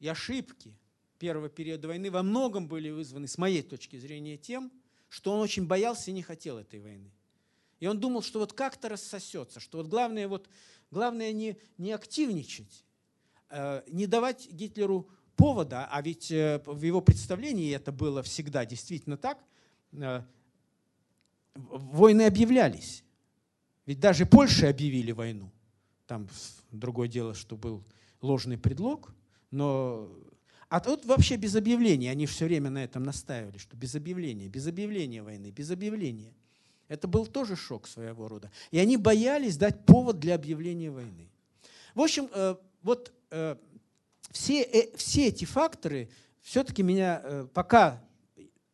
и ошибки первого периода войны во многом были вызваны, с моей точки зрения, тем, что он очень боялся и не хотел этой войны. И он думал, что вот как-то рассосется, что вот главное, вот, главное не, не активничать, э, не давать Гитлеру повода, а ведь э, в его представлении это было всегда действительно так, войны объявлялись. Ведь даже Польше объявили войну. Там другое дело, что был ложный предлог, но... А тут вообще без объявления, они все время на этом настаивали, что без объявления, без объявления войны, без объявления. Это был тоже шок своего рода. И они боялись дать повод для объявления войны. В общем, э, вот э, все, э, все эти факторы все-таки меня пока,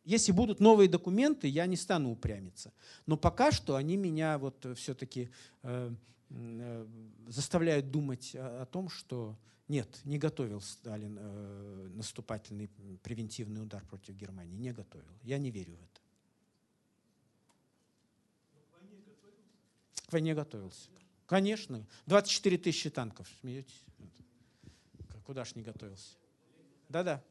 если будут новые документы, я не стану упрямиться. Но пока что они меня вот все-таки заставляют думать о том, что нет, не готовил Сталин э, наступательный превентивный удар против Германии, не готовил. Я не верю в это. К войне готовился. Конечно. 24 тысячи танков. Смеетесь? Куда ж не готовился? Да-да.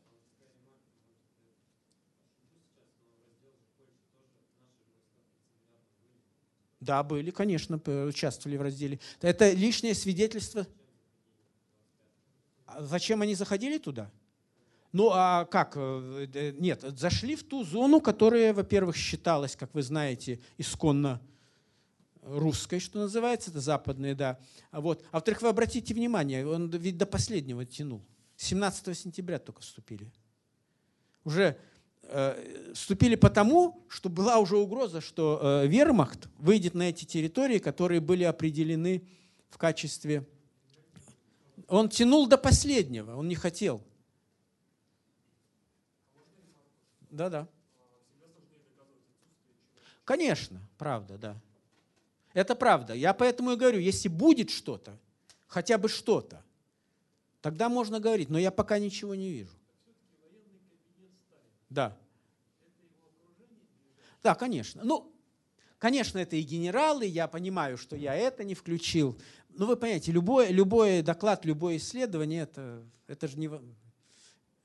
Да, были, конечно, участвовали в разделе. Это лишнее свидетельство. А зачем они заходили туда? Ну а как? Э, э, нет, зашли в ту зону, которая, во-первых, считалась, как вы знаете, исконно русской, что называется, это западная, да. А вот. А во-вторых, вы обратите внимание, он ведь до последнего тянул. 17 сентября только вступили. Уже Э, вступили потому, что была уже угроза, что э, вермахт выйдет на эти территории, которые были определены в качестве... Он тянул до последнего, он не хотел. Да-да. Конечно, правда, да. Это правда. Я поэтому и говорю, если будет что-то, хотя бы что-то, тогда можно говорить, но я пока ничего не вижу. Да. Да, конечно. Ну, конечно, это и генералы, я понимаю, что я это не включил. Но вы понимаете, любой, любой доклад, любое исследование, это, это же не,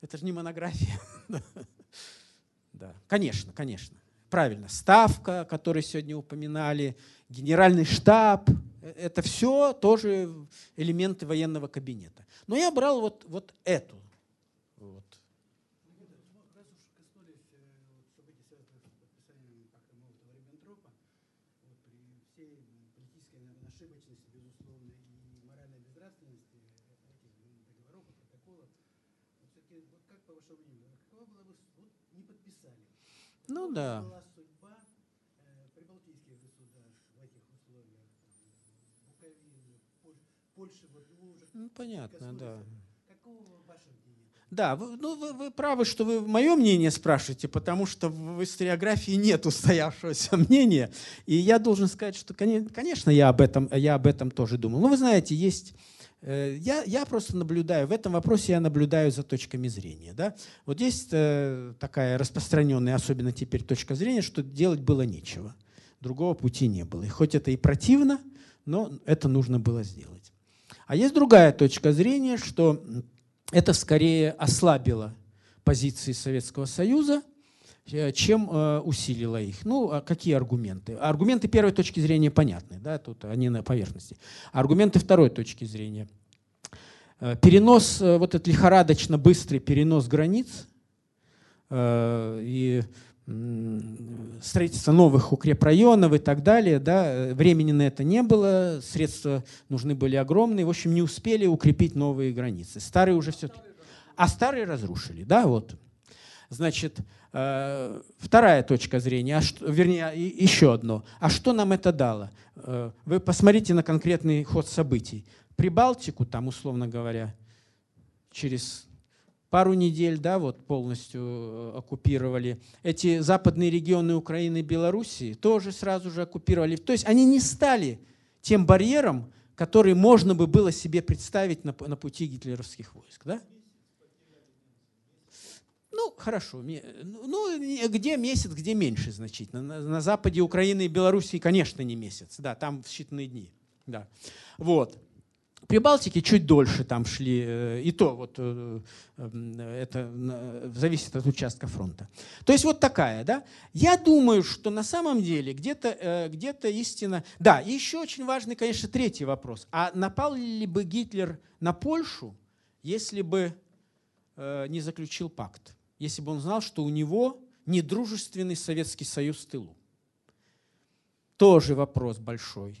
это же не монография. да. Конечно, конечно. Правильно. Ставка, которую сегодня упоминали, генеральный штаб, это все тоже элементы военного кабинета. Но я брал вот, вот эту. Вот. Ну да. Ну, понятно, да. Да, вы, ну, вы, вы правы, что вы мое мнение спрашиваете, потому что в историографии нет устоявшегося мнения. И я должен сказать, что, конечно, я об этом, я об этом тоже думал. Но вы знаете, есть... э, Я, я просто наблюдаю, в этом вопросе я наблюдаю за точками зрения. Да? Вот есть э, такая распространенная, особенно теперь, точка зрения, что делать было нечего. Другого пути не было. И хоть это и противно, но это нужно было сделать. А есть другая точка зрения, что это скорее ослабило позиции Советского Союза, чем э, усилило их. Ну, а какие аргументы? Аргументы первой точки зрения понятны, да, тут они на поверхности. Аргументы второй точки зрения. Э, перенос, вот этот лихорадочно быстрый перенос границ и строительство новых укрепрайонов и так далее. Да, времени на это не было, средства нужны были огромные. В общем, не успели укрепить новые границы. Старые уже все... А старые разрушили, да, вот. Значит, э, вторая точка зрения, а что, вернее, еще одно. А что нам это дало? Э, вы посмотрите на конкретный ход событий. Прибалтику, там, условно говоря, через пару недель, да, вот полностью э, оккупировали. Эти западные регионы Украины и Белоруссии тоже сразу же оккупировали. То есть они не стали тем барьером, который можно бы было себе представить на, на пути гитлеровских войск. Да? Ну, хорошо. Ну, где месяц, где меньше значительно. На, на западе Украины и Белоруссии, конечно, не месяц. Да, там в считанные дни. Да. Вот. Прибалтике чуть дольше там шли, э, и то вот э, это зависит от участка фронта. То есть вот такая, да. Я думаю, что на самом деле где-то э, где истина... Да, и еще очень важный, конечно, третий вопрос. А напал ли бы Гитлер на Польшу, если бы не заключил пакт? Если бы он знал, что у него недружественный Советский Союз в тылу? Тоже вопрос большой.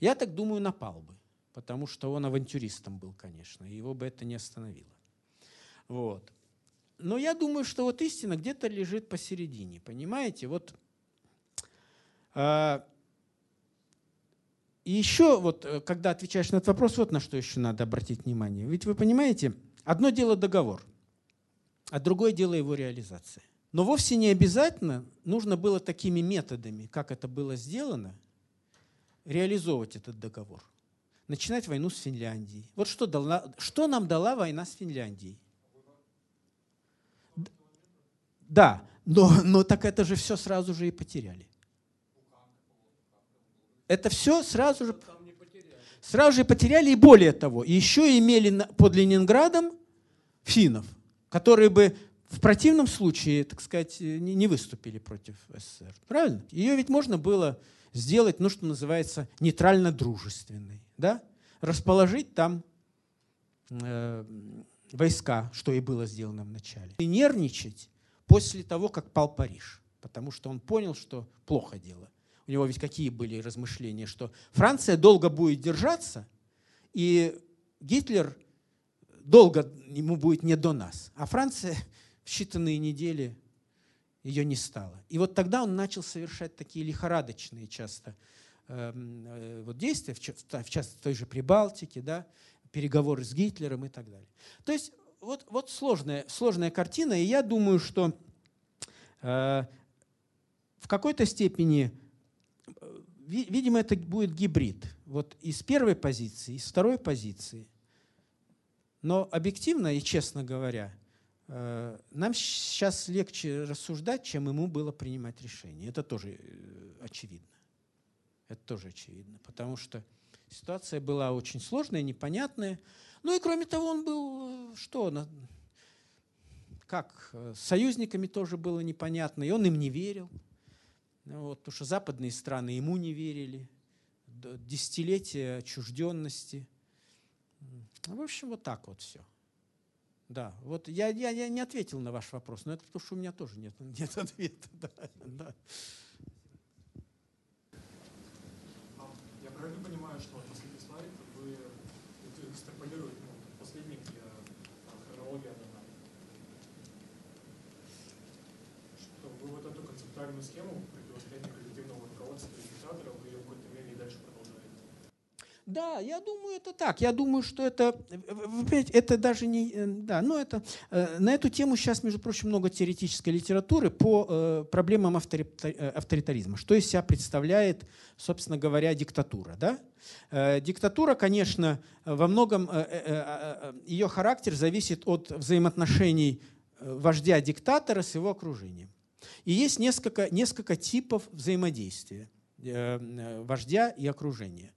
Я так думаю, напал бы потому что он авантюристом был, конечно, и его бы это не остановило. Вот. Но я думаю, что вот истина где-то лежит посередине, понимаете? Вот э, и еще, вот, э, когда отвечаешь на этот вопрос, вот на что еще надо обратить внимание. Ведь вы понимаете, одно дело договор, а другое дело его реализация. Но вовсе не обязательно нужно было такими методами, как это было сделано, реализовывать этот договор начинать войну с Финляндией. Вот что, дала, что нам дала война с Финляндией? Да, но, но так это же все сразу же и потеряли. Это все сразу же, сразу же потеряли, и более того, еще имели под Ленинградом финнов, которые бы в противном случае, так сказать, не выступили против СССР. Правильно? Ее ведь можно было сделать, ну, что называется, нейтрально-дружественной да, расположить там э, войска, что и было сделано вначале. И нервничать после того, как пал Париж, потому что он понял, что плохо дело. У него ведь какие были размышления, что Франция долго будет держаться, и Гитлер долго ему будет не до нас. А Франция в считанные недели ее не стало. И вот тогда он начал совершать такие лихорадочные часто Эм, э, вот действия, в частности, в той же Прибалтике, да, переговоры с Гитлером и так далее. То есть вот, вот сложная, сложная картина, и я думаю, что э, в какой-то степени, э, видимо, это будет гибрид. Вот из первой позиции, из второй позиции. Но объективно и честно говоря, э, нам сейчас легче рассуждать, чем ему было принимать решение. Это тоже э, очевидно. Это тоже очевидно, потому что ситуация была очень сложная, непонятная. Ну и кроме того, он был, э, что, как с союзниками тоже было непонятно, и он им не верил. Вот, потому что западные страны ему не верили. Десятилетия отчужденности. В общем, вот так вот все. Да, вот я, я, я не ответил на ваш вопрос, но это потому, что у меня тоже нет, нет ответа. Да, да. Я правильно понимаю, что последний слайд вы экстраполируете ну, последний, где хронология дана? Что вы вот эту концептуальную схему противостояния коллективного руководства и диктатора, вы ее в какой-то мере и дальше продолжаете? Да, я думаю, это так. Я думаю, что это, это даже не, э, да, но это, э, на эту тему сейчас, между прочим, много теоретической литературы по э, проблемам авторитаризма. Что из себя представляет, собственно говоря, диктатура, да? Диктатура, конечно, во многом ее характер зависит от взаимоотношений вождя-диктатора с его окружением. И есть несколько, несколько типов взаимодействия вождя и окружения.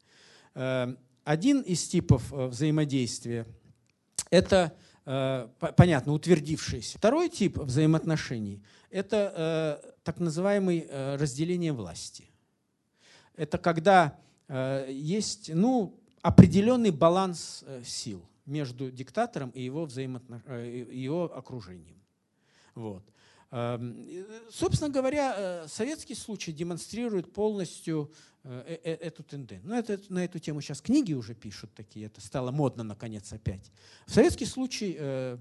Эм, один из типов э, взаимодействия – это, э, понятно, утвердившийся. Второй тип взаимоотношений – это э, так называемое разделение власти. Это когда есть ну, определенный баланс сил между диктатором и его, взаимоотнош... его окружением. Вот. Эм, собственно говоря, советский случай демонстрирует полностью Э, э, эту тенденцию. Ну, это, на эту тему сейчас книги уже пишут такие, это стало модно наконец опять. В советский случай, э,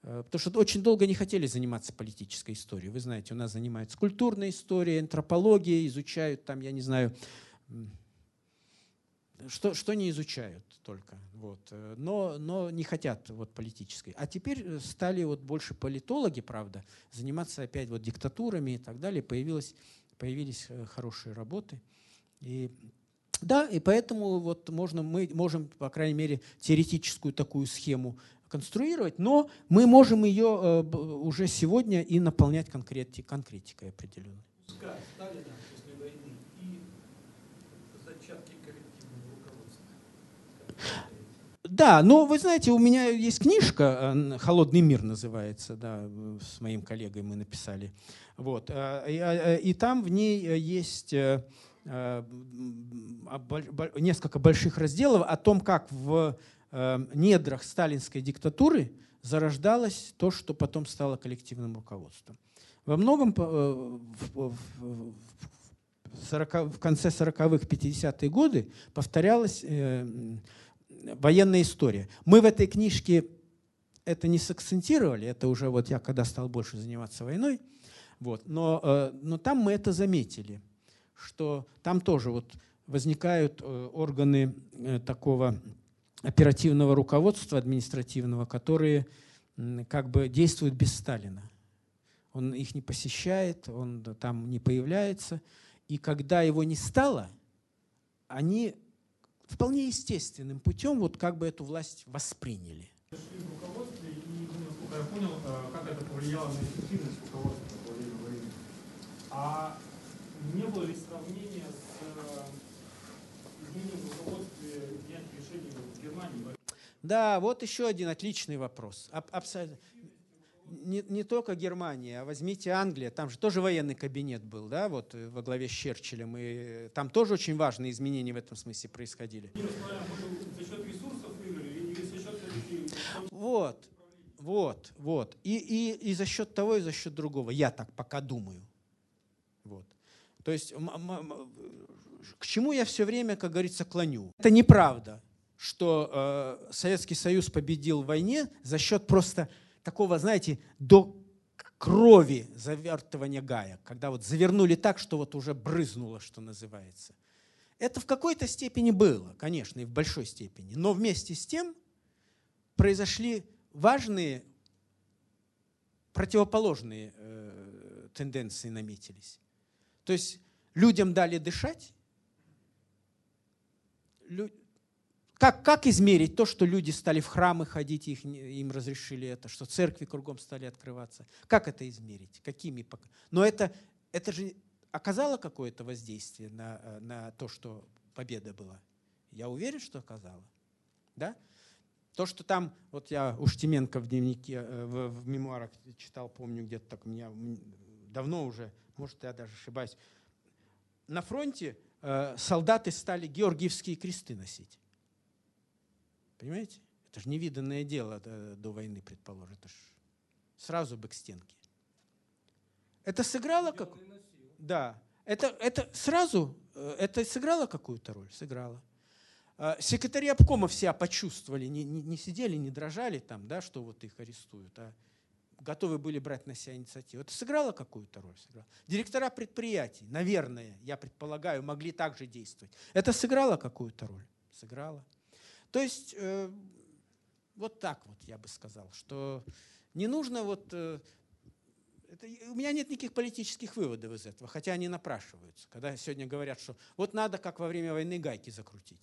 потому что очень долго не хотели заниматься политической историей. Вы знаете, у нас занимаются культурной историей, антропологией, изучают там, я не знаю, что, что не изучают только. Вот. Но, но не хотят вот, политической. А теперь стали вот больше политологи, правда, заниматься опять вот диктатурами и так далее. Появилось, появились хорошие работы. И да, и поэтому вот можно, мы можем, по крайней мере, теоретическую такую схему конструировать, но мы можем ее э, уже сегодня и наполнять конкрети, конкретикой определенной. Руководства. Да, но вы знаете, у меня есть книжка э, «Холодный мир» называется, да, с моим коллегой мы написали. Вот, э, и, там в ней есть Э, несколько больших разделов о том, как в э, недрах сталинской диктатуры зарождалось то, что потом стало коллективным руководством. Во многом э, в, 40, в конце 40-х, 50-е годы повторялась военная история. Мы в этой книжке это не сакцентировали, это уже вот я когда стал больше заниматься войной, вот, но, но там мы это заметили – что там тоже вот возникают э, органы э, такого оперативного руководства административного, которые как бы действуют без Сталина. Он их не посещает, он там не появляется. И когда его не стало, они вполне естественным путем вот как бы эту власть восприняли. Я понял, э, как это повлияло на эффективность руководства во время войны. А не было ли сравнения с э, изменением в руководстве принятия решений в Германии? Да, вот еще один отличный вопрос. Абсолютно. Не, не только Германия, а возьмите Англия, там же тоже военный кабинет был, да, вот э, во главе с Черчиллем, и там тоже очень важные изменения в этом смысле происходили. Вот, вот, вот. И, и, и за счет того, и за счет другого. Я так пока думаю. Вот. То есть к чему я все время, как говорится, клоню? Это неправда, что э, Советский Союз победил в войне за счет просто такого, знаете, до крови завертывания гаек, когда вот завернули так, что вот уже брызнуло, что называется. Это в какой-то степени было, конечно, и в большой степени. Но вместе с тем произошли важные противоположные э, тенденции наметились. То есть людям дали дышать. Как, как измерить то, что люди стали в храмы ходить, их, им разрешили это, что церкви кругом стали открываться? Как это измерить? Какими? Но это, это же оказало какое-то воздействие на, на то, что победа была? Я уверен, что оказало. Да? То, что там, вот я у Штеменко в дневнике, э, в, в мемуарах читал, помню, где-то так у меня давно уже, может, я даже ошибаюсь, на фронте э, солдаты стали георгиевские кресты носить. Понимаете? Это же невиданное дело до, до войны, предположим. Это ж сразу бы к стенке. Это сыграло как? Да. Это, это сразу, э, это сыграло какую-то роль? Сыграло. А, секретари обкома все почувствовали, не, не, не сидели, не дрожали там, да, что вот их арестуют, а готовы были брать на себя инициативу. Это сыграло какую-то роль? Сыграло. Директора предприятий, наверное, я предполагаю, могли также действовать. Это сыграло какую-то роль? Сыграло. То есть э, вот так вот я бы сказал, что не нужно вот... Э, это, у меня нет никаких политических выводов из этого, хотя они напрашиваются. Когда сегодня говорят, что вот надо, как во время войны, гайки закрутить.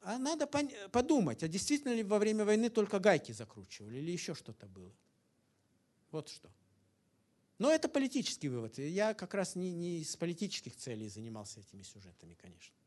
А надо подумать, а действительно ли во время войны только гайки закручивали или еще что-то было. Вот что. Но это политический вывод. Я как раз не, не из политических целей занимался этими сюжетами, конечно.